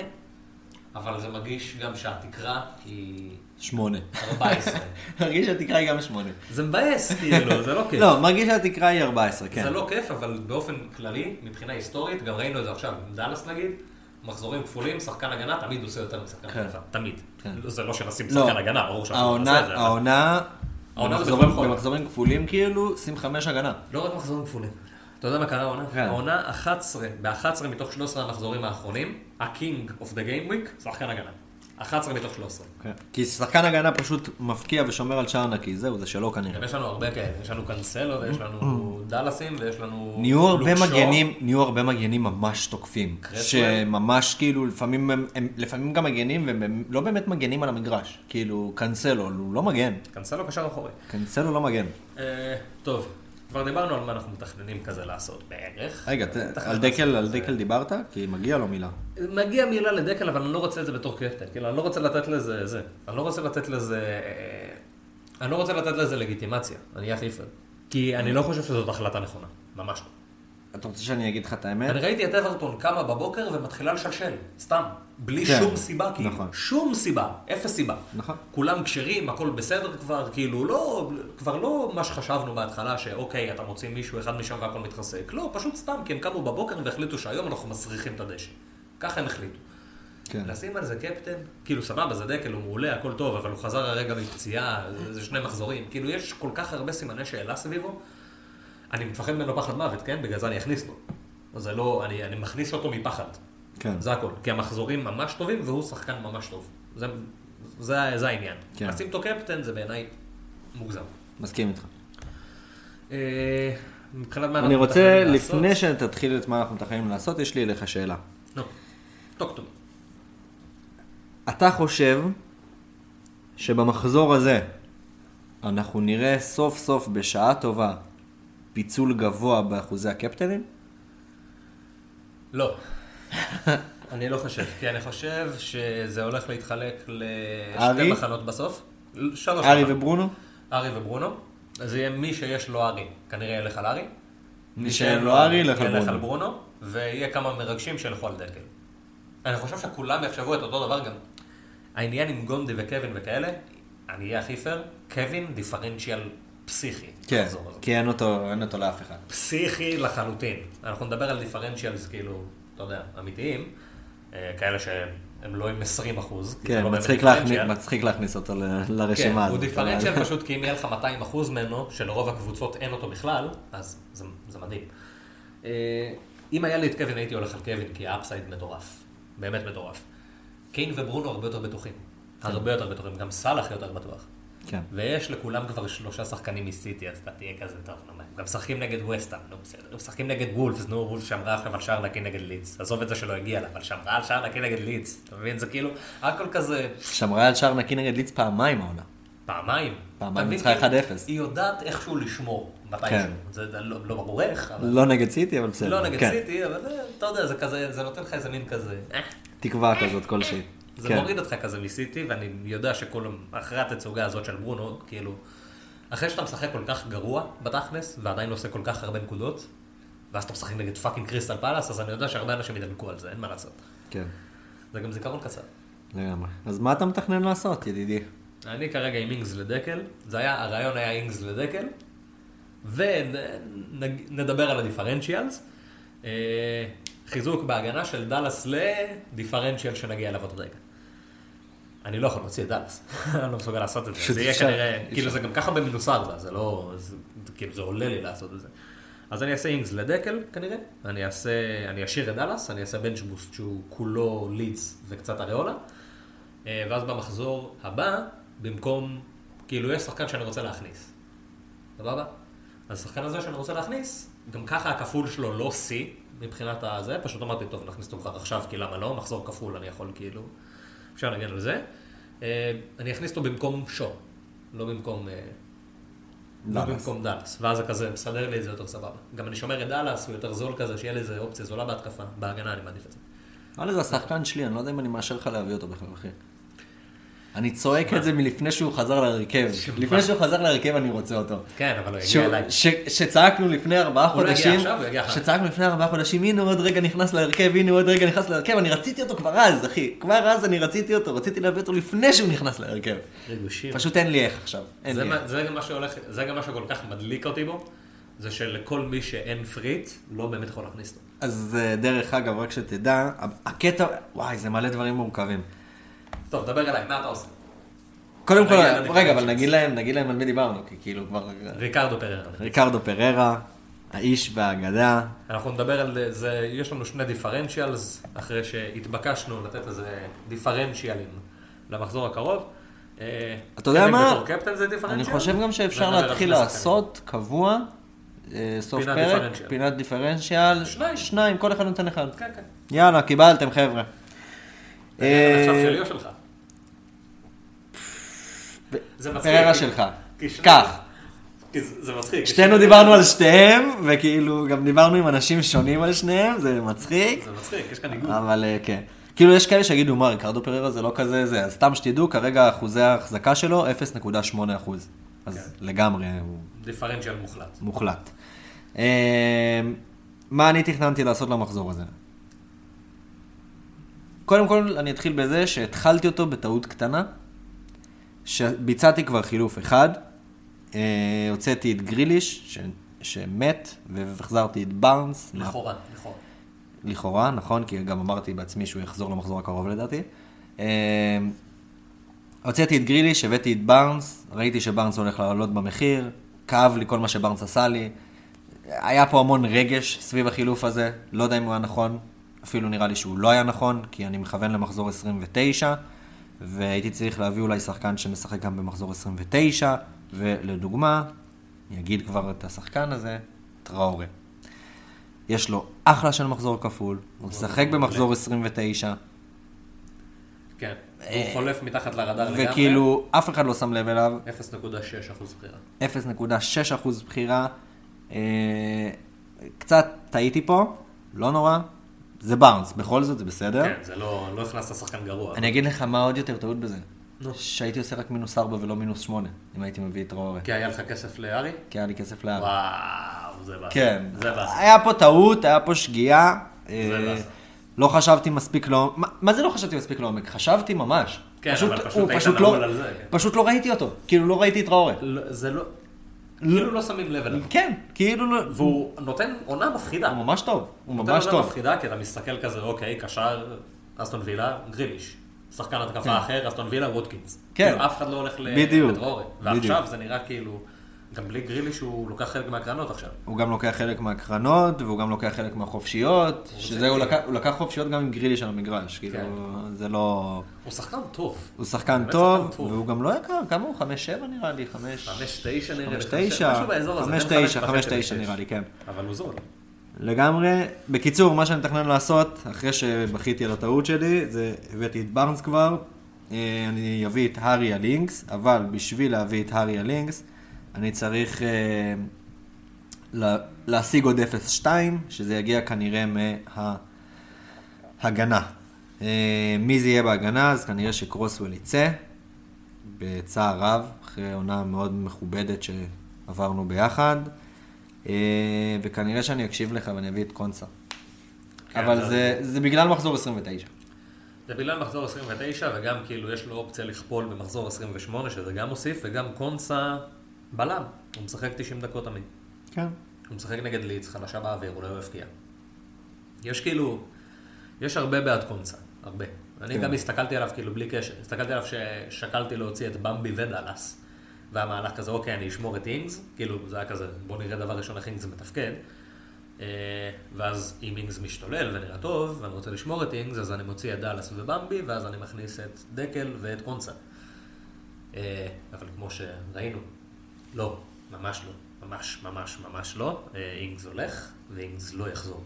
אבל זה מרגיש גם שהתקרה היא שמונה. 14. מרגיש שהתקרה היא גם שמונה. זה מבאס, כאילו, זה לא כיף. לא, מרגיש שהתקרה היא 14, כן. זה לא כיף, אבל באופן כללי, מבחינה היסטורית, גם ראינו את זה עכשיו עם דאלאס נגיד, מחזורים כפולים, שחקן הגנה תמיד עושה יותר משחקן כן. התקפה, תמיד. כן. זה לא שנשים לא. שחקן הגנה, ברור שאנחנו נעשה את זה, העונה, העונה במחזורים- כפולים כאילו, שים חמש הגנה. לא רק מחזורים כפולים. אתה יודע מה קרה העונה? כן. העונה 11, ב-11 מתוך 13 המחזורים האחרונים, of the Game Week, שחקן הגנה. 11 מתוך 13. כי שחקן הגנה פשוט מפקיע ושומר על שער נקי, זהו, זה שלו כנראה. יש לנו הרבה כאלה, יש לנו קנסלו ויש לנו דאלאסים ויש לנו... נהיו הרבה. מגנים, נהיו הרבה מגנים ממש תוקפים. שממש כאילו, לפעמים הם, הם לפעמים גם מגנים, והם לא באמת מגנים על המגרש. כאילו, קנסלו, הוא לא מגן. קנסלו קשר אחורי. קנסלו לא מגן. אה, טוב, כבר דיברנו על מה אנחנו מתכננים כזה לעשות בערך. רגע, על דקל, על. דקל דיברת? כי מגיע לו מילה. מגיע מילה לדקל, אבל אני לא רוצה את זה בתור קפטן. כאילו, אני לא רוצה לתת לזה זה. אני לא רוצה לתת לזה... אה, אני לא רוצה לתת לזה לגיטימציה. אני אהיה הכי. כי אני לא חושב שזאת החלטה נכונה. ממש לא. אתה רוצה שאני אגיד לך את האמת? אני ראיתי את אברטון קמה בבוקר ומתחילה לשלשל. סתם. בלי כן, שום סיבה, כאילו. נכון. שום סיבה. אפס סיבה. נכון. כולם כשרים, הכל בסדר כבר, כאילו לא, כבר לא מה שחשבנו בהתחלה, שאוקיי, אתה מוציא מישהו אחד משם והכל מתחזק. לא, פשוט סתם, כי הם קמו בבוקר והחליטו שהיום אנחנו מסריחים את הדשא. ככה הם החליטו. כן. לשים על זה קפטן, כאילו סבבה, זה דקל, הוא מעולה, הכל טוב, אבל הוא חזר הרגע מפציעה, זה- זה שני מחזורים. כאילו, יש כל כך הרבה סימני שאלה סביבו, אני מפחד ממנו פחד מוות, כן? בגלל זה אני אכניס לו. זה לא, אני, אני מכניס אותו מפחד. כן. זה הכל. כי המחזורים ממש טובים, והוא שחקן ממש טוב. זה, זה, זה העניין. כן. לשים אותו קפטן זה בעיניי מוגזם. מסכים איתך. אה, מבחינת מה אני אנחנו רוצה, מתכננים לעשות- לפני שתתחיל את מה אנחנו מתכננים לעשות, יש לי אליך שאלה. נו, טוק טוק. אתה חושב שבמחזור הזה אנחנו נראה סוף סוף בשעה טובה פיצול גבוה באחוזי הקפטנים? לא. אני לא חושב, כי אני חושב שזה הולך להתחלק לשתי? מחנות בסוף. שלוש ארי מחנות. וברונו? ארי וברונו. אז יהיה מי שיש לו ארי, כנראה ילך על ארי. מי שאין לו ארי, ילך על ילך ברונו. על ברונו, ויהיה כמה מרגשים שילכו על דקל. אני חושב שכולם יחשבו את אותו דבר גם. העניין עם גונדי וקווין וכאלה, אני אהיה הכי פייר, קווין דיפרנציאל פסיכי. כן. כי אין אותו, אין אותו לאף אחד. פסיכי לחלוטין. אנחנו נדבר על differentials כאילו, אתה יודע, אמיתיים, אה, כאלה שהם לא עם 20 אחוז. כן, לא מצחיק להכניס- דיפרנציאל. מצחיק להכניס אותו ל- כן, לרשימה הוא הזאת. דיפרנציאל אבל- פשוט כי אם יהיה לך 200 אחוז ממנו, שלרוב הקבוצות אין אותו בכלל, אז זה, זה מדהים. אה, אם היה לי את קווין, הייתי הולך על קווין, כי ה upside מטורף. באמת מטורף. קיין וברונו הרבה יותר בטוחים. הרבה יותר בטוחים, גם סאלח יותר בטוח. כן. ויש לכולם כבר שלושה שחקנים מסיטי, אז אתה תהיה כזה טוב, נו. גם משחקים נגד וסטאם, נו בסדר. משחקים נגד וולפס, נו וולפס שמרה עכשיו על שער נקי נגד לידס. עזוב את זה שלא הגיע לה, אבל שמרה על שער נקי נגד לידס. אתה מבין? זה כאילו, הכל כזה שמרה על שער נקי נגד ליץ פעמיים העונה. פעמיים. פעמיים? ניצחה כאילו, 1-0. היא יודעת איכשהו לשמור מתישהו. כן. זה זה לא לא ברור איך, אבל... לא נגד סיטי, אבל בסדר. לא נגד כן. סיטי, אבל זה, אתה יודע, זה כזה, זה נותן לך איזה מין כזה... אה. תקווה כזאת כלשהי. זה כן. מוריד אותך כזה מסיטי, ואני יודע שכל... אחרי התצוגה הזאת של ברונו, כאילו... אחרי שאתה משחק כל כך גרוע בתכלס, ועדיין עושה כל כך הרבה נקודות, ואז אתה משחק נגד פאקינג קריסטל פלאס, אז אני יודע שהרבה אנשים ידלקו על זה, אין מה לעשות. כן, זה גם זיכרון קצר. לגמרי. אז מה אתה מתכנן לעשות, ידידי? אני כרגע עם אינגס לדקל, זה היה, הרעיון היה אינגס לדקל, ונדבר על ה differentials. אה, חיזוק בהגנה של דאלאס לדיפרנציאל שנגיע אליו עוד רגע. אני לא יכול להוציא את דאלאס, אני לא מסוגל לעשות את זה. זה יהיה כנראה. כאילו זה גם ככה במינוס ארבע, זה לא, כאילו זה עולה לי לעשות את זה. אז אני אעשה אינגס לדקל כנראה, אני אעשה, אני אשאיר את דאלאס, אני אעשה בנץ' בוסט שהוא כולו לידס וקצת אריולה. אה, ואז במחזור הבא, במקום, כאילו יש שחקן שאני רוצה להכניס. סבבה? אז השחקן הזה שאני רוצה להכניס, גם ככה הכפול שלו לא C מבחינת הזה, פשוט אמרתי, טוב, נכניס אותו כבר עכשיו, כי למה לא? מחזור כפול אני יכול כאילו, אפשר להגן על זה. אה, אני אכניס אותו במקום שו, לא במקום... אה, לא. במקום דאלאס, ואז זה כזה מסדר לי את זה יותר סבבה. גם אני שומר את דאלאס, הוא יותר זול כזה, שיהיה לי איזה אופציה זולה בהתקפה, בהגנה אני מעדיף את זה. וואלה, זה השחקן שלי, אני לא יודע אם אני מאשר לך להביא אותו בכלל, אחי. אני צועק את זה מלפני שהוא חזר להרכב. לפני שהוא חזר להרכב אני רוצה אותו. כן, אבל הוא יגיע אליי. שצעקנו לפני ארבעה הוא לא יגיע חודשים, עכשיו, הוא יגיע אחר. שצעקנו לפני ארבעה חודשים, הנה הוא עוד רגע נכנס להרכב, הנה הוא עוד רגע נכנס להרכב, אני רציתי אותו כבר אז, אחי. כבר אז אני רציתי אותו, רציתי להביא אותו לפני שהוא נכנס להרכב. ריגושים. פשוט אין לי איך עכשיו. גם מה זה גם מה שכל כך מדליק אותי בו, זה שלכל מי שאין פריט, לא באמת יכול להכניס אותו. אז אה, דרך אגב, רק שתדע, הקטע, וואי, זה מלא דברים מורכבים. טוב, דבר אליי, מה אתה עושה? קודם כל, רגע. אבל נגיד להם, נגיד להם על מי דיברנו, כי כאילו כבר... ריקרדו פררה. ריקרדו פררה, האיש והאגדה. אנחנו נדבר על זה, יש לנו שני דיפרנציאלס, אחרי שהתבקשנו לתת איזה דיפרנציאלים למחזור הקרוב. אה, אתה יודע מה? אני חושב גם שאפשר להתחיל לעשות קבוע, אה, סוף פרק. פינת דיפרנציאל, שניים. שניים, כל אחד נותן אחד. כן, כן. יאללה, קיבלתם חבר'ה. עכשיו שלי או שלך? זה מצחיק. פררה שלך. כי זה מצחיק. שתינו דיברנו על שתיהם, וכאילו גם דיברנו עם אנשים שונים על שניהם, זה מצחיק. זה מצחיק, יש כאן ניגוד. אבל אה, כן. כאילו יש כאלה שיגידו, מה, ריקרדו פררה זה לא כזה זה, אז סתם שתדעו, כרגע אחוזי ההחזקה שלו 0.8 אחוז. אז לגמרי הוא דיפרנציאל מוחלט. מוחלט. אה, מה אני תכננתי לעשות למחזור הזה? קודם כל, אני אתחיל בזה שהתחלתי אותו בטעות קטנה, שביצעתי כבר חילוף אחד, אה, הוצאתי את גריליש, ש... שמת, והחזרתי את בארנס. לכאורה, לכאורה. לכאורה, נכון? כי גם אמרתי בעצמי שהוא יחזור למחזור הקרוב לדעתי. אה, הוצאתי את גריליש, הבאתי את בארנס, ראיתי שבארנס הולך לעלות במחיר, כאב לי כל מה שבארנס עשה לי. היה פה המון רגש סביב החילוף הזה, לא יודע אם הוא היה נכון, אפילו נראה לי שהוא לא היה נכון, כי אני מכוון למחזור 29, והייתי צריך להביא אולי שחקן שמשחק גם במחזור 29, ולדוגמה, אני אגיד כבר את השחקן הזה, טראורי. יש לו אחלה של מחזור כפול, הוא משחק במחזור 29, כן. הוא חולף מתחת לרדאר לגמרי. וכאילו, אף אחד לא שם לב אליו, 0.6 אחוז בחירה. 0.6% בחירה. אה, קצת טעיתי פה, לא נורא. זה בארנס, בכל זאת זה בסדר. כן, זה לא לא הכנסת שחקן גרוע. אני אגיד לך מה עוד יותר טעות בזה. נו. שהייתי עושה רק מינוס 4 ולא מינוס 8, אם הייתי מביא את ראורי. כי היה לך כסף לארי? כי היה לי כסף לארץ. וואו, זה באסה. כן. זה באסה. היה פה טעות, היה פה שגיאה. אה, באסה. לא חשבתי מספיק לעומק. מה- מה זה לא חשבתי מספיק לעומק? חשבתי ממש. כן, פשוט- אבל פשוט היית פשוט לא- על זה, כן. פשוט לא ראיתי אותו. כאילו לא ראיתי את ראורי. לא, זה לא... כאילו לא שמים לב אליו. כן, כאילו לא... והוא נותן עונה מפחידה. הוא ממש טוב. הוא נותן ממש עונה טוב. מפחידה, כי אתה מסתכל כזה, אוקיי, קשר, אסטון וילה, גריליש. שחקן כן. התקפה אחר, אסטון וילה, ווטקינס. כן. כאילו, אף אחד לא הולך. בדיוק. ועכשיו זה נראה כאילו, גם בלי גריליש הוא לוקח חלק מהקרנות עכשיו. הוא גם לוקח חלק מהקרנות, והוא גם לוקח חלק מהחופשיות, שזה הוא לקח, הוא לקח חופשיות גם עם גריליש על המגרש, כאילו, כן. זה לא... הוא שחקן טוב. הוא שחקן טוב. והוא גם לא יקר, כמה הוא? חמש שבע נראה לי, חמש... חמש תשע נראה לי. חמש חמש- תשע, משהו באזור הזה. חמש בין תשע, וחצי חמש לשש. תשע נראה לי, כן. אבל הוא זול. לגמרי. בקיצור, מה שאני מתכנן לעשות, אחרי שבכיתי על הטעות שלי, זה הבאתי את בארנס כבר, אה, אני אביא את הארי הלינקס, אבל בשביל להביא את הארי הלינקס, אני צריך אה, לה- להשיג עוד 0.2, שזה יגיע כנראה מההגנה. אה, מי זה יהיה בהגנה? אז כנראה שקרוסוול יצא, בצער רב, אחרי עונה מאוד מכובדת שעברנו ביחד. אה, וכנראה שאני אקשיב לך ואני אביא את קונסה. כן, אבל זה- זה, זה בגלל מחזור 29. זה בגלל מחזור 29, וגם כאילו יש לו אופציה לכפול במחזור 28, שזה גם מוסיף, וגם קונסה בלם. הוא משחק 90 דקות תמיד. כן. הוא משחק נגד לידס, חלשה באוויר, אולי הוא יבקיע. יש כאילו, יש הרבה בעד קונסה, הרבה. אני כן. גם הסתכלתי עליו כאילו בלי קשר. הסתכלתי עליו ששקלתי להוציא את במבי ודאלאס. והמהלך כזה, אוקיי, אני אשמור את אינגס, כאילו זה היה כזה, בוא נראה דבר ראשון איך אינגס מתפקד. אה, ואז אם אינגס משתולל ונראה טוב, ואני רוצה לשמור את אינגס, אז אני מוציא את דאלאס ובמבי, ואז אני מכניס את דקל ואת קונסה. אה, אבל כמו שראינו, לא, ממש לא, ממש ממש ממש לא. אה, אינגס הולך, ואינגס לא יחזור.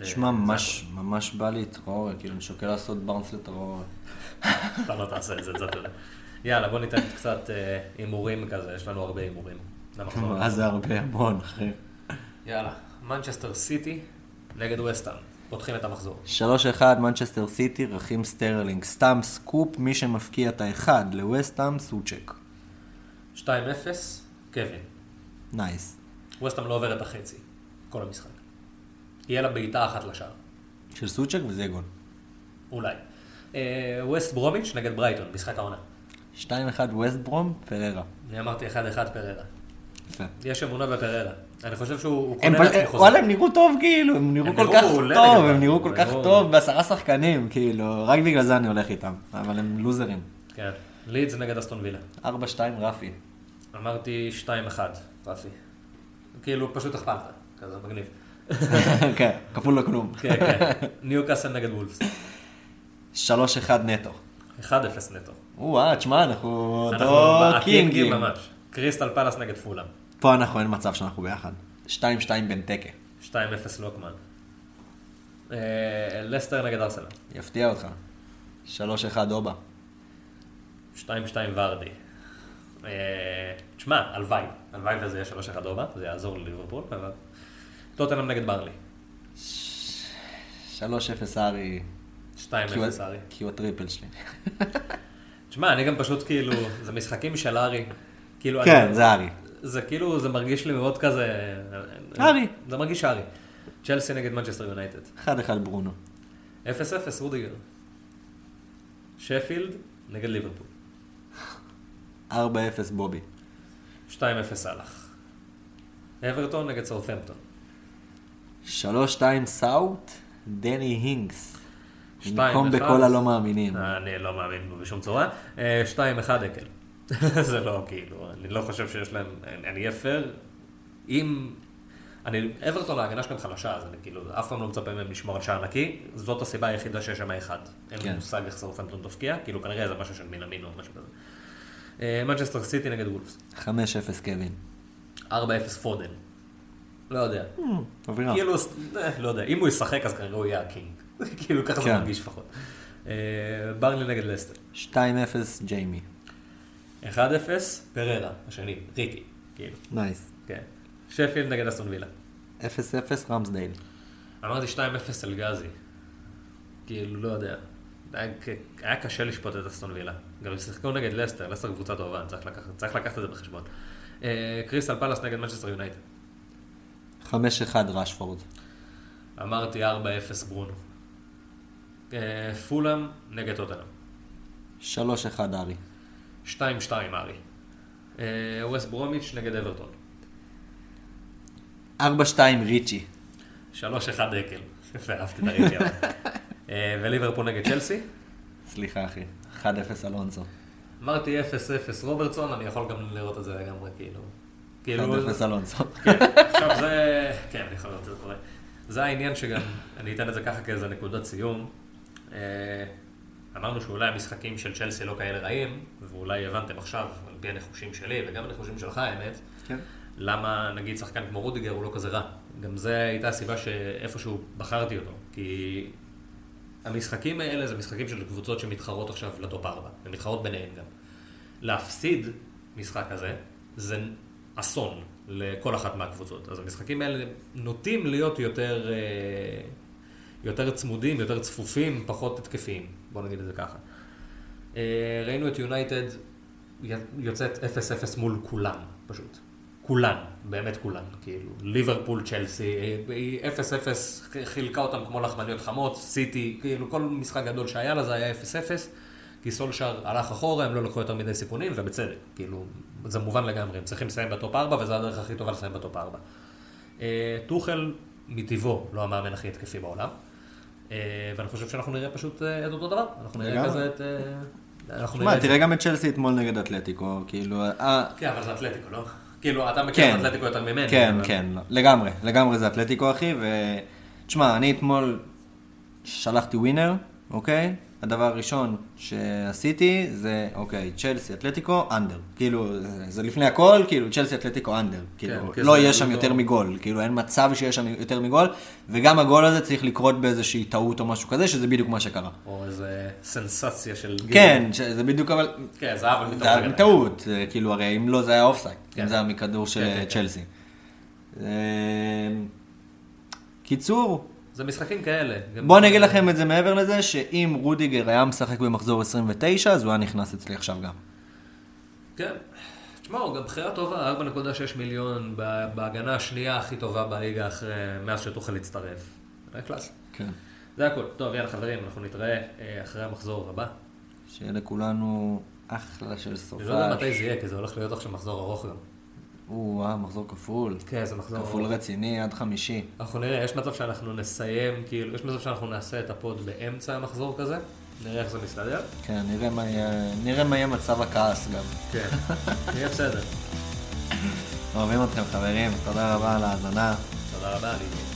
אה, שמע, זה ממש, ממש בא לי טראורי, כאילו, אני שוקל לעשות בארנס לטראורי. הכל. אתה לא תעשה את זה, זה אתה יודע. יאללה, בוא ניתן קצת אה, הימורים כזה, יש לנו הרבה הימורים. מה. זה הרבה, המון, אחי. יאללה, מנצ'סטר סיטי נגד וסטהאם, פותחים את המחזור. 3-1, מנצ'סטר סיטי, רחים סטרלינג. סתם סקופ, מי שמבקיע את האחד לווסטהאם, סוצ'ק. 2-0, קווין. נייס. ווסטהאם לא עוברת החצי, כל המשחק. יהיה לה בעיטה אחת לשער, של סוצ'ק וזה גול. אולי. אה, ווסט ברומיץ' נגד ברייטון, משחק העונה. 2-1 ווסט ברום, פריירה. אני אמרתי 1-1 פריירה. יפה. יש אמונה בפריירה. אני חושב שהוא קונה פ- לעצמו חוזה. וואלה, הם נראו טוב כאילו, הם נראו כל כך טוב, הם נראו כל כך טוב, בעשרה שחקנים, כאילו, רק בגלל זה אני הולך איתם, אבל הם לוזרים. כן. לידס נגד אסטון וילה. 4-2 רפי. אמרתי 2-1, רפי. כאילו, פשוט הכפלת, כזה מגניב. כן, כפול לכלום. כן, כן. ניוקאסל נגד וולפס. 3-1 נטו. 1-0 נטו. וואה, תשמע, אנחנו אנחנו אותו קינגים. ממש. קריסטל פלאס נגד פולאם. פה אנחנו אין מצב שאנחנו ביחד. 2-2 בנטקה. 2-0 לוקמן. אה, לסטר נגד ארסנל. יפתיע אותך. 3-1 אובה. 2-2 ורדי. אה, תשמע, הלוואי. הלוואי וזה יהיה 3-1 אובה, זה יעזור לליברפול, אבל... טוטנאם נגד ברלי. 3-0 ארי. 2-0 כי הוא- ארי. כי הוא הטריפל שלי. תשמע, אני גם פשוט כאילו, זה משחקים של ארי. כאילו, כן, אני- זה ארי. זה כאילו, זה מרגיש לי מאוד כזה... הארי. זה מרגיש הארי. צ'לסי נגד מנצ'סטר יונייטד. 1-1 ברונו. 0-0 רודיגר. שפילד נגד ליברפול. 4-0 בובי. 2-0 סאלח. אברטון נגד סאות'מפטון. 3-2 סאות'. דני. שתיים, במקום. בכל הלא מאמינים. אני לא מאמין בו בשום צורה. אה, שתיים, אחד דקל. זה לא, כאילו, אני לא חושב שיש להם, אני אהיה פייר. אם... אני, אברטון ההגנה שלהם חלשה, אז אני כאילו, אף פעם לא מצפה מהם לשמור על שער נקי, זאת הסיבה היחידה שיש שם אחד. אין לי כן. מושג איך סאות'המפטון תבקיע, כאילו כנראה זה משהו של מינמינו או משהו כזה. מנצ'סטר סיטי נגד וולפס. 5-0 קווין. 4-0 פודן. לא יודע. אווירה. כאילו, אה, לא יודע, אם הוא ישחק אז כנראה הוא יהיה ה king. כאילו ככה זה כן. מרגיש לפחות. אה, ברנלי נגד לסטר. 2-0 ג'יימי. 1-0 פררה, השני, ריקי, כאילו, nice. כן. שפילד נגד אסטון וילה. 0-0 רמסדייל. אמרתי 2-0 אלגזי. כאילו, לא יודע. היה, קשה לשפוט את אסטון וילה. גם הם שיחקו נגד לסטר, לסטר קבוצה טובה, צריך לקחת, צריך לקחת את זה בחשבון. אה, קריסטל פלאס נגד מנצ'סטר יונייטד. 5-1 ראשפורד. אמרתי 4-0 ברונו. אה, פולאם נגד טוטנאם. 3-1 ארי. 2-2 ארי. אה, ווסט ברומיץ' נגד אברטון. 4-2 ריצ'י. 3-1 דקל. יפה, אהבתי את הריצ'י. אה, וליברפול נגד צ'לסי. סליחה אחי. 1-0 אלונסו. אמרתי 0-0 רוברטסון, אני יכול גם לראות את זה לגמרי, כאילו. כאילו, 1-0 אלונסו. כן, עכשיו זה, כן, אני יכול לראות את זה קורה. זה העניין שגם, אני אתן את זה ככה כאיזה נקודת סיום. אה, אמרנו שאולי המשחקים של צ'לסי לא כאלה רעים, ואולי הבנתם עכשיו, על פי הנחושים שלי וגם הנחושים שלך, האמת, כן. למה נגיד שחקן כמו רודיגר הוא לא כזה רע. גם זו הייתה הסיבה שאיפשהו בחרתי אותו. כי המשחקים האלה זה משחקים של קבוצות שמתחרות עכשיו לטופ 4, ומתחרות ביניהן גם. להפסיד משחק כזה, זה אסון לכל אחת מהקבוצות. אז המשחקים האלה נוטים להיות יותר, אה, יותר צמודים, יותר צפופים, פחות התקפיים, בוא נגיד את זה ככה. אה, ראינו את יונייטד יוצאת 0-0 מול כולם, פשוט. כולן, באמת כולן, כאילו, ליברפול, צ'לסי, היא 0-0 חילקה אותם כמו לחמניות חמות, סיטי, כאילו כל משחק גדול שהיה לה זה היה 0-0, כי סולשר הלך אחורה, הם לא לקחו יותר מדי סיכונים, ובצדק, כאילו, זה מובן לגמרי, הם צריכים לסיים ב top 4, וזו הדרך הכי טובה לסיים ב top 4. אה, טוחל, מטבעו, לא המאמן הכי התקפי בעולם, אה, ואני חושב שאנחנו נראה פשוט אה, את אותו דבר, אנחנו נראה. כזה את... אה. תראה גם את צ'לסי אתמול נגד אתלטיקו, כאילו, אה, כן, אבל זה אתלטיקו, לא? כאילו, אתה מכיר כן. את אתלטיקו יותר ממני. כן, אבל- כן, לגמרי, לגמרי זה אתלטיקו אחי, ו... תשמע, אני אתמול שלחתי ווינר, אוקיי? הדבר הראשון שעשיתי זה, אוקיי, צ'לסי, אתלטיקו, under. כאילו, זה- לפני הכל, כאילו, צ'לסי, אתלטיקו, אנדר. כאילו, כי לא יהיה שם לא- יותר מגול, כאילו, אין מצב שיש שם יותר מגול, וגם הגול הזה צריך לקרות באיזושהי טעות או משהו כזה, שזה בדיוק מה שקרה. או איזה סנסציה של... כן, ש- זה בדיוק אבל... כן, זה אבל זה היה בטעות, זה כאילו, הרי אם לא זה היה אופסייד, כן. אם זה היה מכדור של כן, כן, כן. צ'לסי. אה, קיצור, זה משחקים כאלה. בואו אני אגיד לכם את זה מעבר לזה, שאם רודיגר היה משחק במחזור 29, אז הוא היה נכנס אצלי עכשיו גם. כן. תשמעו, גם בחירה טובה, 4.6 מיליון בהגנה השנייה הכי טובה בליגה אחרי, מאז שטוחל הצטרף. זה class. כן. זה הכל. טוב, יאללה חברים, אנחנו נתראה אה, אחרי המחזור הבא. שיהיה לכולנו אחלה של סופה. אני לא יודע מתי זה יהיה, כי זה הולך להיות עכשיו מחזור ארוך גם. או, מחזור כפול. כן, זה מחזור כפול. רציני עד חמישי. אנחנו נראה, יש מצב שאנחנו נסיים, כאילו, יש מצב שאנחנו נעשה את ה pod באמצע המחזור כזה, נראה איך זה מסתדר. כן, נראה מה יהיה, נראה מה יהיה מצב הכעס גם. כן, יהיה בסדר. אוהבים אתכם חברים, תודה רבה על ההאזנה. תודה רבה, להתראות.